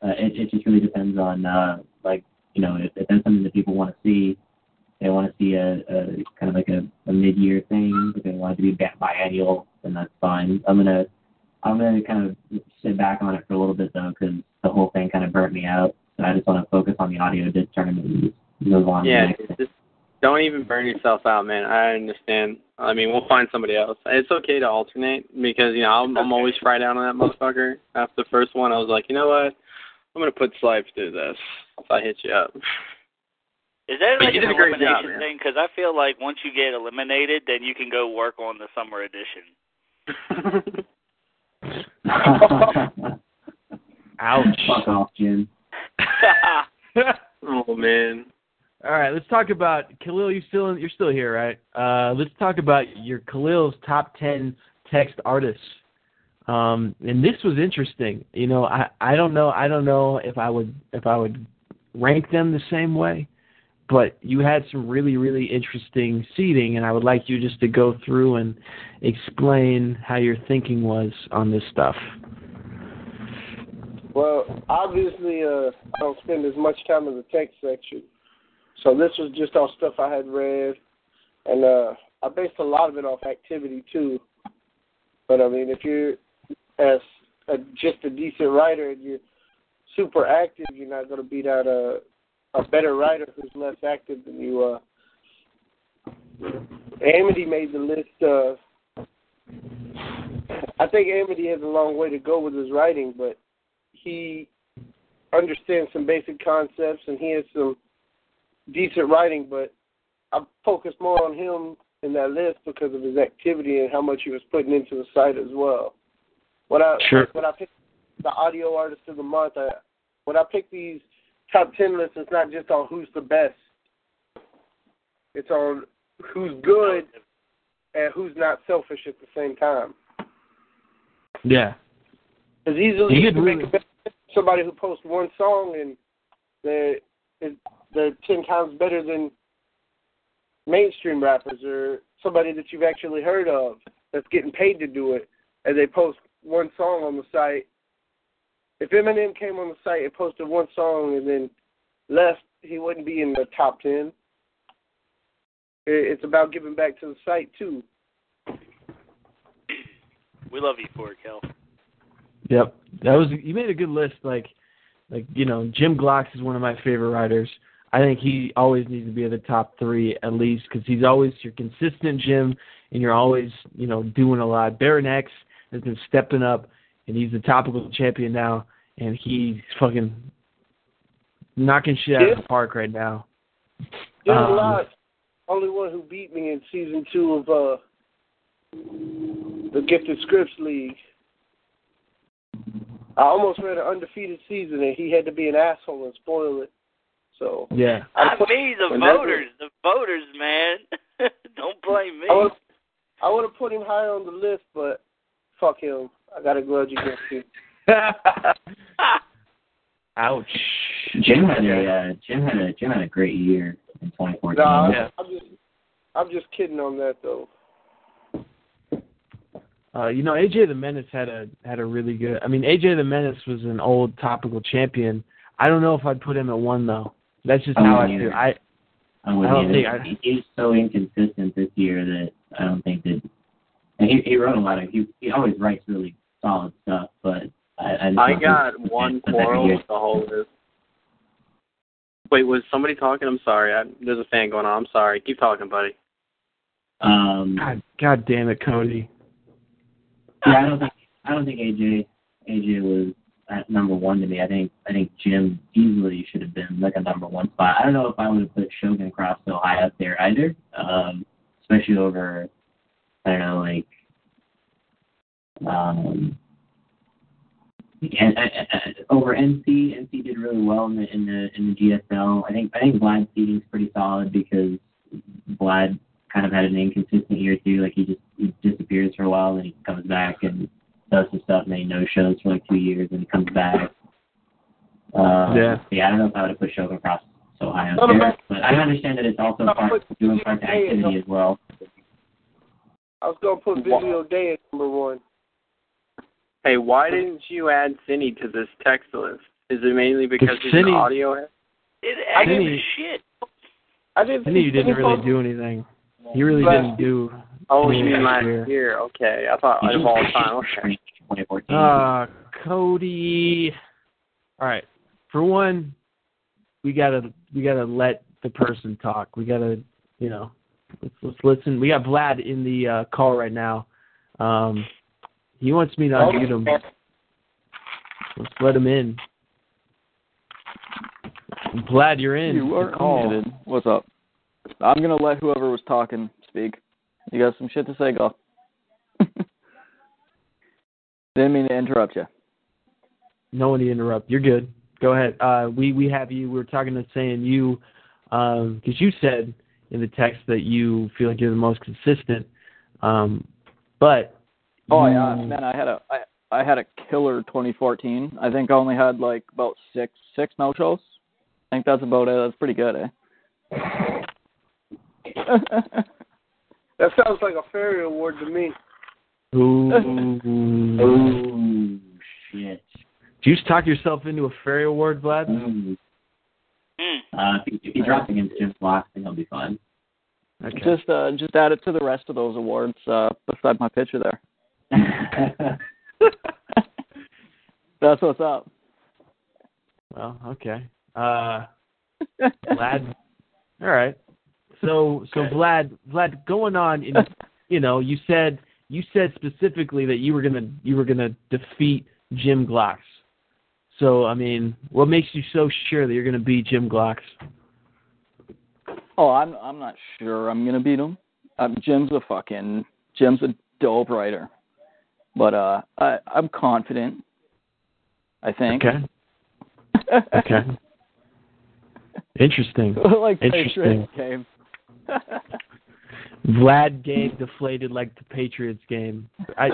uh, it it just really depends on uh like you know if, if that's something that people want to see. They want to see a, a kind of like a, a mid-year thing. If they want it to be bi- biannual, then that's fine. I'm gonna I'm gonna kind of sit back on it for a little bit though, because the whole thing kind of burnt me out. So I just want to focus on the audio disc tournament and just move on. to the Yeah, next just don't even burn yourself out, man. I understand. I mean, we'll find somebody else. It's okay to alternate because you know I'm, I'm always fried out on that motherfucker. After the first one, I was like, you know what? I'm gonna put Slipes through this. If I hit you up. Is that But like an a great elimination job, thing? Because I feel like once you get eliminated, then you can go work on the summer edition. Ouch. Fuck off, Jim. oh man. All right, let's talk about Khalil. You still you're still here, right? Uh, let's talk about your Khalil's top ten text artists. Um, and this was interesting. You know, I I don't know I don't know if I would if I would rank them the same way, but you had some really really interesting seating, and I would like you just to go through and explain how your thinking was on this stuff. Well, obviously, uh, I don't spend as much time in the text section, so this was just all stuff I had read, and uh, I based a lot of it off activity too. But I mean, if you're as a, just a decent writer and you're super active, you're not going to beat out a a better writer who's less active than you. Uh, Amity made the list. Uh, I think Amity has a long way to go with his writing, but he understands some basic concepts and he has some decent writing. But I focused more on him in that list because of his activity and how much he was putting into the site as well. When I Sure. when I picked the audio artist of the month, I, when I pick these top ten lists, it's not just on who's the best. It's on who's good and who's not selfish at the same time. Yeah. Because easily You you can make really- a somebody who posts one song and they're they're ten times better than mainstream rappers or somebody that you've actually heard of that's getting paid to do it, and they post one song on the site. If Eminem came on the site and posted one song and then left, he wouldn't be in the top ten. It's about giving back to the site too. We love you for it, Kel. Yep, that was you made a good list. Like, like you know, Jim Glocks is one of my favorite writers. I think he always needs to be at the top three at least because he's always you're consistent, Jim, and you're always you know doing a lot. Baron X has been stepping up, and he's the topical champion now, and he's fucking knocking shit out of the park right now. There's Um, a lot. Only one who beat me in season two of uh the Gifted Scripts League. I almost read an undefeated season, and he had to be an asshole and spoil it. So Yeah. Not me, the voters. The voters, man. Don't blame me. I would I would have put him higher on the list, but fuck him. I got a grudge against him. Ouch. Jim had a uh, Jim had a Jim had a great year in 2014. No, I'm, I'm just I'm just kidding on that though. Uh, you know, AJ the Menace had a had a really good. I mean, AJ the Menace was an old topical champion. I don't know if I'd put him at one though. That's just I how I wouldn't feel. I I I don't either. think He- He's so inconsistent this year that I don't think that. And he he wrote a lot of he he always writes really solid stuff, but I I, I got one that every quarrel year- with the whole list. Wait, was somebody talking? I'm sorry. I, there's a fan going on. I'm sorry. Keep talking, buddy. Um, God, God damn it, Cody. yeah, I don't think I don't think AJ AJ was at number one to me. I think I think Jim easily should have been like a number one spot. I don't know if I would have put Shogun Cross so high up there either, um, especially over I don't like um and, uh, uh, over NC. NC did really well in the in the in the GSL. I think I think Vlad's seating's pretty solid because Vlad kind of had an inconsistent year too. Like he just he disappears for a while, and he comes back and does some stuff, and then he no shows for like two years, and he comes back. Uh, Yeah. Yeah, I don't know if I would have put Shogun Cross so high up there, but I understand that it's also part doing part of activity as well. I was gonna put Visual Day at number one. Hey, why didn't you add Cindy to this text list? Is it mainly because he's Cindy- an audio head? It I active didn't- shit. I didn't. I knew you didn't really do anything. He really Last- didn't do. Oh, you anything mean last year. year? Okay, I thought He of just- all time. Okay. 2014. Uh, Cody. All right. For one, we gotta we gotta let the person talk. We gotta, you know, let's let's listen. We got Vlad in the uh, call right now. Um, he wants me to unmute him. Let's let him in. Vlad, you're in. You are call. unmuted. What's up? I'm gonna let whoever was talking speak. You got some shit to say? Go. Didn't mean to interrupt you. No one to interrupt. You're good. Go ahead. Uh, we we have you. We were talking to saying you, because you said in the text that you feel like you're the most consistent. Um, but Oh you- yeah, man. I had a I, I had a killer 2014. I think I only had like about six six no shows. I think that's about it. That's pretty good, eh? That sounds like a fairy award to me. Ooh. Oh shit. Did you just talk yourself into a fairy award, Vlad? Ooh. Hmm. Uh, if he, if he drops against Jim Glock, then he'll be fine. Okay. Just uh, just add it to the rest of those awards uh, beside my picture there. That's what's up. Well, okay. Uh, Vlad. All right. So, so Vlad, Vlad, going on, in, you know, you said you said specifically that you were gonna you were gonna defeat Jim Glocks. So, I mean, what makes you so sure that you're gonna beat Jim Glocks? Oh, I'm I'm not sure I'm gonna beat him. Um, Jim's a fucking Jim's a dope writer, but uh, I I'm confident. I think. Okay. Okay. Interesting. like Interesting. Game. Vlad game deflated like the Patriots game. I,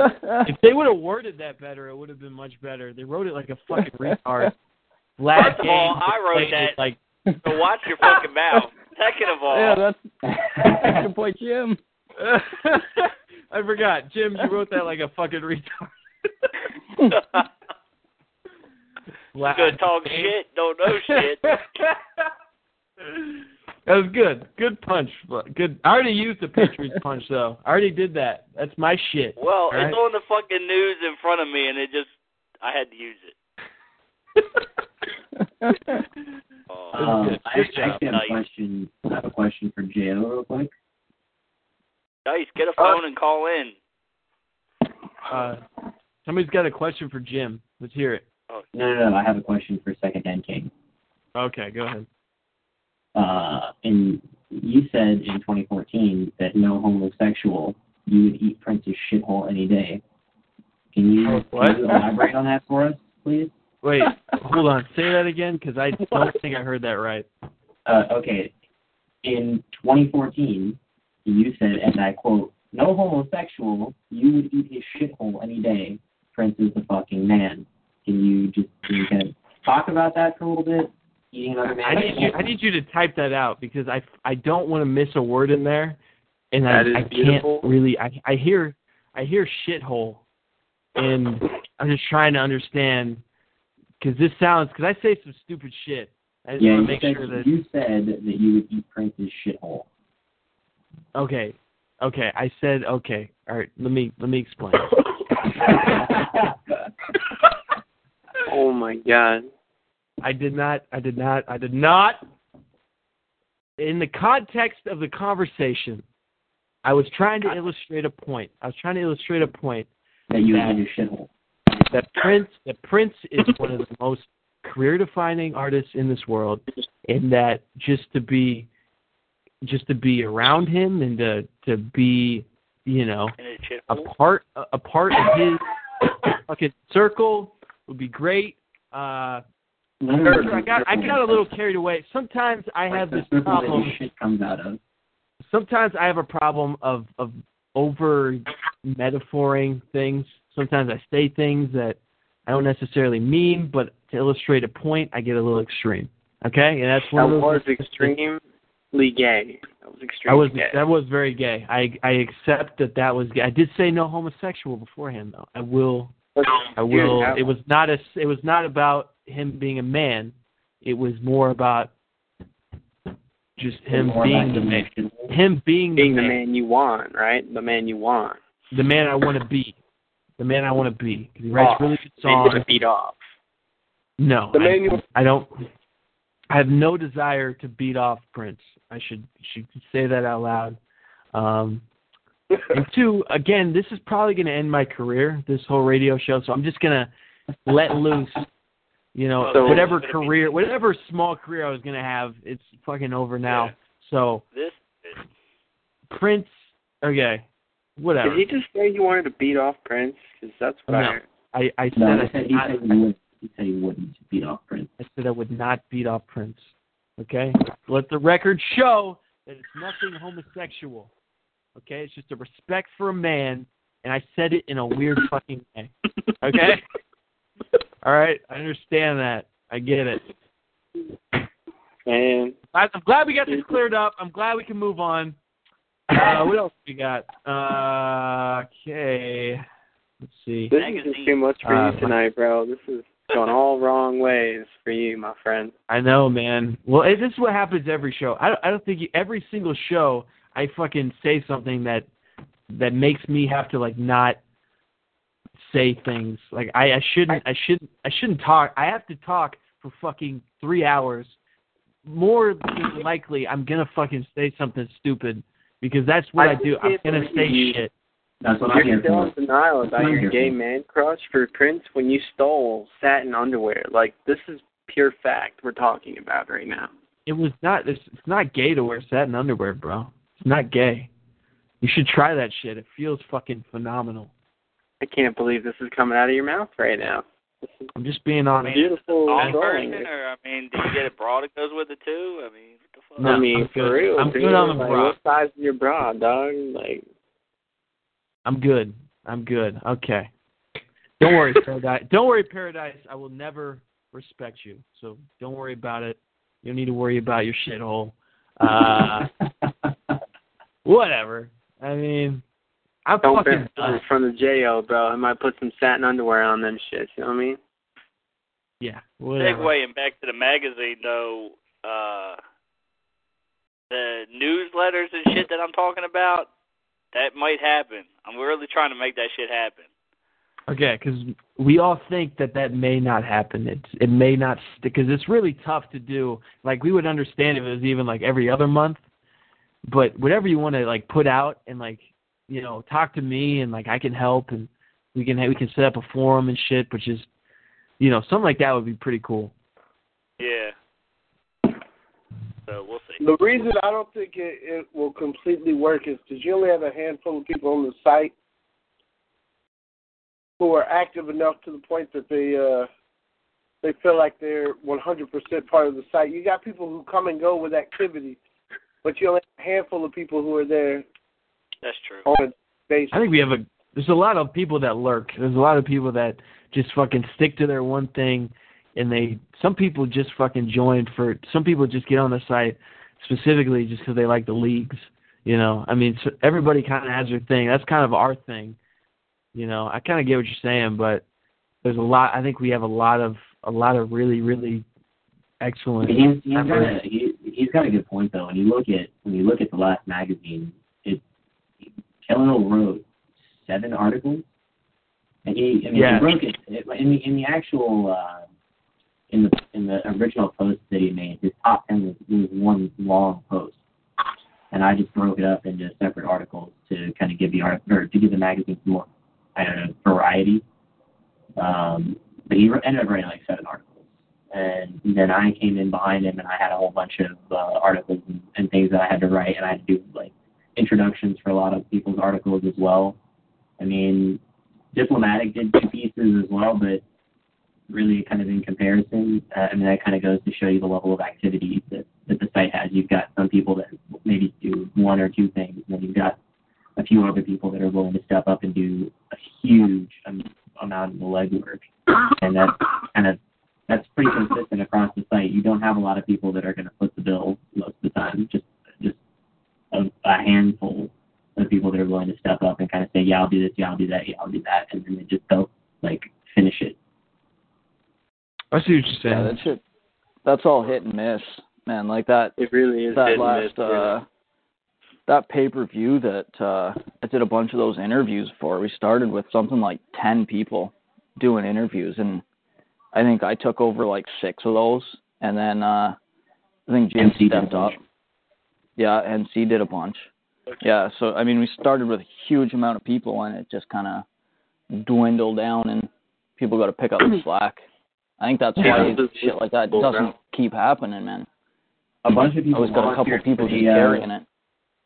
if they would have worded that better, it would have been much better. They wrote it like a fucking retard. Vlad First of game all, I wrote that. like So watch your fucking mouth. Second of all, yeah, that's that's good point, Jim. I forgot. Jim, you wrote that like a fucking retard. Vlad good talk game. shit, don't know shit. That was good. Good punch. Good. I already used the Patriots punch though. I already did that. That's my shit. Well, All it's on the fucking news in front of me, and it just I had to use it. Oh, Um, good. I Good actually I have a question. I have a question for Jo real quick. Dice, get a phone and call in. Uh, somebody's got a question for Jim. Let's hear it. Oh, No, no, no. I have a question for Second Hand King. Okay, go ahead. Uh, and you said in 2014 that no homosexual, you would eat Prince's shithole any day. Can you, Oh, what? can you elaborate on that for us, please? Wait, hold on. Say that again, because I don't think I heard that right. Uh, okay. In 2014, you said, and I quote, "No homosexual, you would eat his shithole any day. Prince is the fucking man." Can you just can you kind of talk about that for a little bit? Eating another man. I need you. I need you to type that out because I I don't want to miss a word in there, and I That is I can't really. I I hear I hear shithole, and I'm just trying to understand because this sounds because I say some stupid shit. I just yeah, want to make said, sure that you said that you would eat Prince's shithole. okay, okay. I said okay. All right. Let me let me explain. Oh my god. I did not. I did not. I did not. In the context of the conversation, I was trying to illustrate a point. I was trying to illustrate a point that you that, eat his shithole. that Prince that Prince is one of the most career defining artists in this world and that just to be just to be around him and to to be you know And it shit a part a, a part of his fucking circle would be great. Uh I got I got a little carried away. Sometimes I have this The that problem. comes out of. Sometimes I have a problem of of over metaphoring things. Sometimes I say things that I don't necessarily mean, but to illustrate a point, I get a little extreme. Okay, and that's That one of those. was extremely gay. That was I extremely was gay. that was very gay. I I accept that that was gay. I did say no homosexual beforehand though. I will I will. It was not a. It was not about him being a man. It was more about just him being the man. Him being, being the the man. man you want, right? The man you want. The man I want to be. The man I want to be. he writes Oh, really good songs. beat off. No, The I, man you- I don't. I have no desire to beat off Prince. I should should say that out loud. Um, and two, again, this is probably going to end my career. This whole radio show, so I'm just going to let loose. You know, So- whatever career, whatever small career I was going to have, it's fucking over now. Yeah. So This Prince, okay, whatever. Did he just say he wanted to beat off Prince? Because that's what I No. heard. I I said No, I he said did he not- said he would. He said he wouldn't beat off Prince. I said I would not beat off Prince. Okay? Let the record show that it's nothing homosexual. Okay? It's just a respect for a man, and I said it in a weird fucking way. Okay? All right? I understand that. I get it. Man, I- I'm glad we got this cleared up. I'm glad we can move on. Uh, what else we got? Uh, okay. Let's see. this is just too much for Uh, you tonight, bro. This is going all wrong ways for you, my friend. I know, man. Well, it, this is what happens every show. I don't, I don't think you, every single show I fucking say something that that makes me have to like not say things. Like I, I shouldn't I shouldn't I shouldn't talk. I have to talk for fucking three hours. More than likely I'm gonna fucking say something stupid because that's what I, do. I'm gonna say shit. That's what I'm You're here still in denial about what I'm your gay for. man crush for Prince when you stole satin underwear. Like this is pure fact we're talking about right now. It was not it's, it's not gay to wear satin underwear, bro. It's not gay. You should try that shit. It feels fucking phenomenal. I can't believe this is coming out of your mouth right now. I'm just being honest. I Beautiful Long drawing. version, or I mean, did you get a bra that goes with it too? I mean, what the fuck? No, I mean, I'm for good. real. I'm dude. good on the like, bra. What size is your bra, dog? Like, I'm good. I'm good. Okay. Don't worry, Paradise. Don't worry, Paradise. I will never respect you. So don't worry about it. You don't need to worry about your shithole. Uh, whatever. I mean, I'm don't fucking bet done. from the JO, bro. I might put some satin underwear on them shits. You know what I mean? Yeah, whatever. Segueing back to the magazine though, uh, the newsletters and shit that I'm talking about, that might happen. I'm really trying to make that shit happen. Okay, because we all think that that may not happen. It it may not because it's really tough to do. Like we would understand if it was even like every other month, but whatever you want to like put out and like you know talk to me and like I can help and we can we can set up a forum and shit, which is you know something like that would be pretty cool. Yeah. So we'll see. The reason I don't think it, it will completely work is because you only have a handful of people on the site who are active enough to the point that they uh, they feel like they're 100% part of the site. You got people who come and go with activity, but you only have a handful of people who are there That's true. on basis. I think we have a there's a lot of people that lurk. There's a lot of people that just fucking stick to their one thing and they some people just fucking join for some people just get on the site specifically just because they like the leagues. You know, I mean, so everybody kind of has their thing. That's kind of our thing. You know, I kind of get what you're saying, but there's a lot. I think we have a lot of a lot of really really excellent. He's, he's, got members. a, he, he's got a good point though. When you look at when you look at the last magazine, it wrote seven articles, and he I mean Yeah. he broke it in the in the actual uh, in the in the original post that he made. His top ten was, was one long post, and I just broke it up into separate articles to kind of give the art or to give the magazine some more I don't know variety. Um, but he ended up writing like seven articles and then I came in behind him and I had a whole bunch of uh, articles and, and things that I had to write and I had to do like introductions for a lot of people's articles as well. I mean, Diplomatic did two pieces as well, but really kind of in comparison, uh, I mean that kind of goes to show you the level of activity that, that the site has. You've got some people that maybe do one or two things, and then you've got a few other people that are willing to step up and do a huge amount of the legwork, and that's kind of that's pretty consistent across the site. You don't have a lot of people that are going to foot the bill most of the time. Just a, a handful of people that are willing to step up and kind of say, yeah, I'll do this, yeah, I'll do that, yeah, I'll do that, and then they just don't like finish it. I see what you're saying. Yeah, that shit. That's all hit and miss, man. Like that. It really is that hit and last miss, uh yeah. that pay per view that uh I did a bunch of those interviews for. We started with something like ten people doing interviews and I think I took over like six of those and then uh I think Jim MC stepped up. bunch. Yeah, and C did a bunch. Yeah, so I mean we started with a huge amount of people and it just kinda dwindled down and people gotta pick up the slack. I think that's Yeah, why it's- shit like that doesn't keep happening, man. A bunch of people always got a couple volunteered people for just the, uh, carrying it.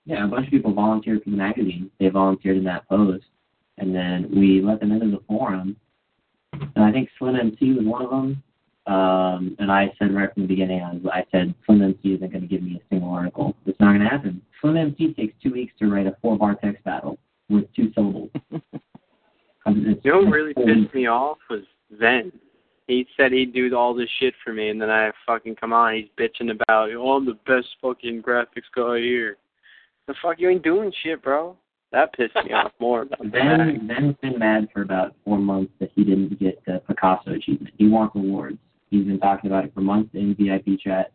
Yeah, a bunch of people volunteered for the magazine. They volunteered in that post, and then we let them into the forum. And I think Slim MC was one of them. Um, and I said right from the beginning, I, was, I said Slim MC isn't going to give me a single article. It's not going to happen. Slim MC takes two weeks to write a four-bar text battle with two syllables. Um, You know what really it's- pissed me off was Ven. He said he'd do all this shit for me, and then I fucking come on. He's bitching about, oh, I'm the best fucking graphics guy here. The fuck, you ain't doing shit, bro. That pissed me off more. About that. Ven, Ven's been mad for about four months that he didn't get the Picasso achievement. He wants awards. He's been talking about it for months in VIP chat.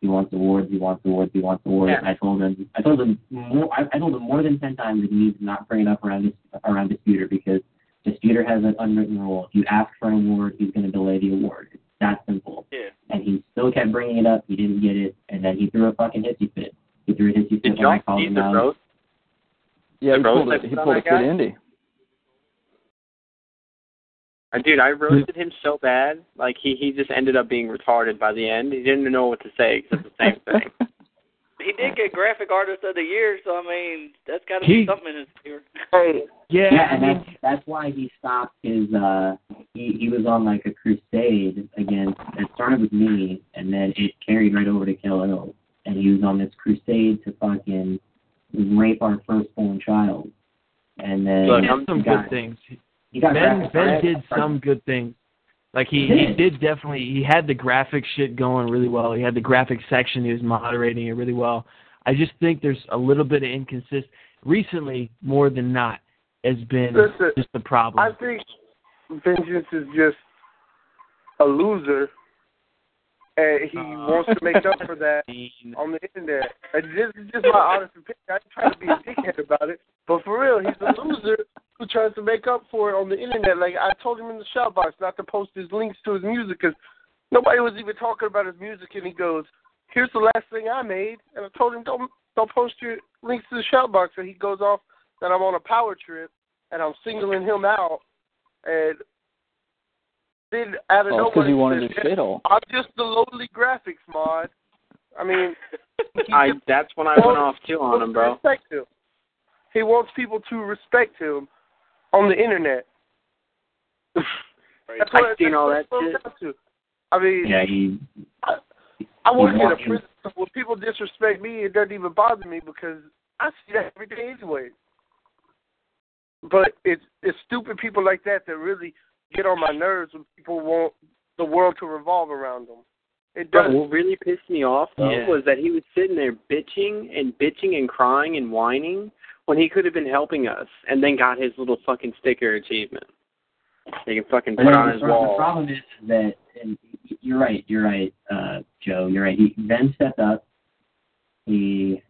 He wants awards. He wants awards. He wants awards. Yeah. And I told him. I told him more. I, I told him more than ten times that he needs to not bring it up around dis, around Disputer because Disputer has an unwritten rule. If you ask for an award, he's going to delay the award. It's that simple. Yeah. And he still kept bringing it up. He didn't get it, and then he threw a fucking hissy fit. He threw a hissy fit Did when I y'all called him the out. roast? Yeah, The he roast pulled it. that's He on pulled a guy? kid Indy. Uh, dude, I roasted him so bad. Like he he just ended up being retarded by the end. He didn't know what to say except the same thing. He did get graphic artist of the year, so I mean that's got to He- be something in his favor. Hey, Yeah, Yeah, and that's that's why he stopped his. uh He he was on like a crusade against. It started with me, and then it carried right over to Khalil, and he was on this crusade to fucking rape our firstborn child, and then he Look, I'm- some good things. He got Ven Ven did some good things. Like he, He he did. did definitely he had the graphic shit going really well. He had the graphic section, he was moderating it really well. I just think there's a little bit of inconsistent recently more than not has been Listen, just the problem. I think Vengeance is just a loser, and he uh. wants to make up for that on the internet. And this is just my honest opinion. I ain't trying to be a dickhead about it, but for real, he's a loser who tries to make up for it on the internet. Like I told him in the shout box not to post his links to his music because nobody was even talking about his music, and he goes, "Here's the last thing I made," and I told him don't don't post your links to the shout box, and he goes off that I'm on a power trip and I'm singling him out, and then out of Oh, nowhere, because he he wanted says, his shit all. I'm just the lowly graphics mod. I mean, I that's when I went off too on him, bro. Respect him. He wants people to respect him on the internet. That's I've seen that's all what that shit. I mean, Yeah, he. I work he in a walked in- prison. So when people disrespect me, it doesn't even bother me because I see that every day anyway. But it's it's stupid people like that that really get on my nerves when people want the world to revolve around them. It Bro, does. what really pissed me off though Yeah. was that he was sitting there bitching and bitching and crying and whining when he could have been helping us, and then got his little fucking sticker achievement. They can fucking put on the, his the wall. problem is that, and you're right, you're right, uh, Joe, you're right. He then stepped up. He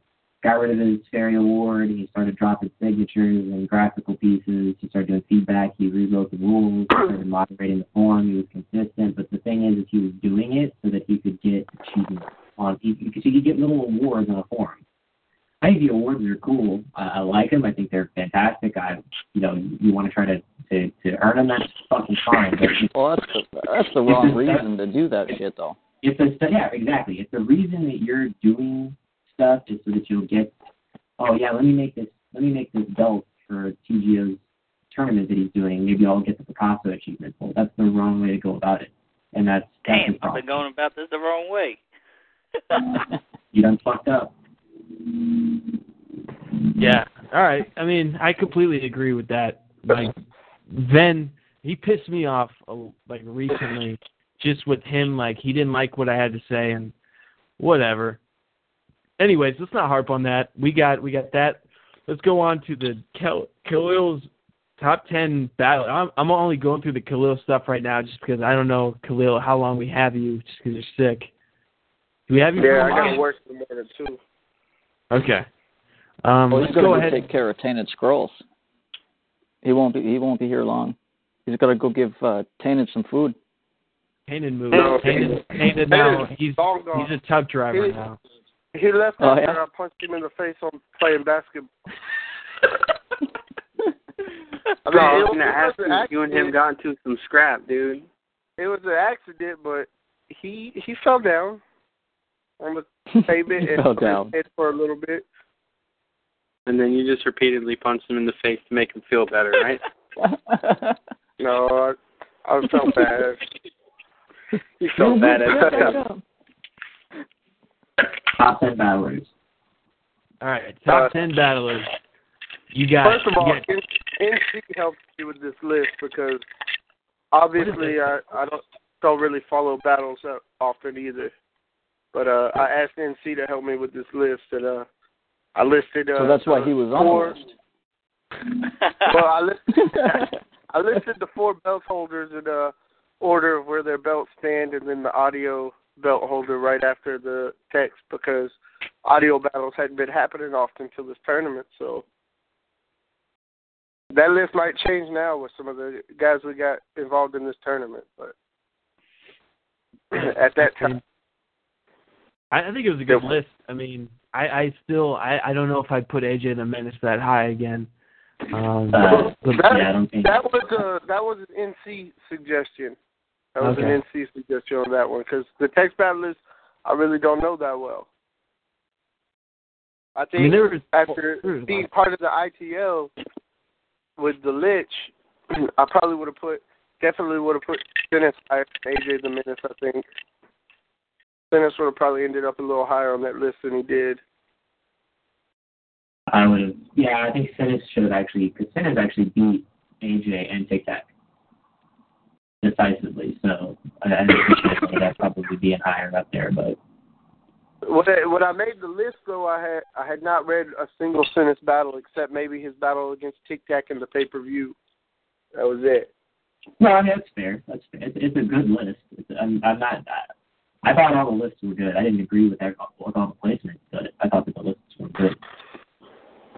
got rid of his fairy award. He started dropping signatures and graphical pieces. He started doing feedback. He rewrote the rules. He started moderating the forum. He was consistent. But the thing is, is he was doing it so that he could get achievements on. He, because he could get little awards on a forum. I think the awards are cool. I, I like them. I think they're fantastic. I, you know, you want to try to to to earn them. That's fucking fine. But if, Well, that's the, that's the wrong reason to do that shit, though. if the yeah, exactly. If the reason that you're doing stuff is so that you'll get, oh yeah, let me make this, let me make this belt for TGO's tournament that he's doing. Maybe I'll get the Picasso achievement. Well, that's the wrong way to go about it, and that's that's Damn, the I've been going about this the wrong way. You done fucked up. Yeah. All right. I mean, I completely agree with that. Like, then he pissed me off uh, like recently, just with him. Like, he didn't like what I had to say, and whatever. Anyways, let's not harp on that. We got we got that. Let's go on to the Kel- Khalil's top ten battle. I'm I'm only going through the Khalil stuff right now, just because I don't know Khalil how long we have you, just because you're sick. Do we have you? for Yeah, I got to work in the morning too. Okay. Um, well, let's he's gonna go go take care of Tainted Scrolls. He won't be. He won't be here long. He's got to go give uh, Tainted some food. Tainted move. No, Tainted, tainted Tainted now. He's long gone. he's a tub driver He- now. He left Oh, after yeah? I punched him in the face on playing basketball. I Bro, I it was was- gonna ask you an if you and him got into some scrap, dude. It was an accident, but he he fell down on the pavement He and fell hit his down. head for a little bit. And then you just repeatedly punched him in the face to make him feel better, right? No, I, I felt bad. you felt bad at Top ten battlers. All right, top Uh, ten battlers. You got. First of all, got- NC helped me with this list because obviously I I don't don't really follow battles that often either. But uh I asked NC to help me with this list and uh I listed uh so that's why he was on four, the list. well I listed I listed the four belt holders in uh order of where their belts stand and then the audio belt holder right after the text because audio battles hadn't been happening often till this tournament. So that list might change now with some of the guys we got involved in this tournament. But at that time, I, I think it was a good list. I mean, I, I still I, I don't know if I'd put AJ the Menace that high again. Um, Uh, but- that, that was a that was an NC suggestion. That was Okay. an NC suggestion on that one because the text battle list I really don't know that well. I think mean, was- after there was- being part of the ITL with the Lich, I probably would have put definitely would have put Dennis higher than AJ the Menace. I think Dennis would have probably ended up a little higher on that list than he did. I would have. Yeah, I think Sinis should have actually because Sinis actually beat AJ and Tic Tac decisively. So I, I think he should have that probably being higher up there. But When I, when I made the list, though, I had I had not read a single sentence battle except maybe his battle against Tic Tac in the pay per view. That was it. no, I mean that's fair. That's fair. It's, it's a good list. It's, I'm, I'm not. I, I thought all the lists were good. I didn't agree with, with all the placements, but I thought that the lists were good.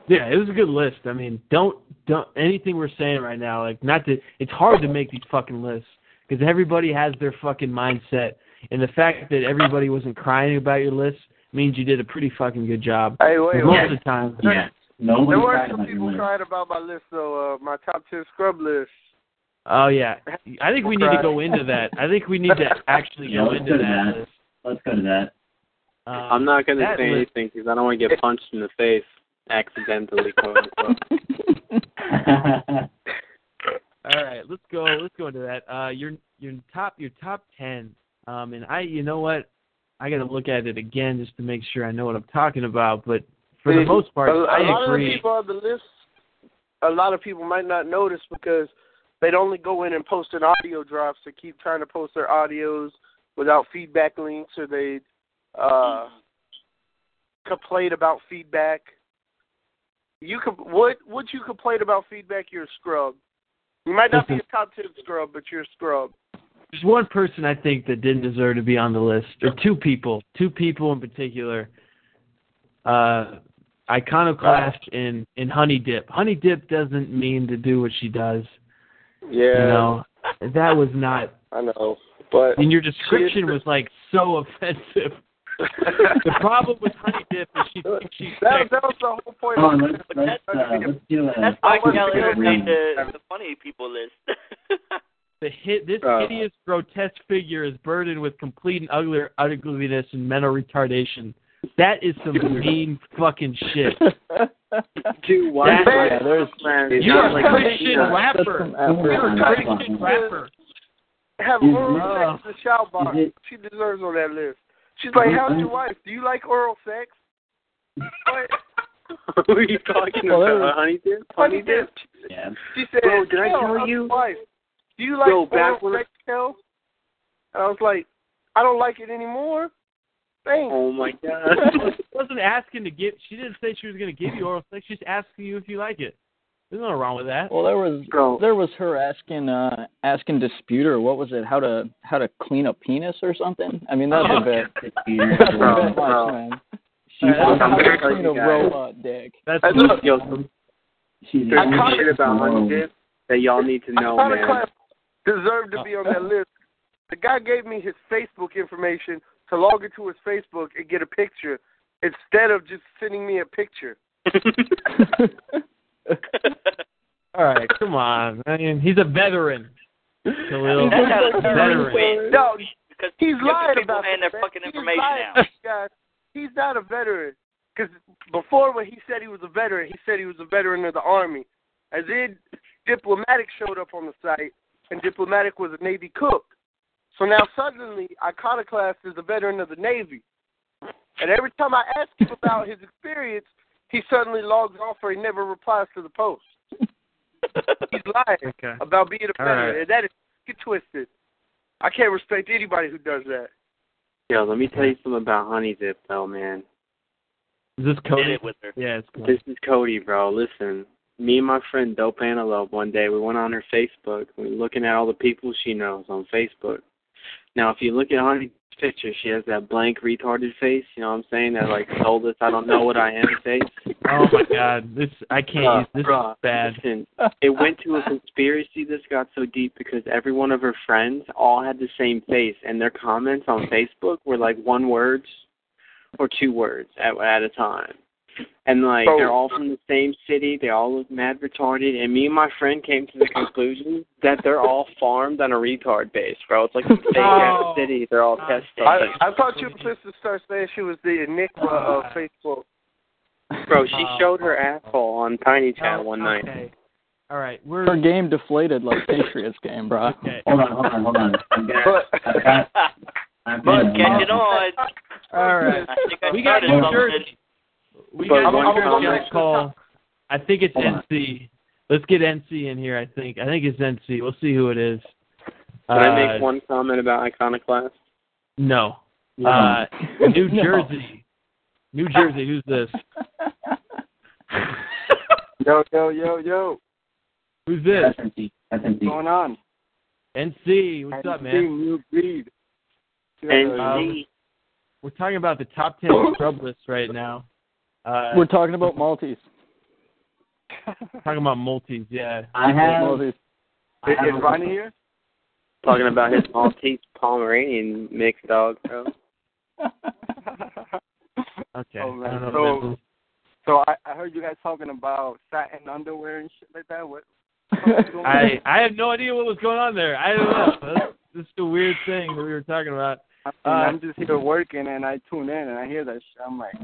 Yeah, it was a good list. I mean, don't don't anything we're saying right now. Like, not to. It's hard to make these fucking lists because everybody has their fucking mindset, and the fact that everybody wasn't crying about your list means you did a pretty fucking good job. Hey, wait, Most wait. of the time. Yeah. there were some people list. crying about my list, though. Uh, my top ten scrub list. Oh yeah, I think we need to go into that. I think we need to actually Yeah, go let's into go that. that. Let's go to that. Um, I'm not going to say list- anything because I don't want to get punched in the face accidentally. quote unquote. All right, let's go. Let's go into that. Uh, your your top your top ten. Um, and I, you know what? I got to look at it again just to make sure I know what I'm talking about. But for the most part, a, a I lot of the people on the list, a lot of people might not notice because they'd only go in and post an audio drop to keep trying to post their audios without feedback links, or they uh, complain about feedback. You could what would you complain about feedback? You're a scrub. You might not be a top ten scrub, but you're a scrub. There's one person I think that didn't deserve to be on the list, or two people, two people in particular. Uh, Iconoclast and and Honey Dip. Honey Dip doesn't mean to do what she does. Yeah, You know, that was not. I know, but And your description was like so offensive. the problem with Honey Dip is she thinks she's that, sexy. that was the whole point. Come on, let's let's uh, let's do a. That's I why wasn't Kelly gonna made read the, the funny people list. The hit, this Uh. hideous, grotesque figure is burdened with complete and ugly, ugliness and mental retardation. That is some mean fucking shit. Dude, why? That- Yeah, there's Man, You're not a like Christian that. rapper. You're a Christian rapper. have oral sex in the shout box. she deserves on that list. She's like, "How's your wife? Do you like oral sex?" What? Who are you talking Well, there about? Honey dip? Honey Honey dip? dip. Yeah. She said, Bro, did I tell how's you? your wife? Do you like Yo, oral back when- sex, Kel?" And I was like, "I don't like it anymore." Thanks. Oh my god. She god. wasn't asking to give. She didn't say she was going to give you oral sex. She's asking you if you like it. There's nothing wrong with that. Well, there was Bro. there was her asking uh asking disputer what was it how to how to clean a penis or something. I mean that's a bit Disputer. that's a bit bro. much, man. She Uh, wants I'm how gonna clean a robot dick. That's Hey, look, Yo, She's there's I caught shit about Honey dip that y'all need to know, man. Iconoclast deserved to be on that list. The guy gave me his Facebook information to log into his Facebook and get a picture instead of just sending me a picture. all right. Come on. I mean, he's a veteran. Khalil. That's how the veteran. went. No, Because he's lying people about and their man. fucking information lying, now. Guys. He's not a veteran. Because before, when he said he was a veteran, he said he was a veteran of the Army. As in, Diplomatic showed up on the site, and Diplomatic was a Navy cook. So now suddenly, Iconoclast is a veteran of the Navy. And every time I ask him about his experience, he suddenly logs off or he never replies to the post. He's lying Okay. about being a veteran, right. and that is get twisted. I can't respect anybody who does that. Yo, let me tell you something about Honey Dip, though, man. Is this Cody? it with her. Yeah, it's Cody. This is Cody, bro. Listen, me and my friend Dope Antelope one day, we went on her Facebook. We were looking at all the people she knows on Facebook. Now, if you look at Honey's picture, she has that blank retarded face. You know what I'm saying? That like soulless, I don't know what I am face. Oh my God, this I can't use this bruh, is bad. Listen, it went to a conspiracy. This got so deep because every one of her friends all had the same face, and their comments on Facebook were like one words or two words at at a time. And like Bro. they're all from the same city, they all look mad retarded. And me and my friend came to the conclusion that they're all farmed on a retard base, bro. It's like a fake ass Oh. city. They're all test I. I thought you were supposed to start saying she was the enigma oh, of Facebook. Bro, she oh. showed her asshole on Tiny Chat oh, one night. Okay. All right, we're Her game deflated like Patriots game, bro. okay. Hold on, hold on, hold on. I'm gonna, But I've got, I'm Bud, gonna- catch it on. All right. I think I We got started New. Jersey. We But got one New Jersey on comment- the call. I think it's Hold on. NC. Let's get NC in here. I think. I think it's NC. We'll see who it is. Can I Uh, make one comment about Iconoclast? No. No. Uh, New No. Jersey. New Jersey. Who's this? Yo, yo, yo, yo. Who's this? That's empty. That's empty. What's going on? NC. What's up, man? New breed. And Um, we're talking about the top ten scrub list right now. Uh, We're talking about Maltese. talking about Maltese. Yeah. I have. Maltese. I Is, have is Ronnie here? Talking about his Maltese Pomeranian mixed dog, bro. Okay. Oh, man. don't So- what that is. So I, I heard you guys talking about satin underwear and shit like that. What? what's going on? I I had no idea what was going on there. I don't know. That's just a weird thing that we were talking about. I mean, Uh, I'm just here working and I tune in and I hear that shit. I'm like,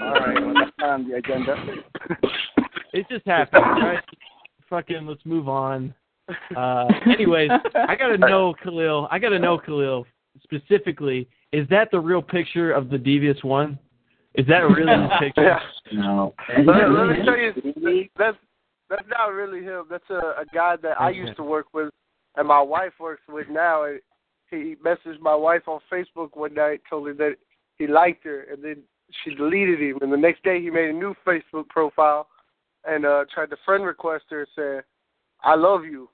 all right, well, that's not on the agenda. It just happened, right? Fucking, let's move on. Uh, anyways, I gotta know Khalil. I gotta know Khalil specifically. Is that the real picture of the devious one? Is that really the picture? yeah. No. Let, let me tell you, that's that's not really him. That's a, a guy that I used to work with, and my wife works with now. And he messaged my wife on Facebook one night, told her that he liked her, and then she deleted him. And the next day, he made a new Facebook profile and uh tried to friend request her and said, "I love you."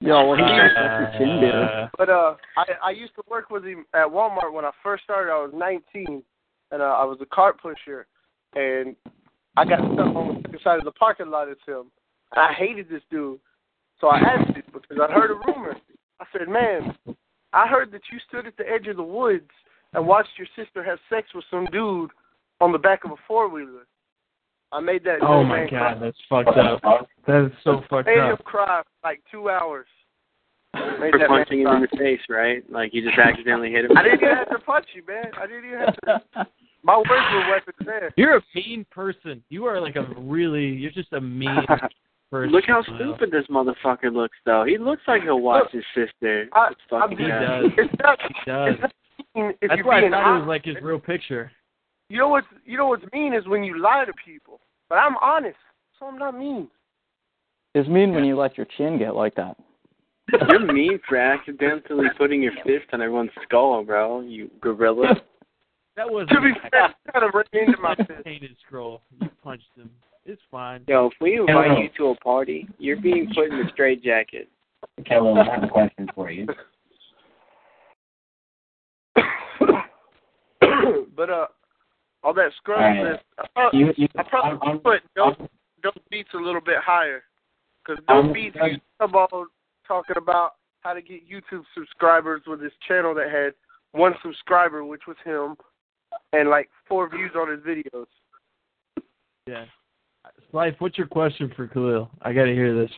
Yo, well, he Uh, that's your. But uh, I I used to work with him at Walmart when I first started. I was 19, and uh, I was a cart pusher, and I got stuck on the other side of the parking lot as him. And I hated this dude, so I asked him because I heard a rumor. I said, "Man, I heard that you stood at the edge of the woods and watched your sister have sex with some dude on the back of a four wheeler." I made that. Oh my god, cry. that's fucked up. That is so fucked Made him up. cry for like two hours. Made For punching him in the face, right? Like you just accidentally hit him. I didn't even have to punch you, man. I didn't even have to. My words were weapons there. You're a mean person. You are like a really. You're just a mean person. Look how Khalil. stupid this motherfucker looks, though. He looks like he'll watch his sister. I, It's fucking just, He does. It's not. He does. It's not mean if That's you're why I being thought it was like his real picture. You know what's you know what's mean is when you lie to people. But I'm honest, so I'm not mean. It's mean when you let your chin get like that. You're mean for accidentally putting your fist on everyone's skull, bro. You gorilla. That was To be fair, you kind of ran into my fist. Tainted Scroll. You punched him. It's fine. Yo, if we invite Hello. you to a party, you're being put in a straight jacket. Kello, I have a question for you. but uh, all that scrub All right. list, I probably, You, you, I probably I'm, I'm, put dope, I'm- dope beats a little bit higher. Because I'm- dope beats used to come on talking about how to get YouTube subscribers with his channel that had one subscriber, which was him, and like four views on his videos. Yeah. Slife, what's your question for Khalil? I got to hear this.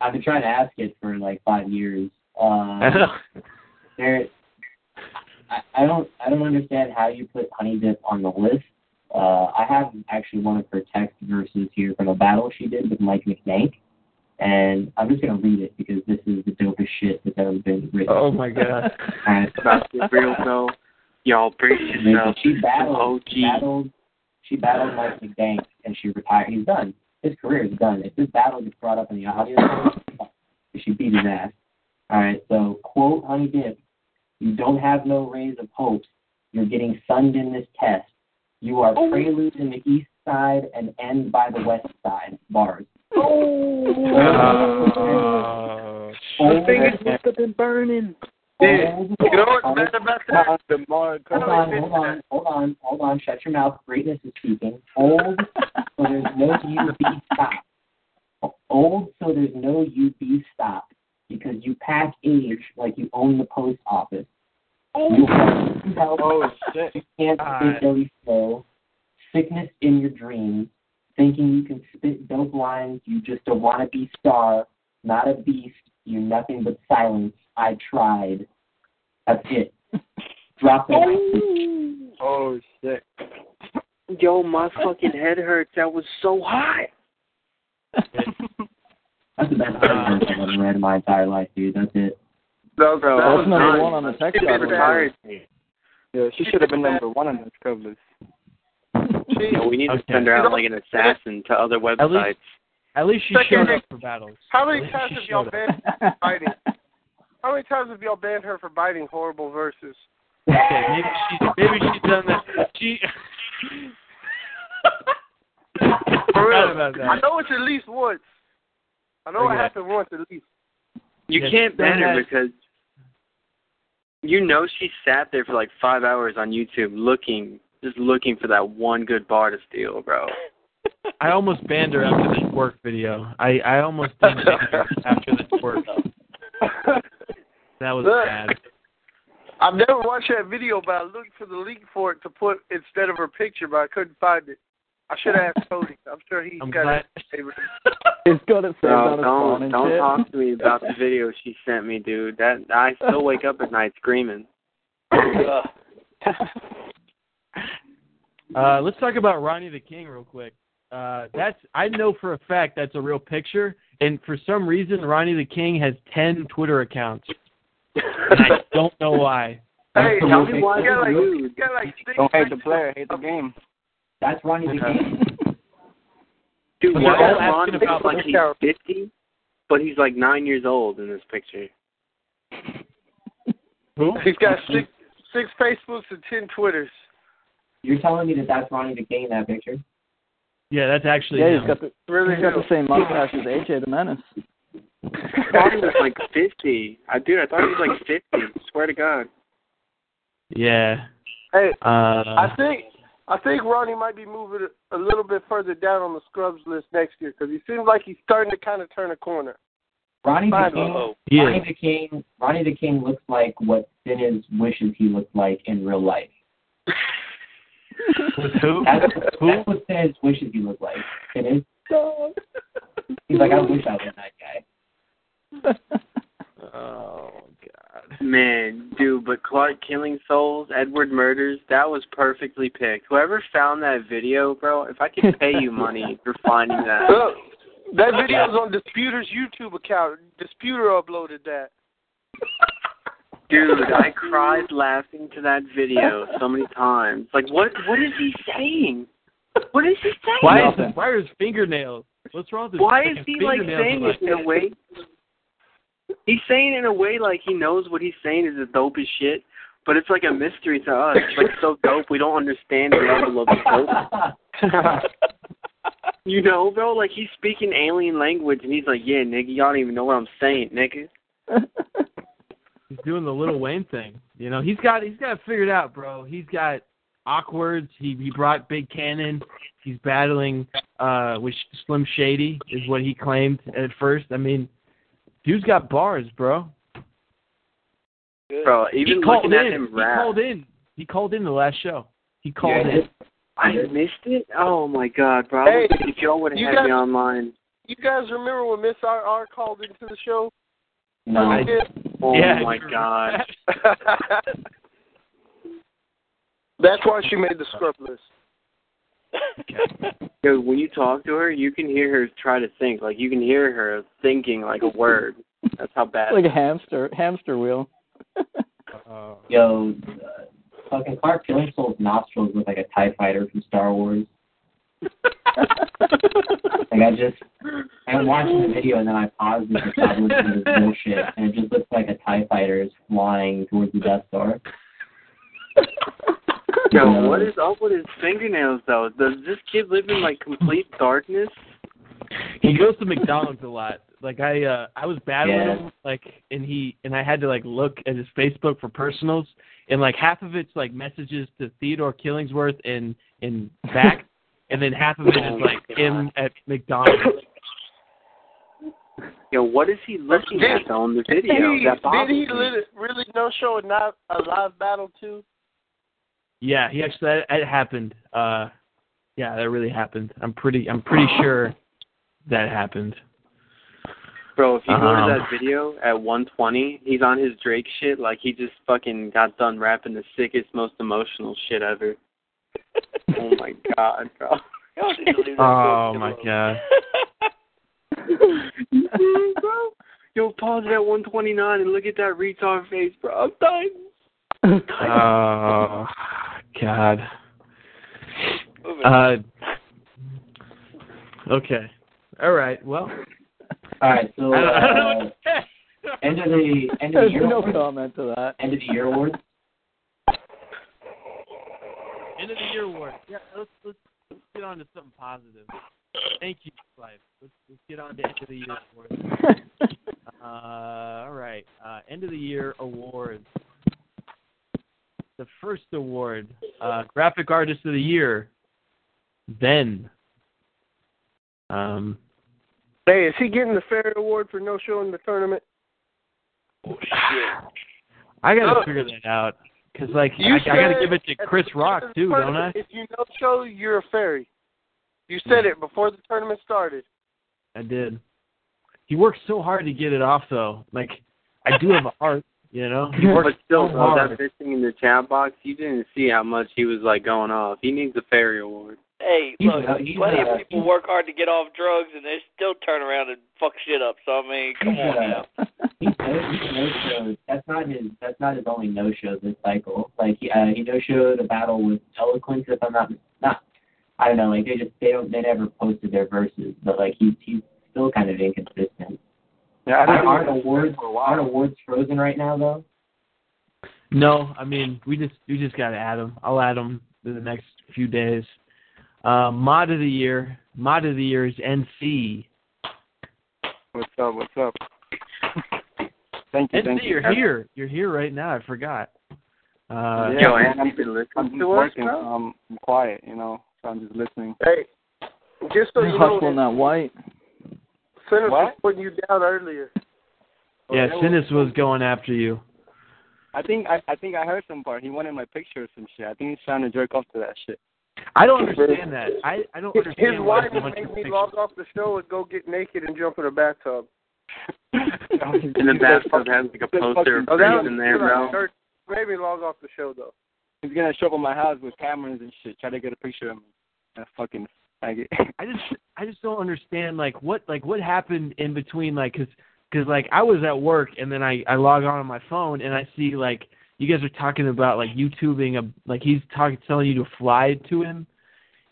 I've been trying to ask it for like five years. Uh, there, I, I don't, I don't understand how you put Honey Dip on the list. Uh, I have actually one of her text verses here from a battle she did with Mike McDank, and I'm just gonna read it because this is the dopest shit that's ever been written. oh my god. Alright. About to be real though, y'all brace yourself. She battled, OG. she battled, she battled Mike McDank, and she retired. He's done. His career is done. If this battle gets brought up in the audio, she beat his ass. All right. So quote Honey Dip, you don't have no rays of hope. You're getting sunned in this test. You are oh. prelude in the east side and end by the west side. Bars. Oh. The thing is, Over, been burning. Old, You know what's old- bad about that? DeMar Hold on, hold on, hold on, hold on. Shut your mouth. Greatness is speaking. Old, so there's no UB stop. Old, so there's no UB stop because you pack age like you own the post office. You oh. have health, Oh shit. you can't spit Billy slow, sickness in your dreams, thinking you can spit dope lines. You just a wannabe star, not a beast. You're nothing but silence. I tried. That's it. Drop oh. it. Oh shit. Yo, my fucking head hurts. That was so hot. That's the best I've ever read in my entire life, dude. That's it. No, Bro, That was number nice. one on the text It shot list. retired me. Yeah, she should have been number one on the scrub list. She, Yeah, we need to Okay. send her out like an assassin to other websites. At least she Second showed hit. up for battles. how many times have y'all showed banned up. biting? How many times have y'all banned her for biting horrible verses? Okay, maybe she maybe she's done that. She. For real. Forgot about I know it's at least once. I know Okay. it happened once at least. You Yeah, can't ban her because you know she sat there for like five hours on YouTube looking, just looking for that one good bar to steal, bro. I almost banned her after the twerk video. I I almost did ban her after the twerk. That was Look. bad. I've never watched that video, but I looked for the link for it to put instead of her picture, but I couldn't find it. I should have asked Cody. I'm sure he's I'm got glad. it. He's got it saved Bro, on his phone don't don't shit. talk to me about the video she sent me, dude. That I still wake up at night screaming. Uh, let's talk about Ronnie the King real quick. Uh, that's I know for a fact that's a real picture, and for some reason Ronnie the King has ten Twitter accounts. And I don't know why. Hey, tell me why you got like, Dude. you got like six Don't hate the player, hate the game. That's Ronnie the King. Dude, But why they're is all Ron asking about like he's fifty, but he's like nine years old in this picture? Who? He's got six six Facebooks and ten Twitters. You're telling me that that's Ronnie the King in that picture? Yeah, that's actually Yeah, him. he's got the Really he's got the same mustache as AJ the Menace. I thought he was like fifty. I dude, I thought he was like fifty. Swear to God. Yeah. Hey, Uh, I think I think Ronnie might be moving a little bit further down on the scrubs list next year because he seems like he's starting to kind of turn a corner. Ronnie the King. he Ronnie is. the King. Ronnie the King looks like what Sinners wishes he looked like in real life. Who? That's, Who? that's what Sinners wishes he looked like. Sinners. He's like, I wish I was that guy. Oh God. Man, dude, but Clark killing souls, Edward murders, that was perfectly picked. Whoever found that video, bro, if I could pay you money for finding that. Look, that video's on Disputer's YouTube account. Disputer uploaded that. Dude, I cried laughing to that video so many times. Like what what is he saying? What is he saying? Why is Nothing. why are his fingernails? What's wrong with his Why is he like saying it in a way? He's saying in a way like he knows what he's saying is the dopest shit, but it's like a mystery to us. It's like so dope we don't understand the level of the dope. You know, bro, like he's speaking alien language and he's like, Yeah, nigga, y'all don't even know what I'm saying, nigga. He's doing the Lil Wayne thing. You know, he's got he's got it figured out, bro. He's got awkwards. He he brought Big Cannon. He's battling uh with Slim Shady is what he claimed at first. I mean, dude's got bars, bro. Bro, he even called looking in. at him he called in. He called in the last show. He called Yeah, in. I missed it? Oh my god, bro. Hey, if y'all would have had guys- me online. You guys remember when Miss RR called into the show? No. Really did? Oh yeah, my you god. That's why she made the scrub list. Yo, when you talk to her, you can hear her try to think. Like you can hear her thinking like a word. That's how bad. like a hamster hamster wheel. Oh. Yo, uh, fucking Clark Killing Soul's nostrils look like a TIE fighter from Star Wars. Like I just, I'm watching the video and then I pause it to stop listening to this bullshit, and it just looks like a Tie Fighter is flying towards the Death Star. Yo, what is up with his fingernails though? Does this kid live in like complete darkness? he goes to McDonald's a lot. Like I uh I was battling Yeah. him like and he and I had to like look at his Facebook for personals and like half of it's like messages to Theodore Killingsworth and and back and then half of it is like him at McDonald's. Yo, what is he looking Did- at on the Did video? he, That's did he really, really no show a, not, a live battle too? Yeah, he actually that, that happened. Uh yeah, that really happened. I'm pretty I'm pretty sure that happened. Bro, if you go Um, to that video at 120, he's on his Drake shit like he just fucking got done rapping the sickest, most emotional shit ever. oh my god, bro. Y'all need to leave that Oh my god. bro. Yo, pause it at 129 and look at that retard face, bro. I'm dying. Oh God. Uh, okay. All right. Well, All right, so I don't, I don't know uh, what to say. end of the end of the There's year no awards. comment to that. End of the year awards. End of the year award. Yeah, let's let's let's get on to something positive. Thank you, life. Let's let's get on to end of the year awards. Uh, all right. Uh, end of the year awards. The first award, uh, graphic artist of the year. Ven. Um, Hey, is he getting the Fairy Award for no show in the tournament? Oh, shit. I gotta Oh. figure that out because like You I, I gotta give it to Chris Rock too, don't I? If you no show, you're a fairy. You said it before the tournament started. I did. He worked so hard to get it off though. Like I do have a heart, you know. He But still, so bro, that hard. bitching in the chat box, you didn't see how much he was like going off. He needs a fairy award. Hey, He's- look, he's, plenty uh, of people work hard to get off drugs and they still turn around and fuck shit up. So I mean, come on now. He's no, he's no. That's not his. That's not his only no show this cycle. Like he, uh, he no showed a battle with Eloquence. If I'm not not, I don't know. Like they just they don't they never posted their verses, but like he's he's still kind of inconsistent. Yeah, I Aren't, don't aren't awards for a while. aren't awards frozen right now though? No, I mean we just we just gotta add them. I'll add them in the next few days. Uh, mod of the year. Mod of the year is NC. What's up? What's up? thank you. NC, thank you. you're here. You're here right now. I forgot. Uh, Yeah, Yo, man, and you've been I'm just to us, working, bro? I'm, I'm quiet, you know. So I'm just listening. Hey, just so you know, Hustling that white. Sinners was putting you down earlier. yeah, Oh, Sinners was going after you. I think I, I think I heard some part. He wanted my picture or some shit. I think he's trying to jerk off to that shit. I don't understand that. I I don't His, understand his wife so much made me pictures. log off the show and go get naked and jump in a bathtub. In the bathtub has like a poster of Oh, that in there, bro. Church made me log off the show though. He's gonna show up at my house with cameras and shit, try to get a picture of me. That fucking faggot. I just I just don't understand like what like what happened in between like cuz cuz like I was at work and then I I log on on my phone and I see like you guys are talking about like YouTubing a like he's talking telling you to fly to him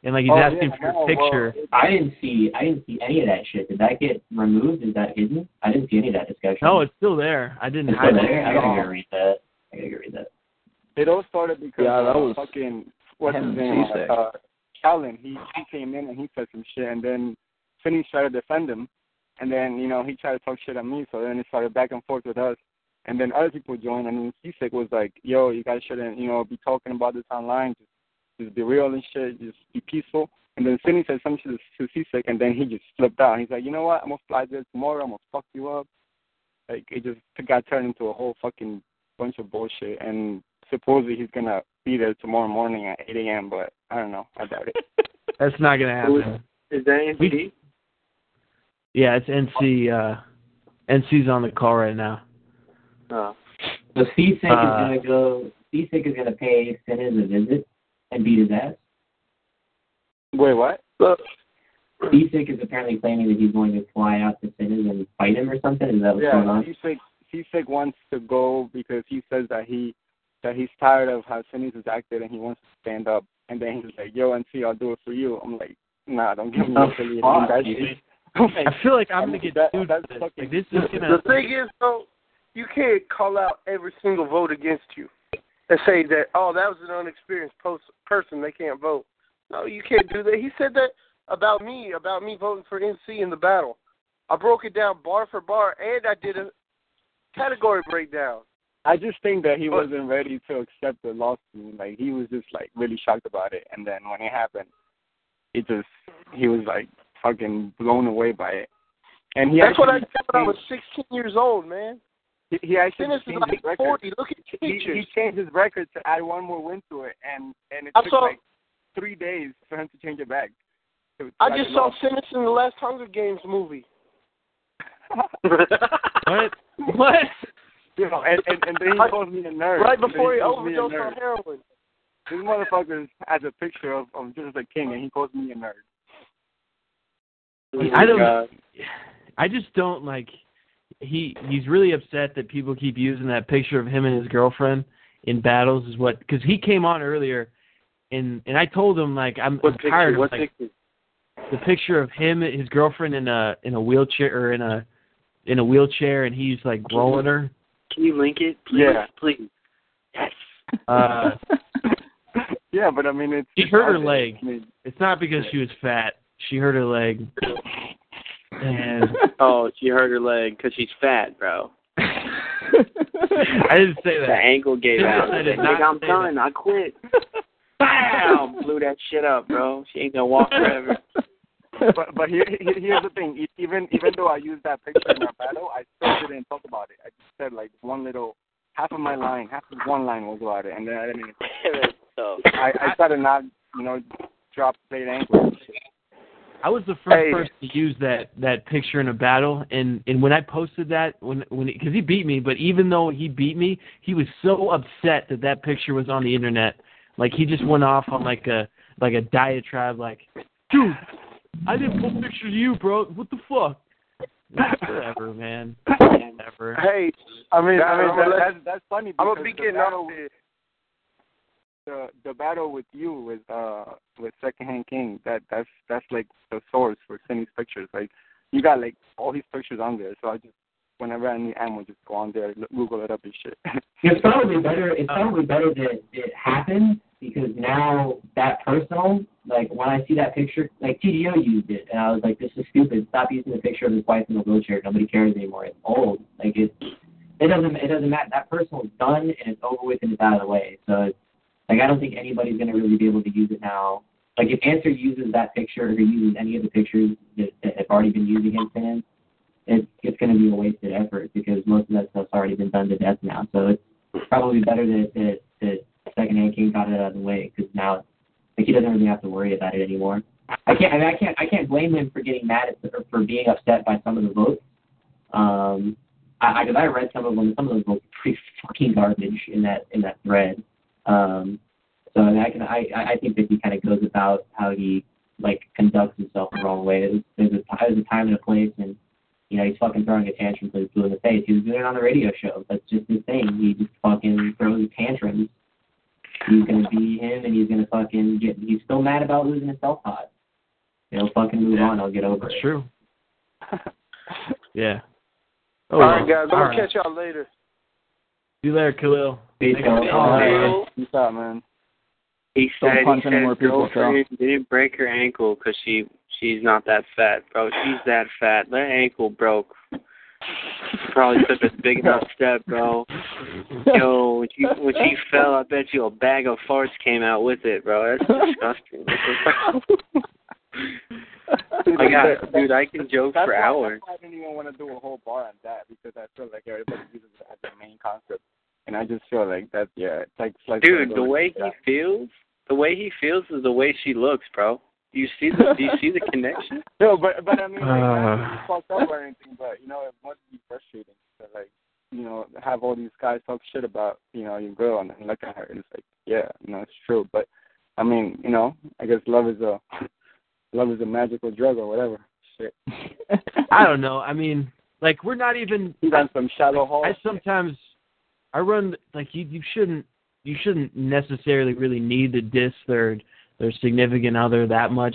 and like he's Oh, asking yeah, for your no, well, picture. I didn't see I didn't see any of that shit. Did that get removed? Is that hidden? I didn't see any of that discussion. no, it's still there. I didn't It's hide still it. I gotta go read that. I gotta go read that. It all started because Yeah, that uh, was fucking what's his name? Uh, Callan. He he came in and he said some shit, and then Finney tried to defend him, and then you know he tried to talk shit at me. So then it started back and forth with us, and then other people joined, and then Seasick was like, "Yo, you guys shouldn't you know be talking about this online. Just just be real and shit. Just be peaceful." And then Finney said some shit to Seasick, and then he just flipped out. He's like, "You know what? I'm gonna fly there tomorrow. I'm gonna fuck you up." Like it just got turned into a whole fucking bunch of bullshit, and supposedly he's gonna be there tomorrow morning at 8 a.m. But I don't know. I doubt it. That's not going to happen. Is that We- NC? Yeah, it's NC uh NC's on the call right now. Oh. So Seasick Uh, is gonna go. Seasick is gonna pay Sinners a visit and beat his ass. Wait, what? Seasick is apparently claiming that he's going to fly out to Sinners and fight him or something. Is that what's going on? Yeah, on? Seasick Seasick wants to go because he says that he that he's tired of how Sinners is acted and he wants to stand up. And then he's like, "Yo, NC, I'll do it for you." I'm like, "Nah, don't give me affiliated fuck, that dude. shit." I'm like, I feel like I'm going to get that, sued that's for this. fucking Like this is gonna... The thing is though, you can't call out every single vote against you and say that oh that was an unexperienced post- person they can't vote. No, you can't do that. He said that about me, about me voting for NC in the battle. I broke it down bar for bar, and I did a category breakdown. I just think that he wasn't ready to accept the lawsuit. Like he was just like really shocked about it, and then when it happened, it just he was like fucking blown away by it. And he That's what I actually said when I was 16 years old, man. He, he actually Dennis is changed like his record. 40. Look at He, he changed his record to add one more win to it, and and it I took saw- like three days for him to change it back. to- to I just saw law. In the last Hunger Games movie. What? What? You know, and, and, and then he calls me a nerd. Right before he calls me a overdosed on heroin. This motherfucker has a picture of, of just a king, and he calls me a nerd. I don't. I just don't like. He he's really upset that people keep using that picture of him and his girlfriend in battles. Is what because he came on earlier, and and I told him like I'm, What I'm picture? tired What of like, picture? the picture of him and his girlfriend in a in a wheelchair or in a in a wheelchair and he's like rolling her. Can you link it, please? Yeah. Please. Yes. Uh, yeah, but I mean, it's she it's hurt her obvious. leg. I mean, It's not because she was fat. She hurt her leg. And Oh, she hurt her leg because she's fat, bro. I didn't say that. The ankle gave out. I did Nigga, not I'm say done. I quit. Bam! Blew that shit up, bro. She ain't gonna walk forever. But but here, here here's the thing. Even even though I used that picture in our battle, I still didn't talk about it. I just said like one little half of my line, half of one line was about it, and then I didn't. Even, so I I tried to not you know drop played ankle. and. I was the first Hey. person to use that that picture in a battle, and and when I posted that, when when because he beat me, but even though he beat me, he was so upset that that picture was on the internet. Like he just went off on like a like a diatribe, like, dude, I didn't post pictures of you, bro. What the fuck? Whatever, man. Whatever. Hey, I mean, Nah, I mean I'm that, that's that's funny. I'm gonna because be the getting battle, off the the battle with you with uh with Secondhand King. That that's that's like the source for Cindy's pictures. Like you got like all these pictures on there, so I just whenever I need ammo, just go on there, look- Google it up and shit. It's probably better. It's probably better that it happened because now that personal, like when I see that picture, like TGO used it, and I was like, "This is stupid. Stop using the picture of his wife in a wheelchair. Nobody cares anymore. It's old. Like it. It doesn't. It doesn't matter. That personal is done and it's over with and it's out of the way. So it's like I don't think anybody's gonna really be able to use it now. Like if Answer uses that picture or uses any of the pictures that, that have already been used against him, it's it's to be a wasted effort because most of that stuff's already been done to death now. So it's probably better that that, that Secondhand King got it out of the way because now like he doesn't really have to worry about it anymore. I can't I, mean, I can't I can't blame him for getting mad at or for being upset by some of the votes. Um, I because I, read some of them. Some of those votes are pretty fucking garbage in that in that thread. Um, so I, mean, I can I I think that he kind of goes about how he like conducts himself the wrong way. There's, there's a there's a time and a place, and you know he's fucking throwing a tantrum till he's blue in the face. He was doing it on the radio show. That's just his thing. He just fucking throws tantrums. He's gonna be him, and he's gonna fucking get. He's still mad about losing his self pod. He'll fucking move on. I'll get over That's it. true. Yeah. All right, guys. I'm gonna right. catch y'all later. See you later, Khalil. Peace out. for calling, All man. right. Peace out, man. He Don't said punch he any more people, girlfriend didn't break her ankle because she she's not that fat, bro. She's that fat. That ankle broke. Probably took a big enough step, bro. Yo, when she when she fell, I bet you a bag of farts came out with it, bro. That's disgusting. I got, dude. I can joke That's for why, hours. That's why I didn't even want to do a whole bar on that because I feel like everybody uses it as the main concept, and I just feel like that. Yeah, it's like, it's like Dude, the way he feels, the way he feels is the way she looks, bro. Do you see the Do you see the connection? No, but but I mean, like, not to Uh. be fucked up or anything, but you know, it must be frustrating to like, you know, have all these guys talk shit about you know your girl and then look at her and it's like, yeah, you know, it's true. But I mean, you know, I guess love is a love is a magical drug or whatever. Shit. I don't know. I mean, like we're not even. He's on some Shallow Hal. I sometimes I run like you. You shouldn't. You shouldn't necessarily really need to diss their their significant other that much,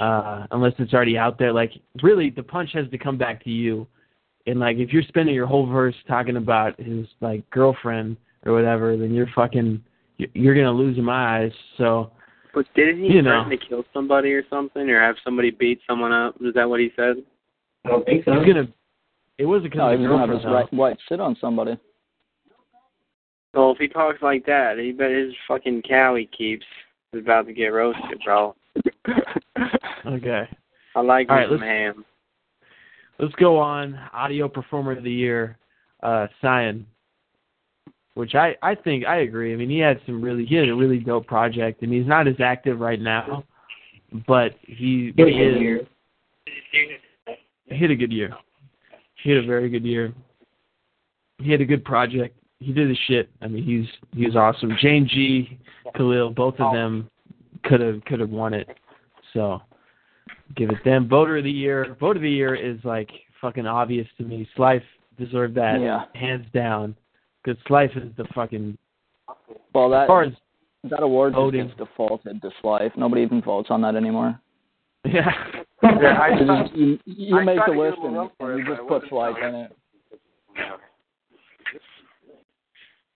uh, unless it's already out there. Like really, the punch has to come back to you. And like if you're spending your whole verse talking about his like girlfriend or whatever, then you're fucking you're- you're gonna lose in my eyes. So But didn't he You know. threaten to kill somebody or something, or have somebody beat someone up? Is that what he said? I don't think so. He's gonna. It was because No, of he was gonna have his right wife sit on somebody. Well, if he talks like that, he bet his fucking cow he keeps is about to get roasted, bro. Okay. I like All right, some let's- ham. Let's go on. Audio Performer of the Year, uh, Cyan. Which I, I think I agree. I mean, he had some really he had a really dope project. I mean, he's not as active right now, but he, He a good is- year. He had a good year. He had a very good year. He had a good project. He did his shit. I mean, he's he's awesome. Jane G, Khalil, both of them could have could have won it. So give it them. Voter of the year. Voter of the year is like fucking obvious to me. Slife deserved that Yeah. hands down. Because Slife is the fucking Well, that as far as that award just voting. gets defaulted to Slife. Nobody even votes on that anymore. yeah. Yeah, I You you, you I make the list and, a run for and you just put wasn't Slife fun. in it. Yeah,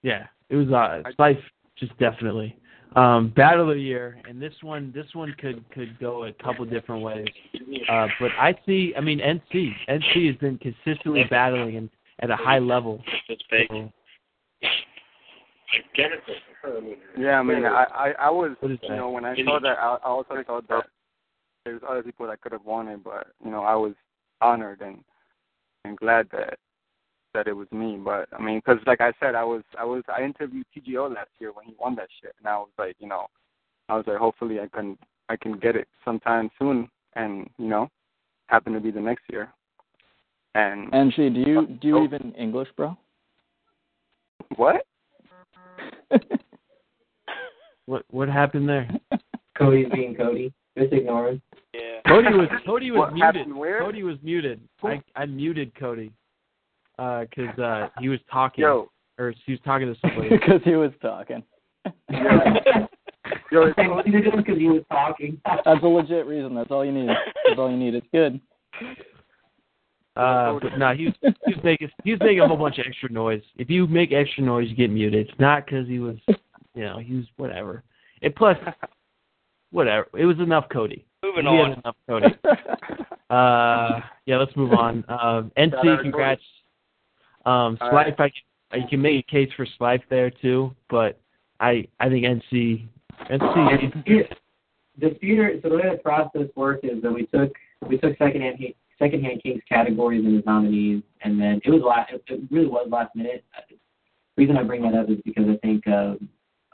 it was uh Slife just definitely. Um Battle of the Year and this one this one could could go a couple different ways. Uh but I see I mean NC. NC has been consistently battling and at a high level. It's fake. So, Yeah, I mean, I I, I was, What is you that? know, when I saw that, I, I also thought that there's other people that could have won it, but you know, I was honored and and glad that that it was me. But I mean, because like I said, I was I was I interviewed TGO last year when he won that shit, and I was like, you know, I was like, hopefully I can I can get it sometime soon, and you know, happen to be the next year. And And she, do you do you Oh. even English, bro? what? what what happened there? Cody's being Cody. Just ignore him. Yeah. Cody was Cody was What muted. Cody was muted. I I muted Cody. Uh 'cause uh he was talking Yo, or he was talking to somebody. Because he was talking. yo, it's Cody because he was talking. That's a legit reason. That's all you need. That's all you need. It's good. Uh, but no, he was he was making he was making a whole bunch of extra noise. If you make extra noise, you get muted. It's not because he was, you know, he was whatever. And plus, whatever. It was enough, Cody. Moving we on. had enough, Cody. Uh, yeah, let's move on. Um, NC, congrats. Um, Slife, I can, you can make a case for Slife there too, but I I think NC NC. The theater. So the way the process worked is that we took we took secondhand secondhand Kings categories and his nominees, and then it was last. It really was last minute. The reason I bring that up is because I think uh,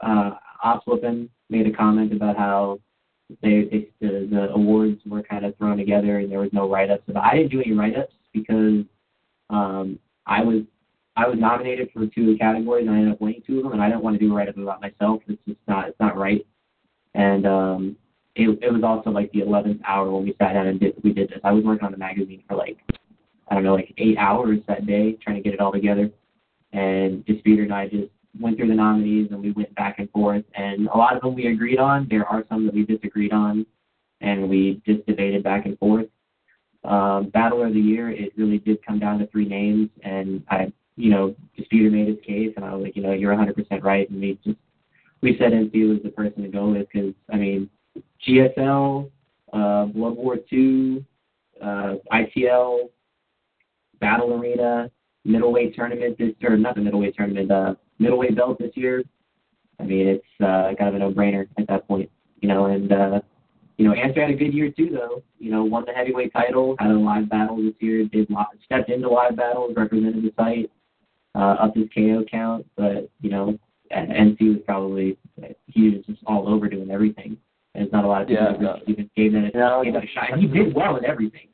uh, made a comment about how they, they the, the awards were kind of thrown together and there was no write ups. But I didn't do any write ups because um, I was I was nominated for two categories and I ended up winning two of them, and I didn't want to do a write up about myself. It's just not it's not right. And um, it it was also like the eleventh hour when we sat down and did we did this. I was working on the magazine for like I don't know like eight hours that day trying to get it all together. And Disputer and I just went through the nominees and we went back and forth. And a lot of them we agreed on. There are some that we disagreed on, and we just debated back and forth. Um, Battle of the Year, it really did come down to three names, and I, you know, Disputer made his case, and I was like, you know, you're 100% right, and we just we said NC was the person to go with because I mean, GSL, uh, Blood War Two, uh, ITL, Battle Arena, middleweight tournament this or not the middleweight tournament, uh, middleweight belt this year. I mean, it's uh, kind of a no-brainer at that point, you know. And uh, you know, Answer had a good year too, though. You know, won the heavyweight title, had a live battle this year, did lot, stepped into live battles, represented the site, uh, upped his KO count. But you know, NC was probably he was just all over doing everything. And there's not a lot of people Yeah, that no. even gave that a, Yeah, gave that a shot. And he did well in everything.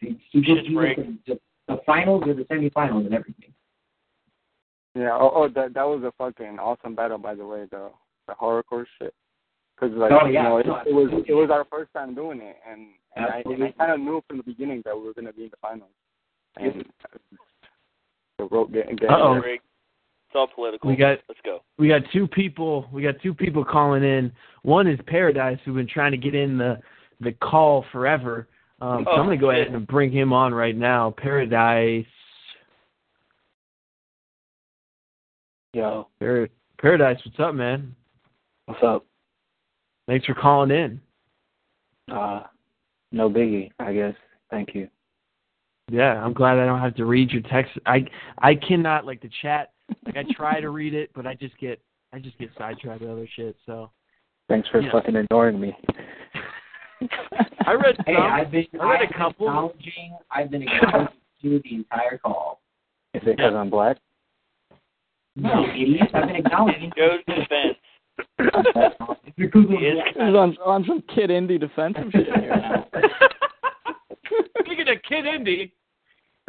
He, he did he was the, the, the finals or the semifinals and everything. Yeah. Oh, oh, that that was a fucking awesome battle, by the way. The the horrorcore shit. Because like Oh, you yeah. know, it, No, it was it was our first time doing it, and and I, and Absolutely. I kind of knew from the beginning that we were gonna be in the finals. And the road getting getting Uh-oh. there. It's all political. We got Let's go. we got two people we got two people calling in. One is Paradise who've been trying to get in the the call forever. Um, so Oh, I'm gonna go ahead and bring him on right now. Paradise. Yo, Paradise, what's up, man? what's up? Thanks for calling in. Uh, no biggie, I guess. Thank you. Yeah, I'm glad I don't have to read your text. I I cannot like the chat. Like I try to read it, but I just get I just get sidetracked with other shit. So Thanks for Yeah. fucking ignoring me. I read Hey, some. I've been, I read I've a been acknowledging, I've been acknowledging you the entire call. Is it because I'm black? No, idiot. I've been acknowledging. Joe's defense. If you're Googling He is it, He's on on some Kid Indy defensive shit here now. Speaking of Kid Indy,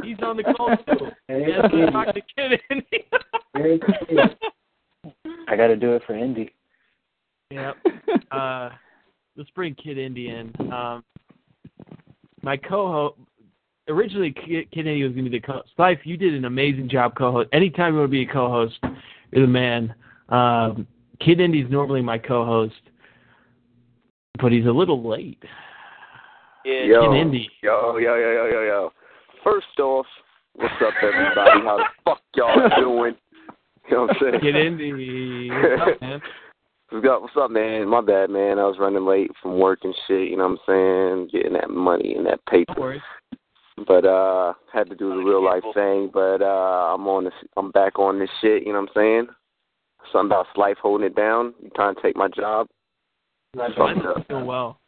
he's on the call too. Yes, Kid. talk to Kid Indy. I got to do it for Indy. Yep. Uh, let's bring Kid Indy in. Um, my co-host, originally Kid, Kid Indy was going to be the co-host. Life, you did an amazing job co-host. Anytime you want to be a co-host, you're the man. Um, Kid Indy's normally my co-host, but he's a little late. Yeah. Yo, Kid Indy. yo, yo, yo, yo, yo, yo. First off, what's up, everybody? How the fuck y'all doing? You know what I'm saying? Kid Indy. What's up, man? What's up, what's up, man? My bad, man. I was running late from work and shit, you know what I'm saying? Getting that money and that No paper. worries. But uh had to do the real life thing, but uh I'm on this I'm back on this shit, you know what I'm saying? Something about life holding it down. You trying to take my job? That's Fucked right. up. Doing well.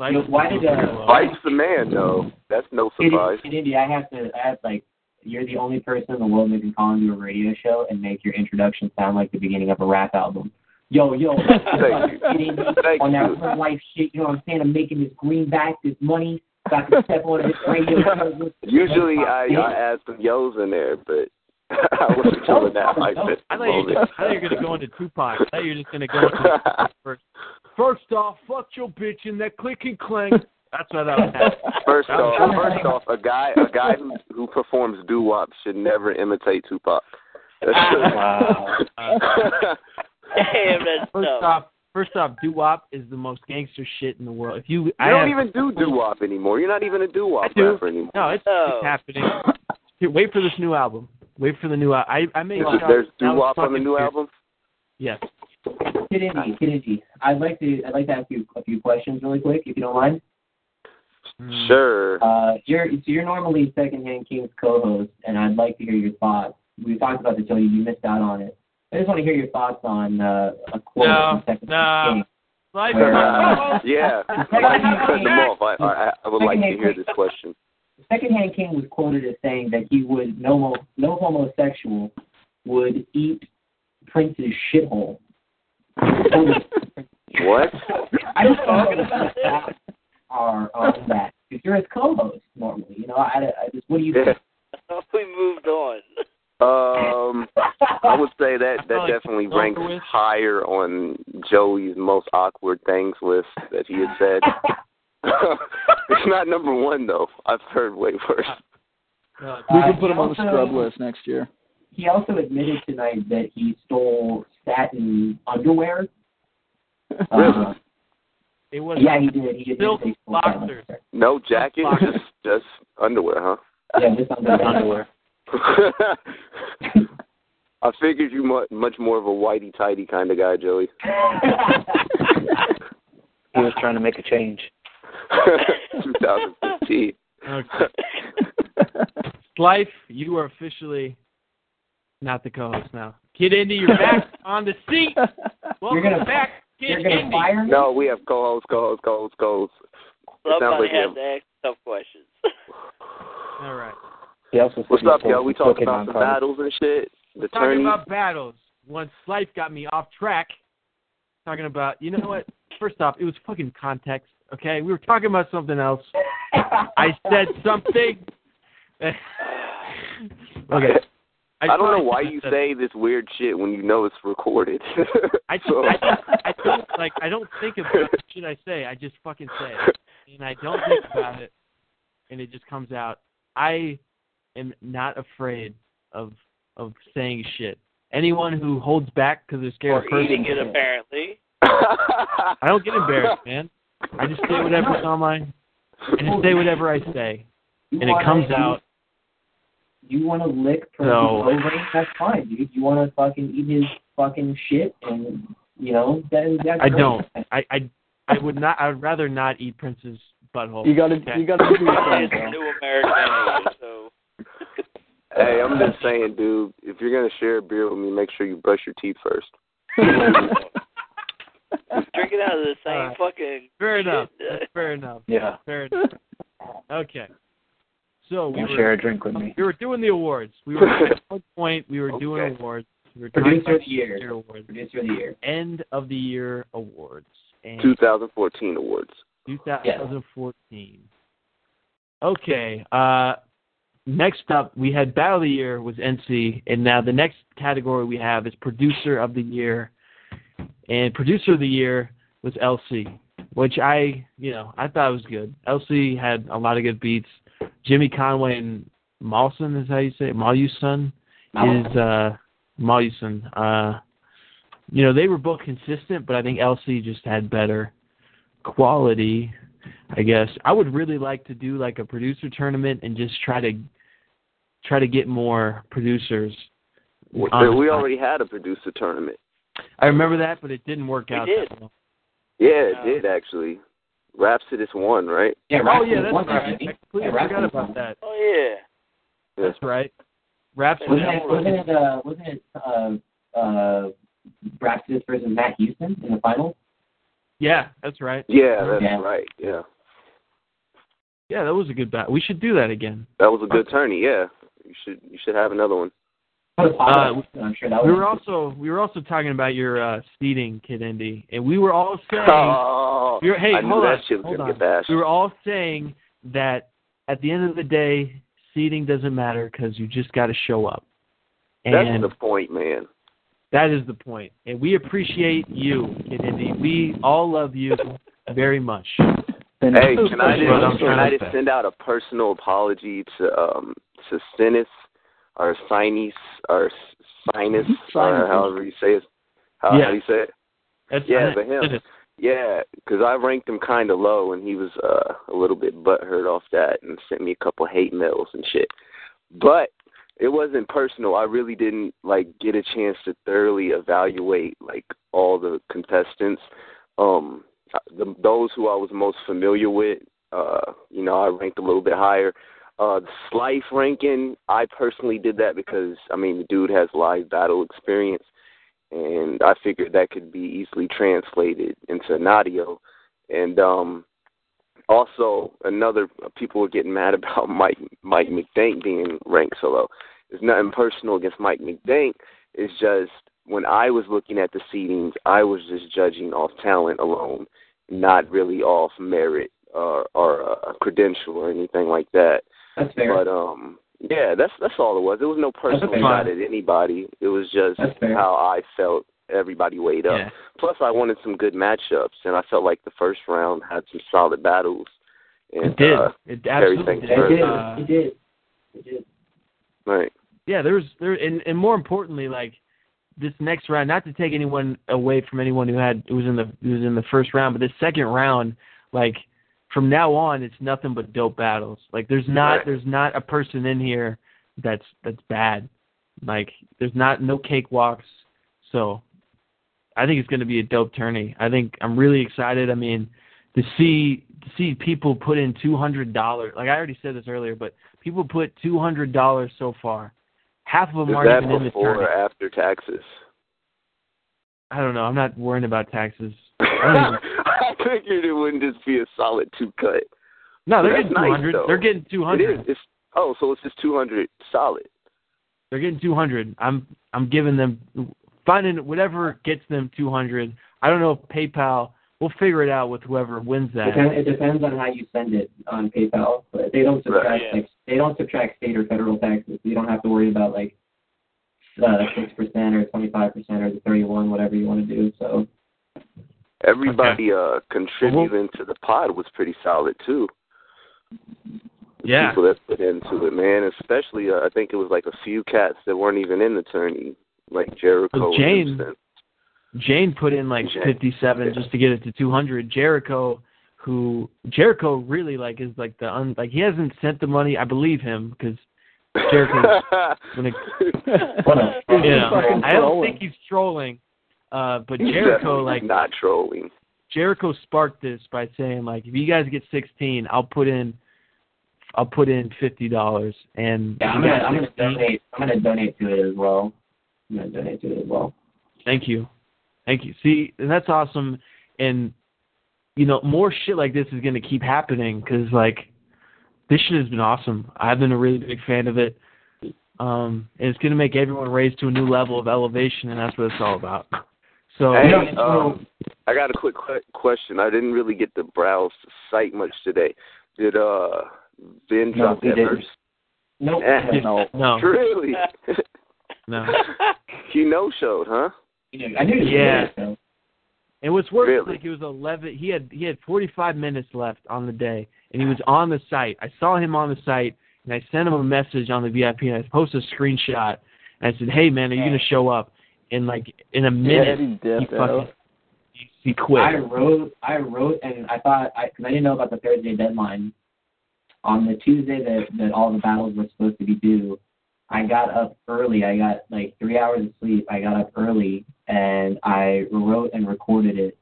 Yo, why did, uh, Life's the man though. That's no Kid, surprise. Kid Indy, I have to, I have like, you're the only person in the world that can call into a radio show and make your introduction sound like the beginning of a rap album. Yo, yo, Thank you. Thank on that you. life shit, you know what I'm saying? I'm making this greenback, this money, got to step on this radio show. Usually I I add some yos in there, but I wasn't feeling that I the thought you were, I thought you were gonna go into Tupac. I thought you were just gonna go into first. First off, fuck your bitch and that click and clang. That's what I was. First off, first off, a guy a guy who who performs doo wop should never imitate Tupac. Wow. Uh, Damn, that's First tough. off, first off, doo wop is the most gangster shit in the world. If you, You I don't have- even do doo wop anymore. You're not even a doo I wop rapper anymore. No, it's, Oh. it's happening. Wait for this new album. Wait for the new album. I I made There's, sure there's that doo wop on the new weird. album. Yes. Kid Indy, Kid Indy, I'd like to, I'd like to ask you a few questions really quick, if you don't mind. Mm. Sure. Uh, you're so you're normally Secondhand King's co-host, and I'd like to hear your thoughts. We talked about the show, you missed out on it. I just want to hear your thoughts on uh, a quote No, from Secondhand no. King. Life Where, is uh, Yeah. I'd like you to cut them off. I, I, I would like to hear this question. Secondhand King was quoted as saying that he would no mo- no homosexual would eat Prince's shithole. What? I just want to know what your thoughts are on that. Because you're his co-host normally, you know. I, I just what do you think? we moved on. Um, I would say that that definitely over ranks with. higher on Joey's most awkward things list that he had said. it's not number one though. I've heard way worse. Uh, We can put him on the scrub list next year. He also admitted tonight that he stole satin underwear. Uh, it was yeah, he did. He did. silk that he stole boxers. No jacket, Fuck. just just underwear, huh? Yeah, just underwear. Underwear. I figured you much much more of a whitey tighty kind of guy, Joey. He was trying to make a change. 2015. Okay. Life, you are officially not the co-host now. Kid Indy, you're back on the seat. Welcome You're gonna- back, Kid You're gonna Indy. fire me? No, we have co-host, co-host, co-host, co-host. It sounds Somebody like has to ask tough questions. All right. He also said What's up, was yo? We supposed talking to cook it about on some battles and shit. The Talking about battles. Once Life got me off track. Talking about, you know what? First off, it was fucking context. Okay, we were talking about something else. I said something. okay. I, don't know why you say this weird shit when you know it's recorded. I just, So- I, just, I don't like. I don't think about the shit I say. I just fucking say it, and I don't think about it, and it just comes out. I am not afraid of of saying shit. Anyone who holds back because they're scared or of eating person, it, apparently. I don't get embarrassed, man. I just say whatever's on my. I just say whatever I say, You and it wanna- comes out. You want to lick Prince's No. ovaries? That's fine, dude. You want to fucking eat his fucking shit, and you know, then that's I great. don't. I I I would not. I would rather not eat Prince's butthole. You gotta, Okay. you gotta do your It's a new American idiot, so Hey, I'm just saying, dude. If you're gonna share a beer with me, make sure you brush your teeth first. drinking out of the same Alright. fucking Fair enough. Fair enough. Yeah. Fair enough. Okay. So we You were, share a drink with me. we were doing the awards. We were at one point. We were doing Okay. awards. We were talking Producer of the year. year awards. Producer of the year. End of the year awards. And 2014 awards. 2014. Okay. Uh, next up, we had Battle of the Year was NC, and now the next category we have is Producer of the Year, and Producer of the Year was LC, which I, you know, I thought was good. LC had a lot of good beats. Jimmy Conway and Mawson is how you say it. Mawson is uh Mawson. Uh, you know, they were both consistent, but I think LC just had better quality, I guess. I would really like to do like a producer tournament and just try to try to get more producers. We, we already had a producer tournament. I remember that, but it didn't work We out. did. that well. Yeah, it did actually. Rhapsodus won, right? Yeah, Oh Rhapsody yeah, that's won, right. right? I completely Yeah, forgot about won. that. Oh yeah. Yeah. That's right. Rhapsody. Wasn't it, wasn't it, uh, wasn't it, uh, uh, Rhapsody versus Matt Houston in the finals? Yeah, that's right. Yeah, that's Yeah. right. Yeah, Yeah, that was a good battle. We should do that again. that was a good tourney. Yeah, you should you should have another one. That was Uh, I'm sure that We were also we were also talking about your uh seating, Kid Indy, and we were all saying Oh, we were, hey, I hold that on, hold on. We were all saying that at the end of the day, seating doesn't matter because you just got to show up. That's the point, man. that is the point. And we appreciate you, Kid Indy. We all love you very much. Hey, can I That's what I'm just, can I just send out a personal apology to um to Sinus or Sinus our Sinus or Sinus. however you say it. How, Yeah. how do you say it? That's Yeah, but him. Yeah, because I ranked him kind of low, and he was uh, a little bit butthurt off that, and sent me a couple hate mails and shit. But it wasn't personal. I really didn't like get a chance to thoroughly evaluate like all the contestants. Um, the, those who I was most familiar with, uh, you know, I ranked a little bit higher. Uh, the Slife ranking, I personally did that because I mean the dude has live battle experience and I figured that could be easily translated into an audio. And um, also, another people were getting mad about Mike Mike McDank being ranked so low. It's nothing personal against Mike McDank. It's just when I was looking at the seedings, I was just judging off talent alone, not really off merit or or uh, credential or anything like that. That's fair. But um, yeah, that's that's all it was. It was no personal fair. shot at anybody. It was just how I felt. Everybody weighed up. Yeah. Plus, I wanted some good matchups, and I felt like the first round had some solid battles. And It did. Uh, it absolutely did. it did. Uh, it did. It did. right. yeah, there was there and, and more importantly, like this next round, not to take anyone away from anyone who had who was in the who was in the first round, but this second round, like from now on, it's nothing but dope battles. Like there's not Right. there's not a person in here that's that's bad. Like there's not no cakewalks. So I think it's going to be a dope tourney. I think I'm really excited. I mean, to see to see people put in two hundred dollars. Like I already said this earlier, but people put two hundred dollars so far. Half of them Is aren't even in the before tourney. or after taxes? I don't know. I'm not worrying about taxes. Don't even- I figured it wouldn't just be a solid two cut. No, they're getting two nice, they're getting two It hundred. is. It's oh, so it's just two hundred solid. They're getting two hundred. I'm I'm giving them finding whatever gets them two hundred. I don't know if PayPal. We'll figure it out with whoever wins that. Depend, it depends on how you send it on PayPal, but they don't subtract Right. like they don't subtract state or federal taxes. You don't have to worry about like uh, six percent or twenty five percent or the thirty one, whatever you want to do. So Everybody uh contributing to the pod was pretty solid too. The Yeah. People that put into it, man. Especially uh, I think it was like a few cats that weren't even in the tourney, like Jericho. Well, and Jane- Jane put in like Jane, 57 yeah. just to get it to 200. Jericho, who Jericho really like is like the un, like he hasn't sent the money. I believe him because Jericho's when it, you know, I don't think he's trolling. Uh, but He's Jericho definitely like not trolling. Jericho sparked this by saying like, if you guys get 16, I'll put in, I'll put in fifty dollars, and Yeah, I'm gonna, got I'm gonna donate. I'm gonna donate to it as well. I'm gonna donate to it as well. Thank you, thank you. See, and that's awesome, and you know more shit like this is gonna keep happening because like this shit has been awesome. I've been a really big fan of it. Um, and it's gonna make everyone raise to a new level of elevation, and that's what it's all about. So Hey, um, I got a quick que- question. I didn't really get to browse the site much today. Did uh Ben No, drop he that verse? Nope. Eh, No. No. Really? no. he no showed, huh? I knew he Yeah. did, so. And what's worse Really? like it was eleven. He had he had forty five minutes left on the day, and he was on the site. I saw him on the site, and I sent him a message on the VIP, and I posted a screenshot. And I said, "Hey man, are you gonna show up?" And like in a minute, he he fucking he, he quit. I wrote, I wrote, and I thought, I because I didn't know about the Thursday deadline. On the Tuesday that that all the battles were supposed to be due, I got up early. I got like three hours of sleep. I got up early and I wrote and recorded it,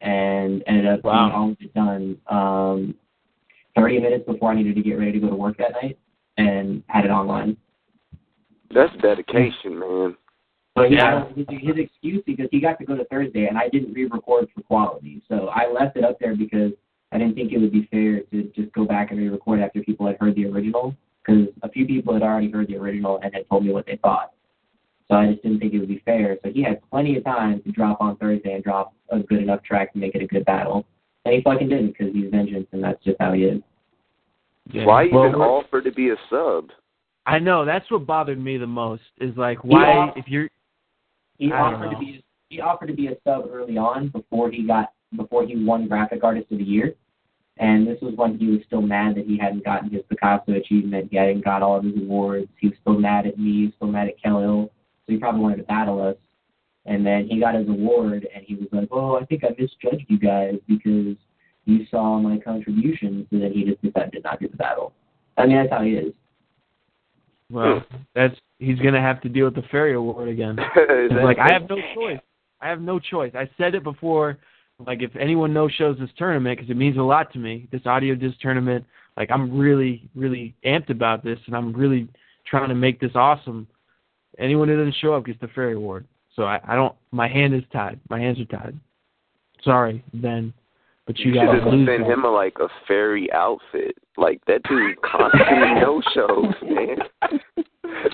and ended up Wow. getting all of it done. Um, Thirty minutes before I needed to get ready to go to work that night, and had it online. That's dedication, man. But Yeah. yeah, his, his excuse because he got to go to Thursday and I didn't re-record for quality, so I left it up there because I didn't think it would be fair to just go back and re-record after people had heard the original, because a few people had already heard the original and had told me what they thought. So I just didn't think it would be fair. So he had plenty of time to drop on Thursday and drop a good enough track to make it a good battle, and he fucking didn't because he's vengeance and that's just how he is. Yeah. Why even Well, we're- offer to be a sub? I know that's what bothered me the most. Is like why off- if you're He I don't offered to know. be he offered to be a sub early on before he got before he won graphic artist of the year. And this was when he was still mad that he hadn't gotten his Picasso achievement, he hadn't got all of his awards. He was still mad at me, he was still mad at Khalil, so he probably wanted to battle us. And then he got his award and he was like, Oh, I think I misjudged you guys because you saw my contributions and then he just decided to not do the battle. I mean that's how he is. well, that's he's gonna have to deal with the Fairy Award again. Is It's that- like I have no choice. I have no choice. I said it before. Like if anyone no shows this tournament, because it means a lot to me. This audio disc tournament, like I'm really, really amped about this, and I'm really trying to make this awesome. Anyone who doesn't show up gets the Fairy Award. So I, I don't. My hand is tied. My hands are tied. Sorry, Ben, but you, You got should have lose. sent him a like a fairy outfit. Like that dude constantly no shows, man.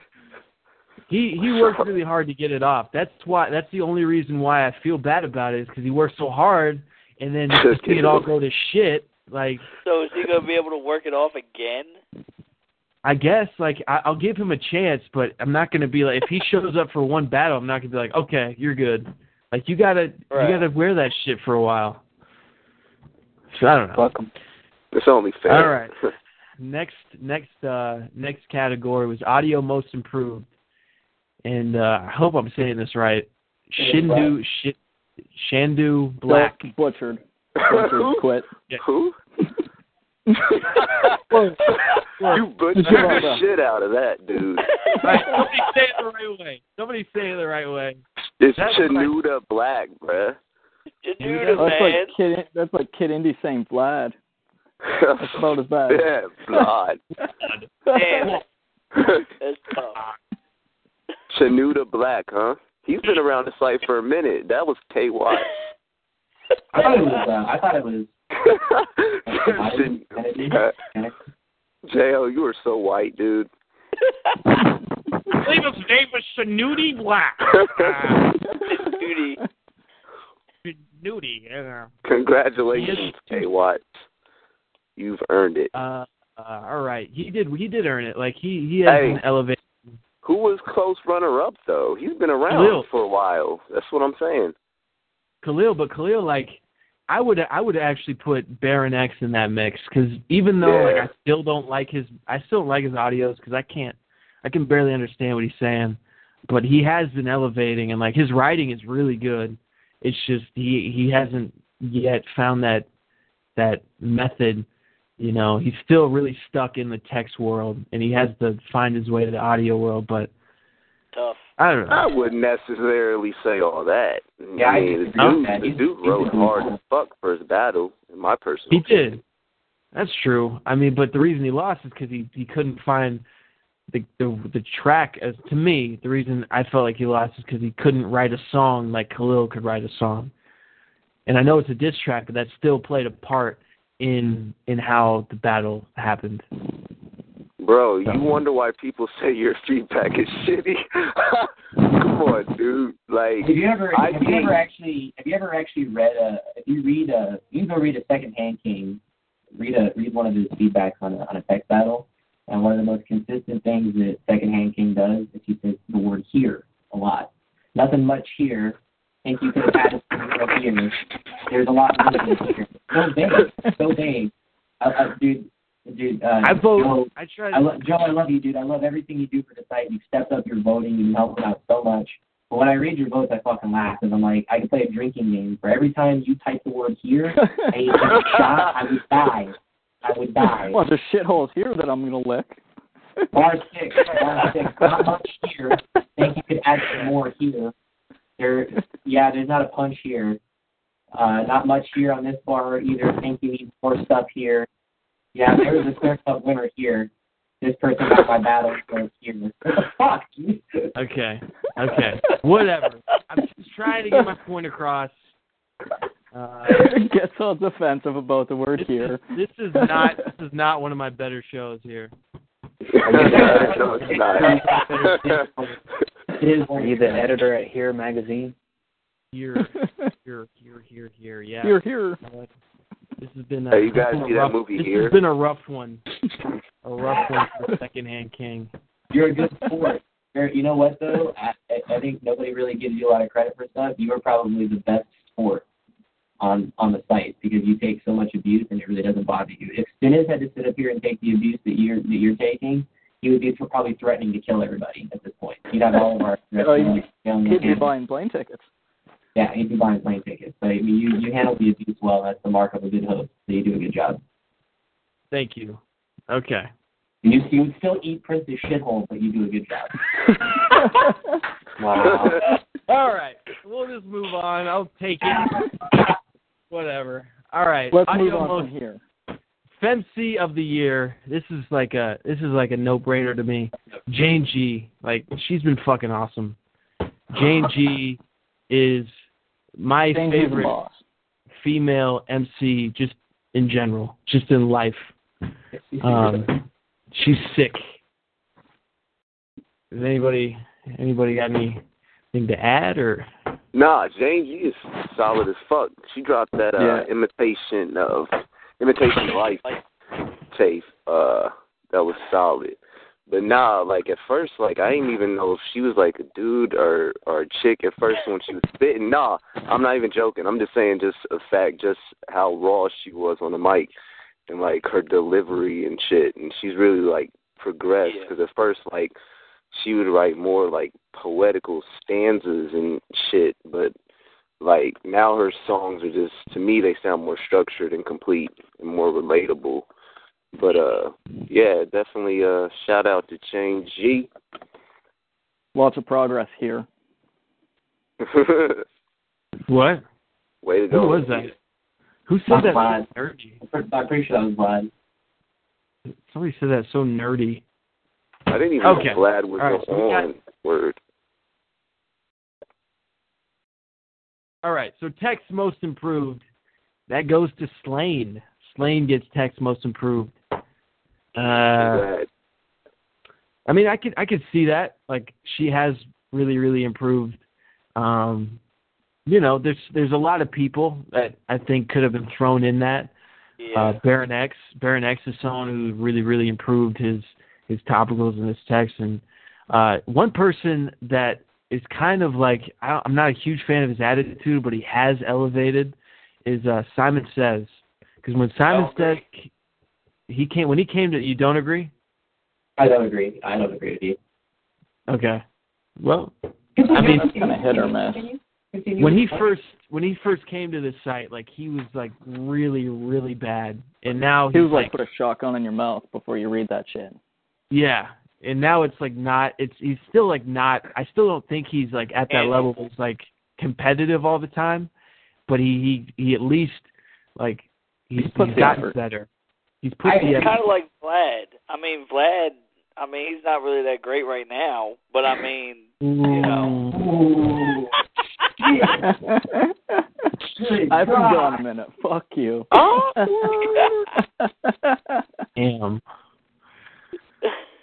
He he worked really hard to get it off. That's why. That's the only reason why I feel bad about it is because he worked so hard, and then to see it all go to shit. Like So is he gonna be able to work it off again? I guess like I, I'll give him a chance, but I'm not gonna be like if he shows up for one battle, I'm not gonna be like, okay, you're good. Like you gotta Right. you gotta wear that shit for a while. So I don't know. Fuck 'em. It's only fair. All right. Next next uh next category was audio most improved, and uh I hope I'm saying this right. Shindu Shi Shandu Black. Nope, butchered. Butchered. Quit. Who? Whoa. you butchered the shit out of that, dude. Right, somebody say it the right way. Somebody say it the right way. It's That's Chanuda Black, bruh. Januda, That's man. like kid. That's like Kid Indy saying Vlad. That's about as bad. yeah, blood. Damn, that's tough. Chanuda Black, huh? He's been around the site for a minute. That was KY. I thought it was uh, I thought it was Chan- Kennedy. uh, Kennedy. J.O., you are so white, dude. I believe his name was Shanudi Black. Duty. Nudie. Yeah. Congratulations, KY. You've earned it. Uh, uh, all right. He did. He did earn it. Like he he has Hey. been elevated. Who was close runner up though? He's been around Khalil. for a while. That's what I'm saying. Khalil, but Khalil, like I would I would actually put Baron X in that mix because even though like I still don't like his I still don't like his audios because I can't I can barely understand what he's saying, but he has been elevating and like his writing is really good. It's just he he hasn't yet found that that method. You know, he's still really stuck in the text world, and he has to find his way to the audio world. But Tough. I don't know. I wouldn't necessarily say all that. Yeah, I I mean, the dude, that. the dude he's rode a- hard as fuck for his battle, in my personal. He did. That's true. I mean, but the reason he lost is because he he couldn't find the, the the track. As to me, the reason I felt like he lost is because he couldn't write a song like Khalil could write a song. And I know it's a diss track, but that still played a part in in how the battle happened. Bro, you wonder why people say your feedback is shitty? Come on, dude. Like, Have you ever I have you ever actually have you ever actually read a if you read a you can go read a second hand king read a read one of his feedbacks on a on a text battle and one of the most consistent things that second hand king does is he says the word here a lot. Nothing much here. Think you could have added something right here. There's a lot more here. So vague. So vague. Uh, uh, dude dude uh I vote. Joe, I tried. I lo- Joe, I love you, dude. I love everything you do for the site. You've stepped up your voting. You've been helping out so much. But when I read your votes, I fucking laugh because I'm like, I could play a drinking game. For every time you type the word here and you take a shot, I would die. I would die. Well, there's shitholes here that I'm gonna lick. Bar six, bar six. Not much here. Think you could add some more here. There, yeah, there's not a punch here. Uh, not much here on this bar either. Think you need more stuff here. Yeah, there was a clear cut winner here. This person got my battle so here. Fuck? dude? Okay. Okay. Whatever. I'm just trying to get my point across. Uh, Gets all defensive about the word here. this is not this is not one of my better shows here. no, it's not. Are you the editor at Here Magazine? Here, here, here, here, here. Yeah. Here, here. This has been. A, Hey, you guys this has been a see that rough, movie This Here? has been a rough one. A rough one for Secondhand King. You're a good sport. You're, know what though? I, I I think nobody really gives you a lot of credit for stuff. You are probably the best sport on on the site because you take so much abuse and it really doesn't bother you. If Stinners had to sit up here and take the abuse that you're that you're taking, he would be probably threatening to kill everybody at this point. He'd have all of our Oh, you- He'd be buying plane tickets. yeah, he'd be buying plane tickets. But I mean, you you handle the abuse well. That's the mark of a good host. So you do a good job. Thank you. Okay. You you would still eat Prince's shithole, but you do a good job. Wow. All right. We'll just move on. I'll take it. Whatever. All right. Let's Audio move on most from here. Femc of the year. This is like a this is like a no brainer to me. Jane G. Like she's been fucking awesome. Jane G. is my Jane favorite boss. female MC just in general, just in life. Um, she's sick. Does anybody anybody got anything to add or? Nah, Jane G is solid as fuck. She dropped that uh Yeah. imitation of imitation life tape. Uh that was solid. But nah, like at first, like I didn't even know if she was like a dude or or a chick at first when she was spitting. Nah, I'm not even joking. I'm just saying just a fact, just how raw she was on the mic and like her delivery and shit. And she's really like progressed because at first, like she would write more like poetical stanzas and shit, but like now her songs are just to me they sound more structured and complete and more relatable. But uh yeah, definitely uh shout out to Jane G. Lots of progress here. What? Way to go. Who was that? Who said Not that? Vlad. so nerdy? I'm pretty sure that was Vlad. Somebody said that so nerdy. I didn't even Okay. know Vlad was All right, so we got- on word. All right, so text most improved. That goes to Slane. Slane gets text most improved. Uh, I mean, I could I could see that. Like she has really really improved. Um, you know, there's there's a lot of people that I think could have been thrown in that. Uh, Baron X, Baron X is someone who really really improved his his topicals and his text. And uh, one person that is kind of like I, I'm not a huge fan of his attitude, but he has elevated is uh, Simon Says. Because when Simon Says he came when he came to you don't agree? I don't agree. I don't agree with you. Okay. Well, I mean, kind of hit or miss. when he first when he first came to this site, like he was like really really bad, and now He he's was like, put a shotgun in your mouth before you read that shit. yeah, and now it's like not. It's he's still like not. I still don't think he's like at that And- level. Where he's like competitive all the time, but he he he at least like he's, put he's gotten effort. better. He's put I, the kind of like Vlad. I mean, Vlad. I mean, he's not really that great right now, but I mean, you know. I've been gone a minute. Fuck you. Oh. Damn.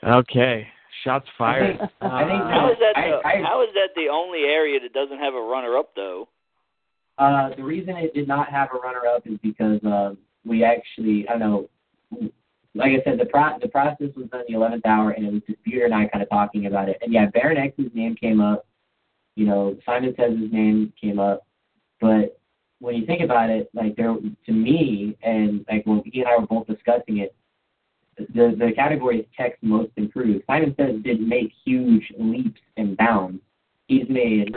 Okay. Shots fired. I think Uh, How is that? The, I- I- how is that the only area that doesn't have a runner-up though? Uh, the reason it did not have a runner-up is because uh, we actually, I don't know, like I said, the pro- the process was done the 11th hour, and it was just Disputer and I kind of talking about it. And yeah, Baron X's name came up. You know, Simon Says his name came up. But when you think about it, like there, to me, and like when he and I were both discussing it, the the category is text most improved. Simon Says did make huge leaps and bounds. He's made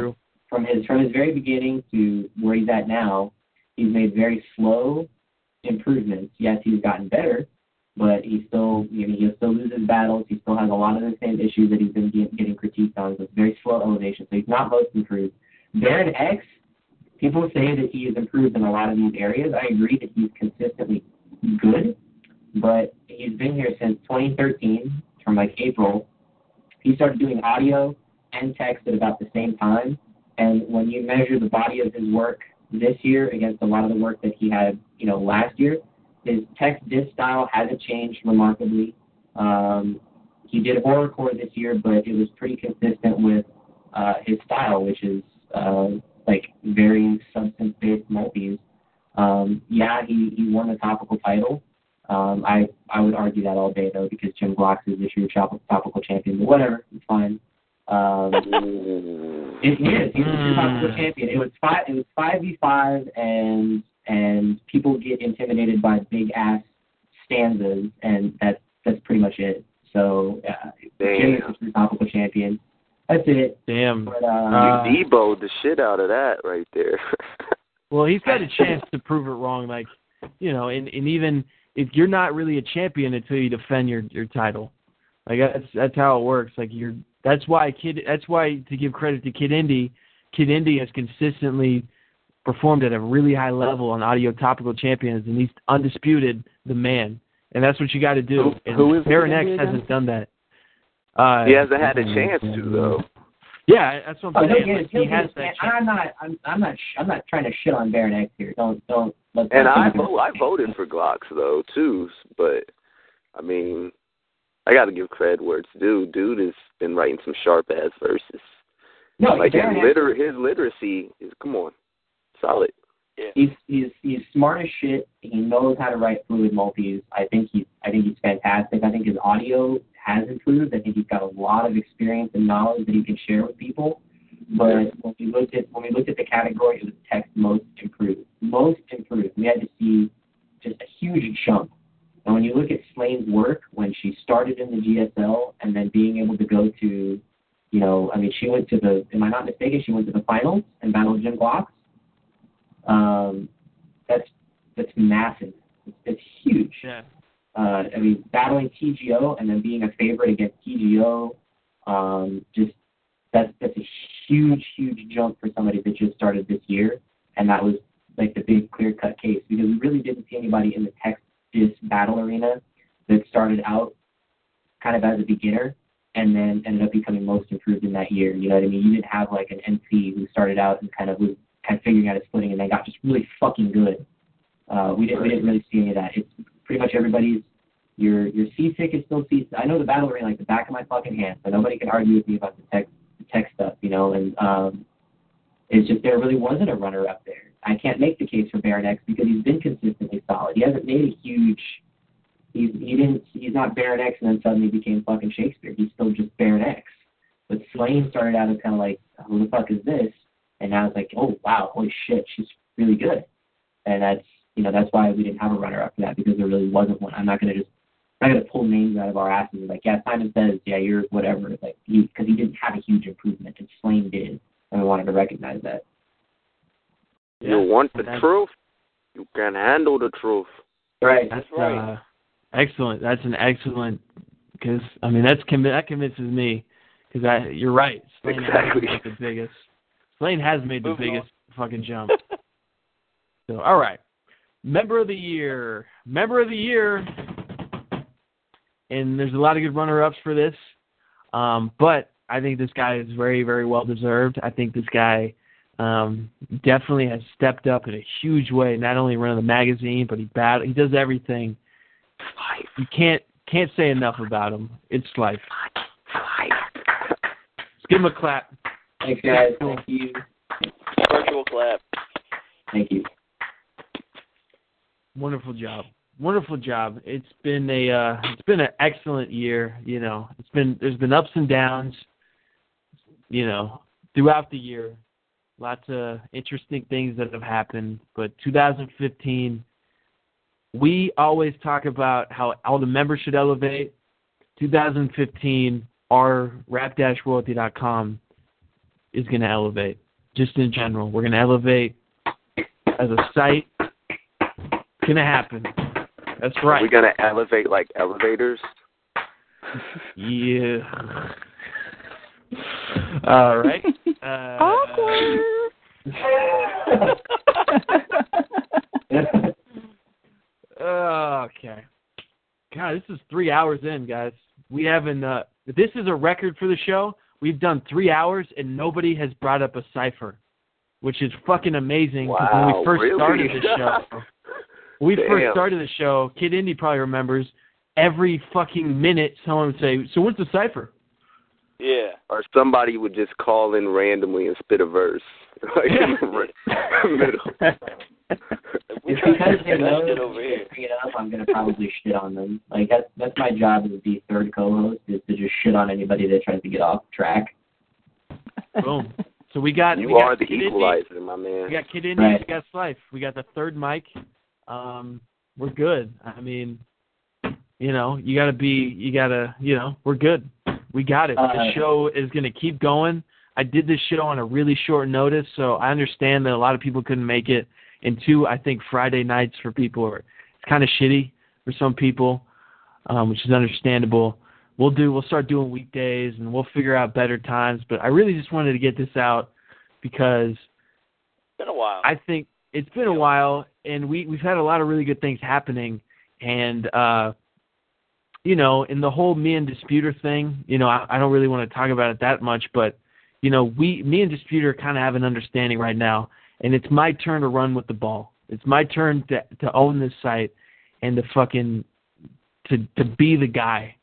from his from his very beginning to where he's at now, he's made very slow improvements. Yes, he's gotten better, but he still you know, he still loses battles. He still has a lot of the same issues that he's been get, getting critiqued on. So it's very slow elevation. So he's not most improved. Baron X, people say that he has improved in a lot of these areas. I agree that he's consistently good, but he's been here since 2013, from like April. He started doing audio and text at about the same time. And when you measure the body of his work this year against a lot of the work that he had, you know, last year, his text disc style hasn't changed remarkably. Um, he did horrorcore this year, but it was pretty consistent with uh, his style, which is uh, like varying substance-based multis. Um, yeah, he, he won the topical title. Um, I I would argue that all day though because Jim Glocks is this year's top- topical champion. But whatever, it's fine. Um, it is. He's the topical champion. It was five. It was five v five, and and people get intimidated by big ass stanzas, and that's that's pretty much it. So uh, Jim is the topical champion. That's it. Damn. But, uh, you deboed the shit out of that right there. Well, he's got a chance to prove it wrong. Like, you know, and, and even if you're not really a champion until you defend your your title, like that's that's how it works. Like you're that's why kid that's why to give credit to Kid Indy, Kid Indy has consistently performed at a really high level on audio topical champions, and he's undisputed the man. And that's what you got to do. Who- and who is Baron X hasn't done that. Uh, he hasn't had a chance to though. Yeah, that's what Oh, I'm he'll saying. get, Like, he'll he has that chance. chance. I'm not. I'm. I'm not. sh- I'm not trying to shit on Baron X here. Don't. Don't. Let's And I vote, I voted for Glocks though too, but I mean, I got to give credit where it's due. Dude has been writing some sharp ass verses. No, like his liter his literacy is come on, solid. Yeah. He's he's he's smart as shit. He knows how to write fluid multis. I think he's I think he's fantastic. I think his audio has improved. I think he's got a lot of experience and knowledge that he can share with people. But when we looked at when we looked at the category, it was text most improved. Most improved. We had to see just a huge jump. And when you look at Slane's work, when she started in the GSL and then being able to go to, you know, I mean, she went to the, am I not mistaken, she went to the finals and battled Jim Glocks. Um, that's that's massive. It's, it's huge. Yeah. Uh, I mean, battling TGO and then being a favorite against TGO, um, just that's that's a huge, huge jump for somebody that just started this year, and that was like the big clear cut case because we really didn't see anybody in the text disc battle arena that started out kind of as a beginner and then ended up becoming most improved in that year. You know what I mean? You didn't have like an NC who started out and kind of was kind of figuring out his footing and they got just really fucking good. Uh, we didn't we didn't really see any of that. It's pretty much everybody's your your seasick is still seasick. I know the battle arena like the back of my fucking hand, so nobody can argue with me about the the tech stuff, you know. And um, it's just there really wasn't a runner up there. I can't make the case for Baron X because he's been consistently solid. He hasn't made a huge. He's he didn't he's not Baron X and then suddenly became fucking Shakespeare. He's still just Baron X. But Slane started out as kind of like who the fuck is this? And now it's like oh wow holy shit she's really good. And that's you know that's why we didn't have a runner up for that because there really wasn't one. I'm not gonna just I'm not gonna pull names out of our asses and like yeah Simon says yeah you're whatever like he because he didn't have a huge improvement and Slane did and we wanted to recognize that. you want the that's- truth, you can handle the truth. Right. That's uh, excellent. That's an excellent because I mean that's conv- that convinces me because I you're right. Slane Exactly. has made the biggest. Slane has made the Moving on. biggest fucking jump. so all right, member of the year, member of the year, and there's a lot of good runner-ups for this, um, but I think this guy is very very well deserved. I think this guy. Um, definitely has stepped up in a huge way. Not only running the magazine, but he battle. He does everything. You can't can't say enough about him. It's life. Let's give him a clap. Thanks, guys. Thank you. Virtual clap. Thank you. Wonderful job. Wonderful job. It's been a uh, it's been an excellent year. You know, it's been there's been ups and downs. You know, throughout the year, lots of interesting things that have happened. But 2015, we always talk about how all the members should elevate. 2015, our rap-royalty.com is going to elevate. Just in general, we're going to elevate as a site. It's going to happen. That's right. We're gonna elevate like elevators. Yeah. All right. Uh, okay. God, this is three hours in, guys. We haven't. Uh, this is a record for the show. We've done three hours and nobody has brought up a cipher, which is fucking amazing. 'cause when Wow, we first really? started the show, when we first started the show, Kid Indy probably remembers. Every fucking minute, someone would say, "So what's the cipher?" Yeah. Or somebody would just call in randomly and spit a verse. like in the ra- middle. We It's trying because to they get that know shit that over here. they bring it up, I'm gonna probably shit on them. Like that's that's my job as the third co-host is to just shit on anybody that tries to get off track. Boom. So we got You we got are the Kid Indy. equalizer, my man. We got Kid Indy. Right. We got Slife. We got the third mic. Um, we're good. I mean, you know, you gotta be. You gotta. You know, we're good. We got it. the Uh, show is gonna keep going. I did this show on a really short notice, so I understand that a lot of people couldn't make it. And two, I think Friday nights for people are it's kind of shitty for some people, um, which is understandable. We'll do. We'll start doing weekdays, and we'll figure out better times. But I really just wanted to get this out because It's been a while. I think it's been a while, and we we've had a lot of really good things happening, and uh, you know, in the whole me and Disputer thing, you know, I, I don't really want to talk about it that much, but you know, we me and Disputer kind of have an understanding right now, and it's my turn to run with the ball. It's my turn to to own this site and to fucking to to be the guy.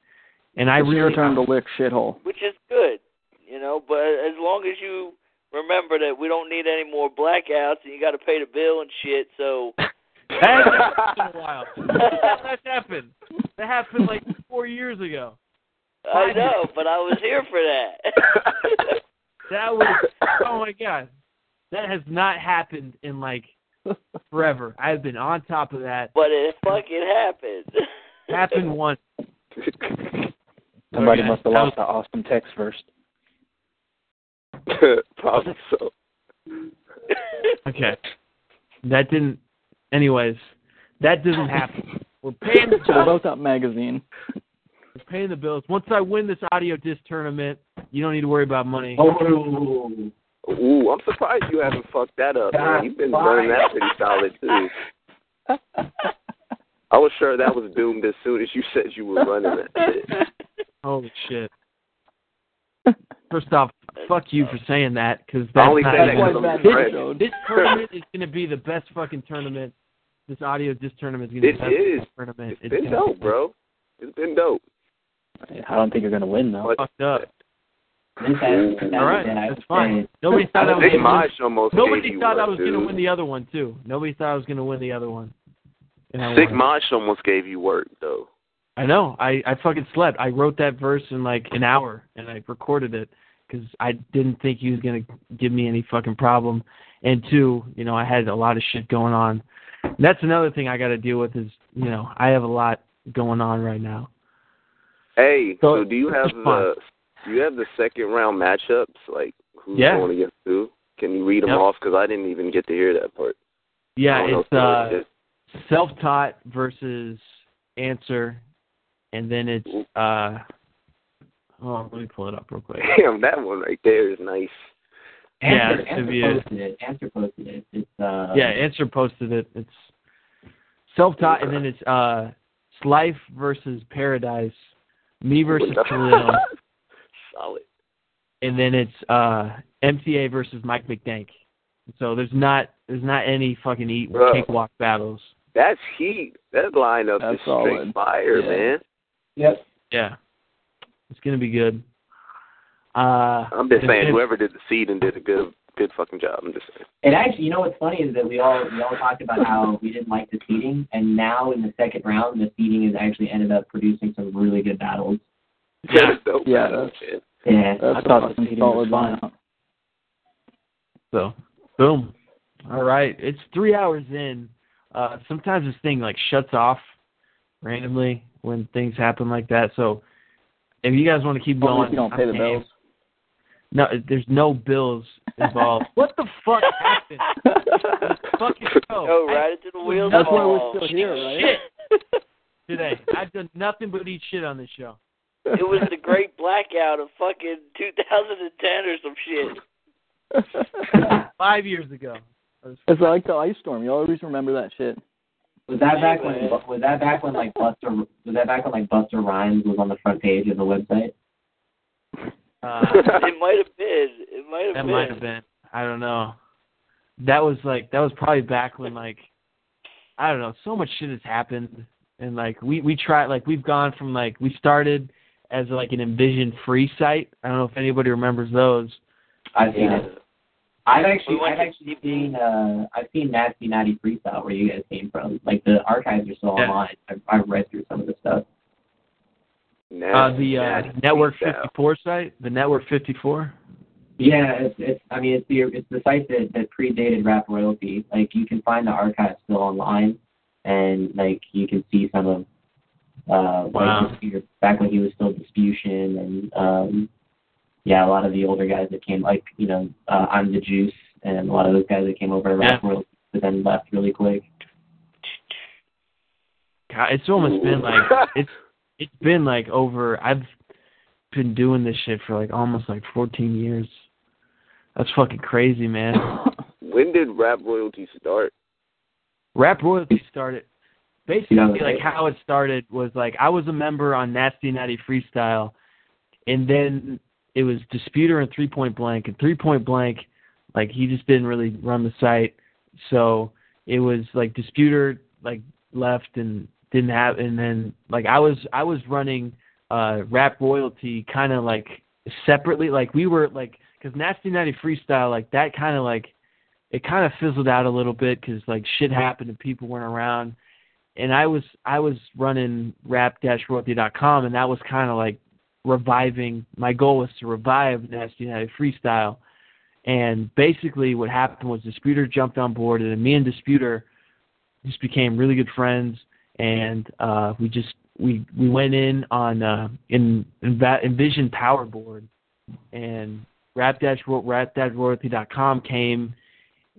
And I it's your really turn to lick shithole. which is good, you know. But as long as you remember that we don't need any more blackouts, and you got to pay the bill and shit. So That's been while. That happened. That happened like four years ago. I know, but I was here for that. That was oh my god. That has not happened in like forever. I've been on top of that. but it fucking happened. Happened once. Somebody Okay. must have That lost the Austin text first. Probably so. Okay. That didn't anyways. That doesn't happen. We're paying the bills. about that magazine? We're paying the bills. Once I win this audio disc tournament, you don't need to worry about money. Oh, Ooh, I'm surprised you haven't fucked that up, man. You've been running that pretty solid too. I was sure that was doomed as soon as you said you were running that shit. Holy shit. First off, fuck you for saying that because I that's only not said that even- 'cause this, this tournament is going to be the best fucking tournament. This audio disc tournament is going to It be the is. best tournament. It's been dope, be bro. It's been dope. I don't think you're gonna win though. Fucked up. This has, All right, that's fine. Nobody thought I was Big going to almost Nobody gave you thought one, I was going to win the other one too. Nobody thought I was going to win the other one. And I Sick uh, won. Mosh almost gave you work though. I know. I I fucking slept. I wrote that verse in like an hour and I recorded it because I didn't think he was gonna give me any fucking problem. And two, you know, I had a lot of shit going on. And that's another thing I got to deal with is you know I have a lot going on right now. Hey, So, so, do you have the do you have the second round matchups? Like who's Yeah. going against who? Can you read them Yep. off? Because I didn't even get to hear that part. Yeah, it's if you know uh it is. self-taught versus answer, and then it's uh. Oh, let me pull it up real quick. Damn, that one right there is nice. Yeah, Answer, it's answer gonna be a- posted it. Answer posted it. It's uh. yeah, Answer posted it. It's self-taught, and then it's uh, it's Life versus Paradise, me versus Khalil, Solid. and then it's uh, MTA versus Mike McDank. So there's not there's not any fucking eat Bro. cakewalk battles. That's heat. That lineup That's is straight fire, Yeah. man. Yep. Yeah, it's gonna be good. Uh, I'm just saying, and- whoever did the seeding did a good, good fucking job. I'm just saying. And actually, you know what's funny is that we all we all talked about how we didn't like the seeding, and now in the second round, the seeding has actually ended up producing some really good battles. Yeah. Dope Yeah, that's- man. Yeah, That's I a thought the seeding was solid fun. So, boom. All right, it's three hours in. Uh, sometimes this thing like shuts off randomly when things happen like that. So, if you guys want to keep going, if you don't pay I'm the game. bills. No, there's no bills involved. what the fuck happened? Fucking show. Go I- right into the wheels. That's why we're still here, right? Shit today. I've done nothing but eat shit on this show. It was the great blackout of fucking 2010 or some shit. Five years ago. It's like the ice storm. You always remember that shit. Was that back when was that back when like Buster was that back when like Busta Rhymes was on the front page of the website? Uh, It might have been. It might have that been. might have been. I don't know. That was like that was probably back when like I don't know. So much shit has happened, and like we we tried like we've gone from like we started as like an Invision free site. I don't know if anybody remembers those. I've seen Yeah. it. I've actually We I've actually seen uh I've seen Nasty Natty Freestyle where you guys came from. Like the archives are still Yeah. online. I've, I've read through some of the stuff. Uh, the uh, Network 54 site, the Network 54. Yeah, it's it's I mean it's the it's the site that, that predated rap royalty. Like you can find the archives still online and like you can see some of uh Wow. like back when he was still Disputation and um yeah, a lot of the older guys that came like, you know, uh I'm the Juice and a lot of those guys that came over to rap Yeah. royalty but then left really quick. God, it's almost been like it's it's been like over. I've been doing this shit for like almost like 14 years. That's fucking crazy, man. When did rap royalty start? Rap royalty started basically Yeah, like right. how it started was like I was a member on Nasty Natty Freestyle, and then it was Disputer and Three Point Blank, and Three Point Blank, like he just didn't really run the site, so it was like Disputer like left and didn't have, and then like I was I was running uh Rap Royalty kind of like separately, like we were like because Nasty Natty Freestyle like that kind of like it kind of fizzled out a little bit because like shit happened and people weren't around. And i was i was running rap-royalty.com and that was kind of like reviving my goal was to revive Nasty Natty Freestyle. And basically what happened was disputer jumped on board and me and disputer just became really good friends. And uh we just we we went in on uh in, in Invision Power Board and rap-royalty.com came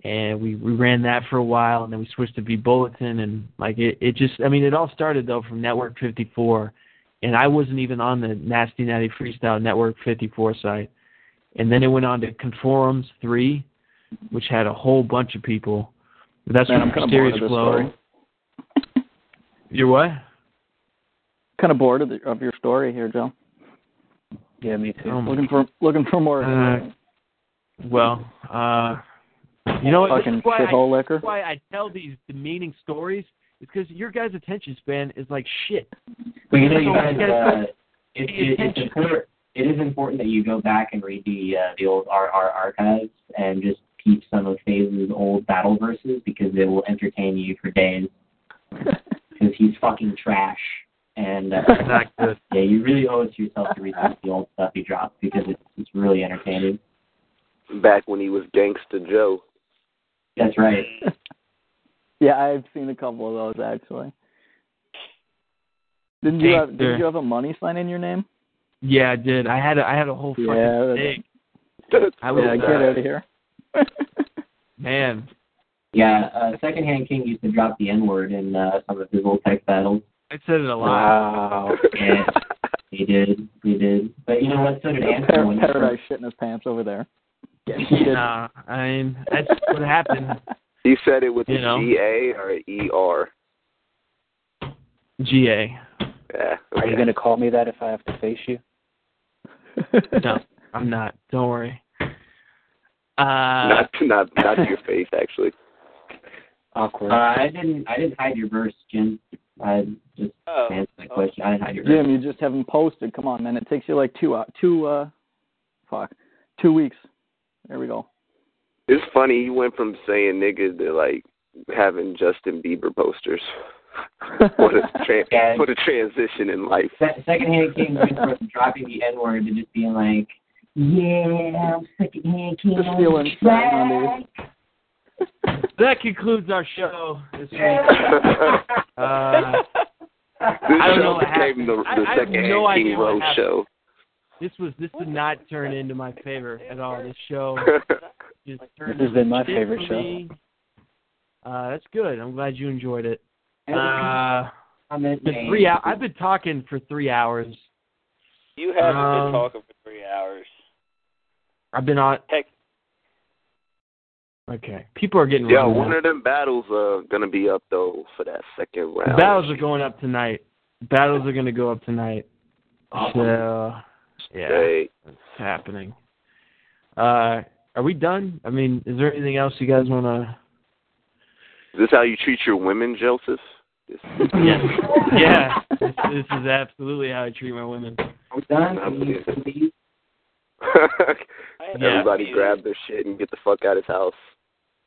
and we we ran that for a while and then we switched to vBulletin and like it it just I mean it all started though from Network 54 and I wasn't even on the Nasty Natty Freestyle Network 54 site and then it went on to Conforums 3 which had a whole bunch of people but that's Man, when I'm kinda Mysterious bored of Flow. You're what? Kind of bored of, the, of your story here, Joe. Yeah, me too. Oh Looking for looking for more. Uh, well, uh you know what? This Fucking is why I, shithole liquor. this why I tell these demeaning stories. Is because your guys' attention span is like shit. But you know, you So guys, guys uh, it, it, it's important. It is important that you go back and read the uh, the old RR archives and just keep some of FaZe's old battle verses because it will entertain you for days. Because he's fucking trash, and uh, Not yeah, you really owe it to yourself to read the old stuff he dropped because it's it's really entertaining. Back when he was Gangsta Joe. That's right. Yeah, I've seen a couple of those actually. Didn't you have Did you have a money sign in your name? Yeah, I did. I had a, I had a whole fucking Yeah, thing. I was yeah, get uh, out of here. man. Yeah, uh, Secondhand King used to drop the N word in uh, some of his old text battles. I said it a lot. Wow. Yeah, he did. He did. But you know what? So did Ansel. when he first- Paradise shitting his pants over there. Nah, I mean that's what happened. He said it with You a know. G A or a E R. GA. Yeah. Are you going to call me that if I have to face you? No, I'm not. Don't worry. Uh, not not not to your face, actually. Awkward. Uh, I didn't. I didn't hide your verse, Jim. I just Oh. answered that question. I didn't hide your verse. Jim, you just haven't posted. Come on, man. It takes you like two uh, two uh, fuck, two weeks. There we go. It's funny. He went from saying nigga to like having Justin Bieber posters. what a tra- Yeah. what a transition in life. Se- Secondhand King went from dropping the N word to just being like, "Yeah, I'm secondhand King." Just on feeling the track." Mondays. that concludes our show this week. Uh, This I don't know what became happened. the, I- the I have second no King idea what Rose happened. show. This was this did not turn into my favor at all. This show just turned This has been my into shit favorite for show. me. Uh, that's good. I'm glad you enjoyed it. Uh, comment it's been three hours. I've been talking for three hours. You haven't Um, been talking for three hours. I've been on. Heck. Okay, people are getting. Yeah, one now. of them battles are gonna be up though for that second The round. battles are going up tonight. Battles are going to go up tonight. So, yeah, Hey, it's happening. Uh, are we done? I mean, is there anything else you guys want to? is this how you treat your women, Joseph? yes. Yeah, yeah. This, this is absolutely how I treat my women. We're done. I'm Can you kidding. please? Yeah. Everybody grab their shit and get the fuck out of his house.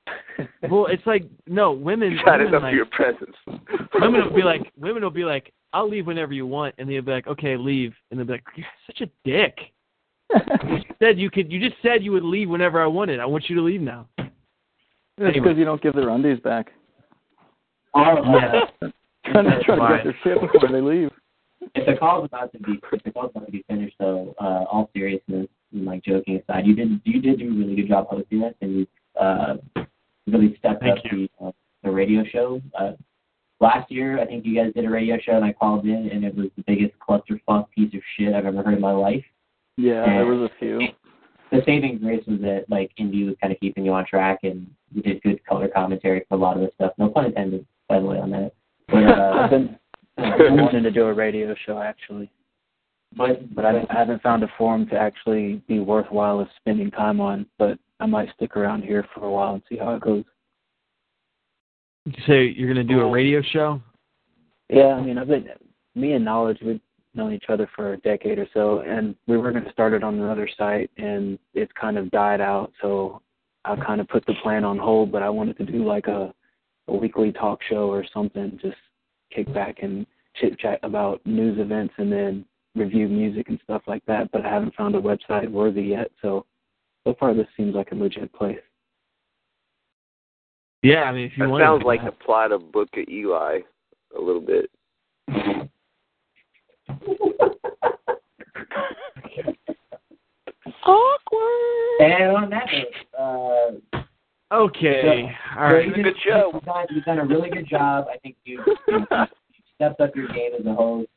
Well, it's like no women. Got women enough like, of your presence. women will be like, women will be like, I'll leave whenever you want, and they'll be like, okay, leave, and they'll be like, you're such a dick. You said you could. You just said you would leave whenever I wanted. I want you to leave now. It's Anyway. because you don't give their undies back. All of Yeah. trying to, trying to get their shit before they leave. If the call's about to be, if the call's about to be finished, though, uh, all seriousness and like joking aside, you did you did do a really good job hosting this, and you uh, really stepped Thank up the uh, the radio show. Uh, last year, I think you guys did a radio show, and I called in, and it was the biggest clusterfuck piece of shit I've ever heard in my life. Yeah, there was a few. The saving grace was that like Indy was kind of keeping you on track, and you did good color commentary for a lot of the stuff. No pun intended, by the way, on that. But uh, I've been I've been wanting to do a radio show actually, but but I, haven't- I haven't found a forum to actually be worthwhile of spending time on. But I might stick around here for a while and see how it goes. You say you're going to do a radio show? Yeah, I mean, I've been me and Knowledge. We've known each other for a decade or so, and we were going to start it on another site, and it's kind of died out. So I kind of put the plan on hold. But I wanted to do like a a weekly talk show or something, just kick back and chit chat about news events, and then review music and stuff like that. But I haven't found a website worthy yet. So so far, this seems like a legit place. Yeah, I mean, if you want to, That want. sounds like the plot of Book of Eli a little bit. awkward. And on that note, uh, Okay, so- all so right. you did- You've done, you've done a really good job. I think you you stepped up your game as a host,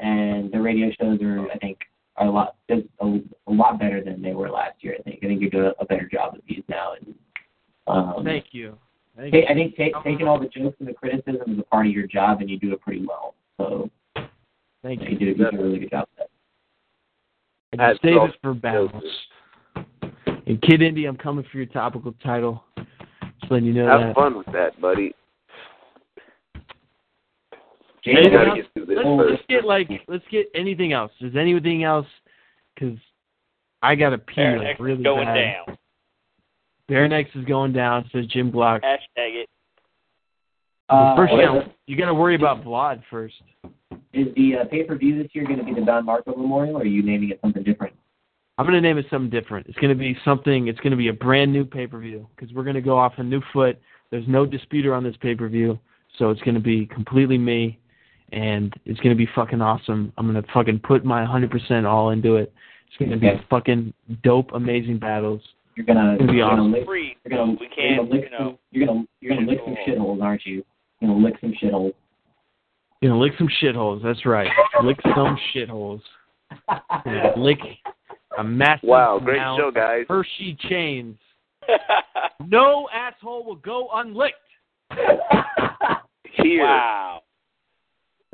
and the radio shows are, I think, are a lot just a, a lot better than they were last year. I think. I think you're doing a better job of these now. And um, Thank you. Thank ta- you. I think ta- taking all the jokes and the criticism is a part of your job, and you do it pretty well. So Thank you you. do, you do a really good job. With that. And Hats save off it for battles. And Kid Indy, I'm coming for your topical title. Just letting you know Have that. fun with that, buddy. Anything gotta else? get through this Let's, first. let's get like let's get anything else. Is anything else? Because I got to pee Fair like next really going bad. down. Bare Necks is going down. Says Jim Block. Hashtag it. Uh, first, you what- gotta, you got to worry about Vlad first. Is the uh, pay per view this year going to be the Don Marco Memorial, or are you naming it something different? I'm gonna name it something different. It's gonna be something. It's gonna be a brand new pay per view because we're gonna go off a new foot. There's no disputer on this pay per view, so it's gonna be completely me, and it's gonna be fucking awesome. I'm gonna fucking put my 100% all into it. It's gonna be fucking dope, amazing battles. You're gonna, It's gonna be you're gonna awesome. lick, Free. you're gonna, We you're can't, gonna lick you know. some, you're gonna, you're gonna lick some shitholes, aren't you? You're gonna lick some shitholes. Gonna lick some shitholes. That's right. Lick some shitholes. Lick a massive Wow, great show, of guys. Hershey chains. No asshole will go unlicked. Here. Wow.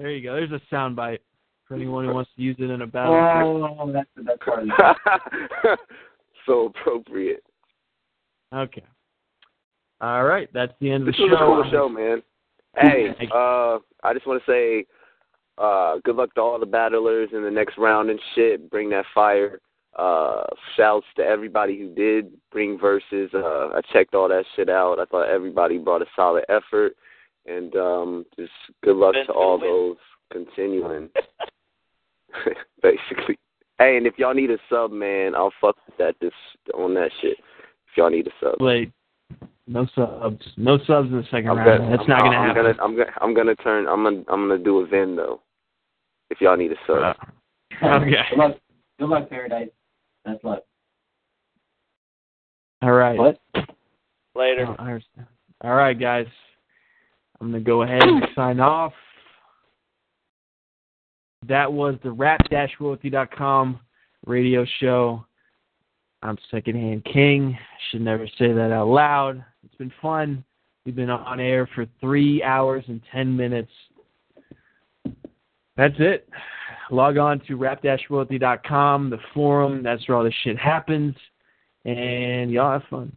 There you go. There's a soundbite for anyone who wants to use it in a battle. Oh, that's the best part so appropriate. Okay. All right, that's the end of the This the was a show. cool show, man. Hey, uh, I just want to say, uh, good luck to all the battlers in the next round and shit. Bring that fire. Uh, shouts to everybody who did bring verses. Uh, I checked all that shit out. I thought everybody brought a solid effort, and um, just good luck to all those continuing. Basically. Hey, and if y'all need a sub, man, I'll fuck with that this on that shit. If y'all need a sub. Wait, no subs. No subs in the 2nd I'm round. gonna, That's not I'm, gonna I'm happen. Gonna, I'm gonna, I'm gonna turn. I'm gonna, I'm gonna do a Vin though. If y'all need a sub. okay. Good luck, good luck, Paradise. Best luck. All right. What? Later. Oh, All right, guys. I'm going to go ahead and sign off. That was the rap-royalty.com radio show. I'm Secondhand King. Should never say that out loud. It's been fun. We've been on air for three hours and 10 minutes. That's it. Log on to rap-royalty.com, the forum. That's where all this shit happens. And y'all have fun.